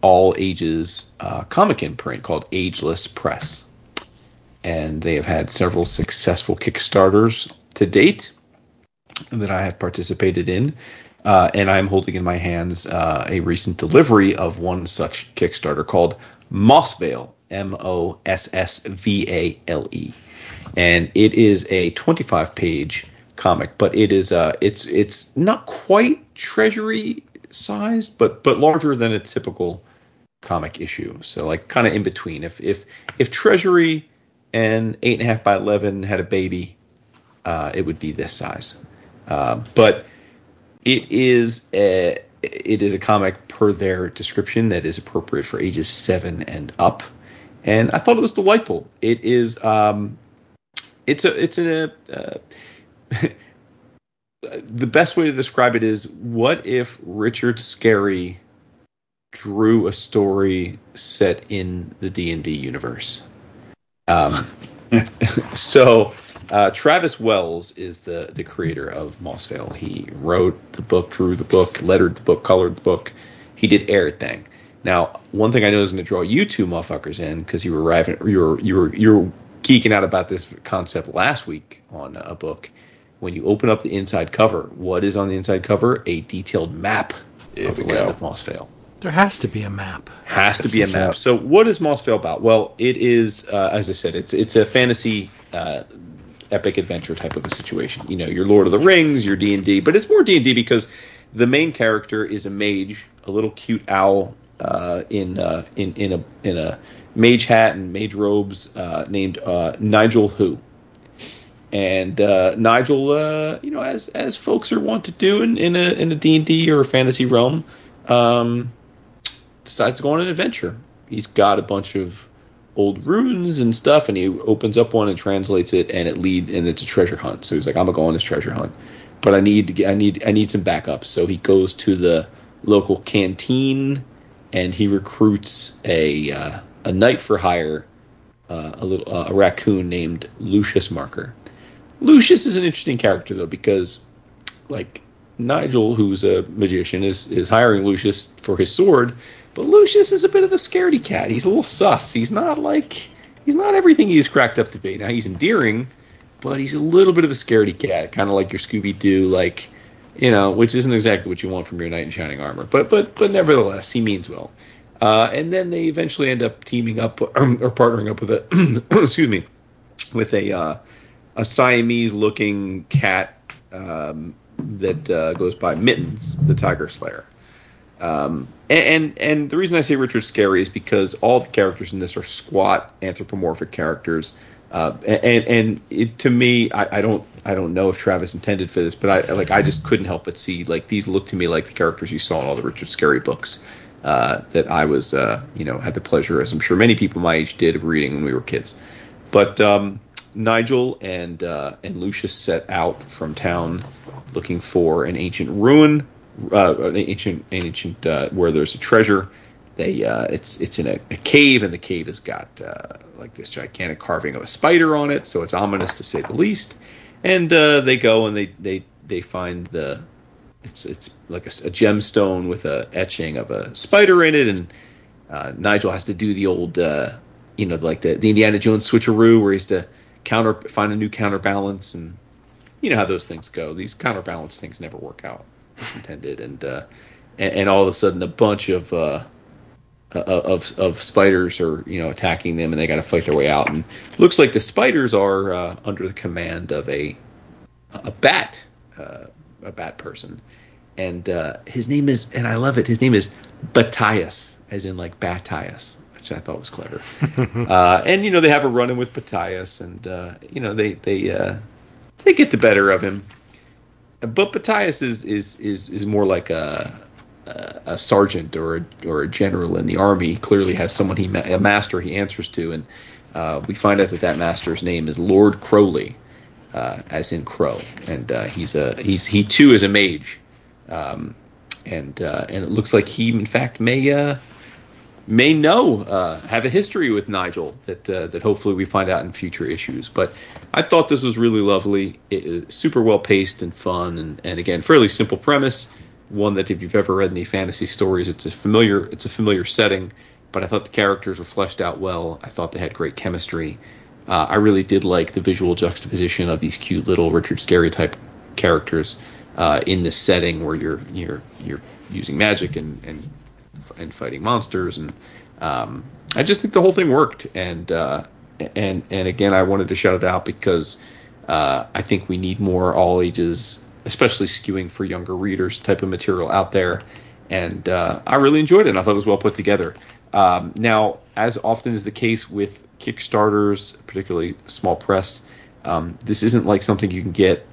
all ages uh, comic imprint called Ageless Press, and they have had several successful Kickstarters to date that I have participated in. Uh, and I'm holding in my hands uh, a recent delivery of one such Kickstarter called Mossvale, M O S S V A L E, and it is a 25 page comic, but it is uh, it's it's not quite treasury sized, but but larger than a typical comic issue. So like kind of in between. If if if Treasury and eight and a half by eleven had a baby, uh, it would be this size. Uh, but it is a it is a comic per their description that is appropriate for ages seven and up, and I thought it was delightful. It is um, it's a it's a uh, <laughs> the best way to describe it is what if Richard Scarry drew a story set in the D&D universe. Um, <laughs> so uh, Travis Wells is the the creator of Mossvale. He wrote the book, drew the book, lettered the book, colored the book. He did everything. Now, one thing I know is going to draw you two motherfuckers in because you were arriving, you were you were you were geeking out about this concept last week on a book. When you open up the inside cover, what is on the inside cover? A detailed map of the we land go. of Mossvale. There has to be a map. Has to be a map. up. So, what is Mossvale about? Well, it is, uh, as I said, it's it's a fantasy, uh, epic adventure type of a situation. You know, your Lord of the Rings, your D and D, but it's more D and D because the main character is a mage, a little cute owl uh, in uh, in in a in a mage hat and mage robes, uh, named uh, Nigel Who. And uh, Nigel, uh, you know, as as folks are wont to do in, in a in a D and D or a fantasy realm, um, decides to go on an adventure. He's got a bunch of old runes and stuff, and he opens up one and translates it, and it lead and it's a treasure hunt. So he's like, I'm gonna go on this treasure hunt, but I need to get, I need I need some backup. So he goes to the local canteen, and he recruits a uh, a knight for hire, uh, a little uh, a raccoon named Lucius Marker. Lucius is an interesting character though because, like Nigel, who's a magician, is is hiring Lucius for his sword, but Lucius is a bit of a scaredy cat. He's a little sus. He's not like he's not everything he's cracked up to be. Now he's endearing, but he's a little bit of a scaredy cat, kind of like your Scooby Doo, like you know, which isn't exactly what you want from your knight in shining armor. But but but nevertheless, he means well. Uh, and then they eventually end up teaming up <clears throat> or partnering up with a <clears throat> excuse me with a uh, a Siamese looking cat um, that uh, goes by Mittens, the Tiger Slayer. Um, and, and and the reason I say Richard Scarry is because all the characters in this are squat anthropomorphic characters. Uh, and and it, to me, I, I don't I don't know if Travis intended for this, but I like I just couldn't help but see like these look to me like the characters you saw in all the Richard Scarry books uh, that I was uh, you know had the pleasure, as I'm sure many people my age did, of reading when we were kids. But um, Nigel and uh, and Lucius set out from town looking for an ancient ruin, uh, an ancient an ancient uh, where there's a treasure, they uh, it's it's in a, a, cave, and the cave has got uh, like this gigantic carving of a spider on it, so it's ominous to say the least. And uh, they go and they they they find the it's it's like a, a, gemstone with a etching of a spider in it, and uh, Nigel has to do the old you know like the, the Indiana Jones switcheroo where he's to counter find a new counterbalance, and you know how those things go. These counterbalance things never work out intended, and uh, and, and all of a sudden a bunch of uh, of of spiders are you know attacking them and they got to fight their way out. And looks like the spiders are uh, under the command of a a bat uh, a bat person. And uh, his name is and I love it his name is Batias as in like Batias which I thought was clever. <laughs> Uh, and you know they have a run in with Batias and uh, you know they they they get the better of him but Batias is is is is more like a a sergeant or a, or a general in the army. Clearly has someone he a master he answers to, and uh, we find out that that master's name is Lord Crowley, uh, as in Crow, and uh, he's a he's he too is a mage, um, and uh, and it looks like he in fact may uh, may know uh, have a history with Nigel that that hopefully we find out in future issues. But I thought this was really lovely, it, super well paced and fun, and and again fairly simple premise one that if you've ever read any fantasy stories, it's a familiar it's a familiar setting. But I thought the characters were fleshed out well. I thought they had great chemistry. Uh, I really did like the visual juxtaposition of these cute little Richard Scarry type characters uh, in this setting where you're you're you're using magic and and and fighting monsters and um, I just think the whole thing worked and uh, and and again I wanted to shout it out because uh, I think we need more all ages especially skewing for younger readers type of material out there. And uh, I really enjoyed it. I thought it was well put together. Um, now, as often is the case with Kickstarters, particularly small press, um, this isn't like something you can get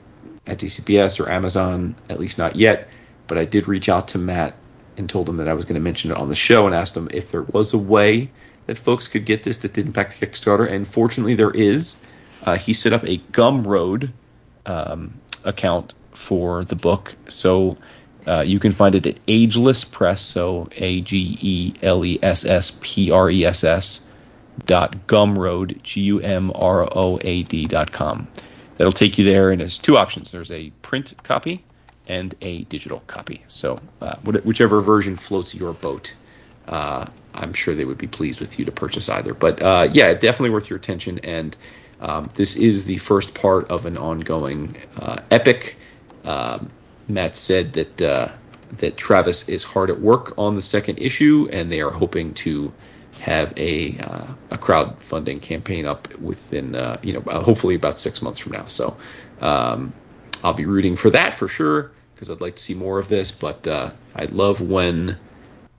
at DCBS or Amazon, at least not yet. But I did reach out to Matt and told him that I was going to mention it on the show and asked him if there was a way that folks could get this that did in fact Kickstarter. And fortunately, there is. Uh, he set up a Gumroad um, account for the book. So uh, you can find it at Ageless Press, so A G E L E S S P R E S S dot gumroad g u m r o a d dot com. That'll take you there, and there's two options. There's a print copy and a digital copy. So uh, whichever version floats your boat, uh, I'm sure they would be pleased with you to purchase either. But uh, yeah, definitely worth your attention. And um, this is the first part of an ongoing uh, epic um, Matt said that uh, that Travis is hard at work on the second issue, and they are hoping to have a uh, a crowdfunding campaign up within uh, you know hopefully about six months from now. So um, I'll be rooting for that for sure because I'd like to see more of this. But uh, I love when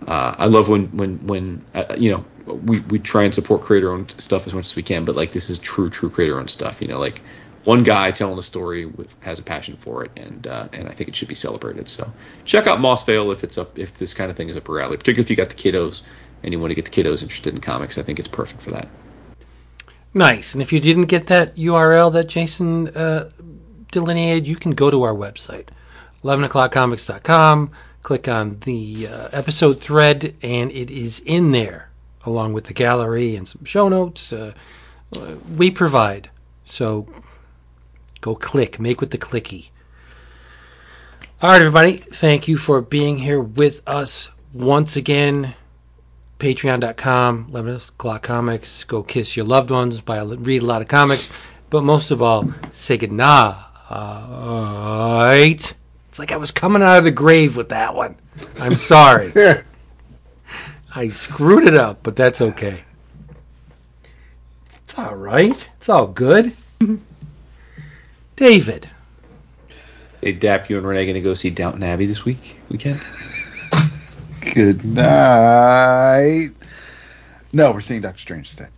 uh, I love when when when uh, you know we we try and support creator owned stuff as much as we can, but like this is true true creator owned stuff. You know like one guy telling a story with, has a passion for it, and uh, and I think it should be celebrated. So check out Mossvale if it's up if this kind of thing is up your alley, particularly if you got the kiddos and you want to get the kiddos interested in comics. I think it's perfect for that. Nice. And if you didn't get that URL that Jason uh, delineated, you can go to our website, 11o'clockcomics.com, click on the uh, episode thread, and it is in there, along with the gallery and some show notes. Uh, we provide. So Go click, make with the clicky. All right, everybody. Thank you for being here with us once again. Patreon.com, 11 o'clock comics. Go kiss your loved ones, buy, read a lot of comics. But most of all, say goodnight. It's like I was coming out of the grave with that one. I'm sorry. <laughs> I screwed it up, but that's okay. It's all right. It's all good. <laughs> David. Hey, Dap, you and Renee going to go see Downton Abbey this week, weekend? Good night. No, we're seeing Doctor Strange today.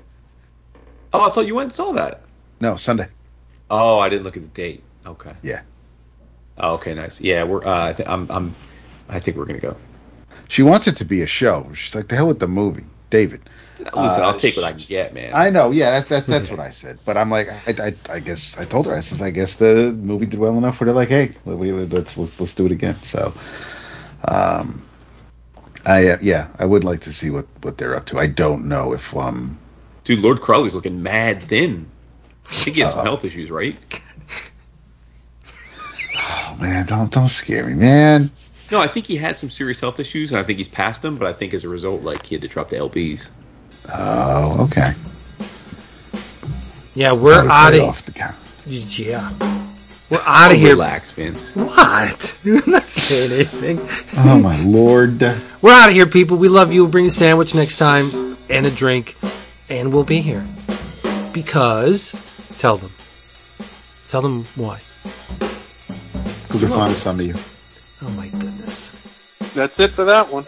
Oh, I thought you went and saw that. No, Sunday. Oh, I didn't look at the date. Okay. Yeah. Oh, okay, nice. Yeah, we're. Uh, I th- I'm. I'm. I think we're gonna go. She wants it to be a show. She's like, the hell with the movie, David. Listen, uh, I'll take what I can get, man. I know, yeah, that's that's that's what I said. But I'm like, I, I, I guess I told her, I said, I guess the movie did well enough where they're like, hey, we, let's, let's let's do it again. So, um, I uh, yeah, I would like to see what what they're up to. I don't know if um Dude, Lord Crowley's looking mad thin. I think he has some health issues, right? Oh man, don't don't scare me, man. No, I think he had some serious health issues, and I think he's past them. But I think as a result, like he had to drop the lbs. Oh, okay. Yeah, we're out of off the yeah. We're out of here. Relax, Vince. What? <laughs> I'm not saying anything. Oh my lord. We're out of here, people. We love you. We'll bring a sandwich next time and a drink, and we'll be here because tell them. Tell them why. Because we're fond of some of you. Oh my goodness. That's it for that one.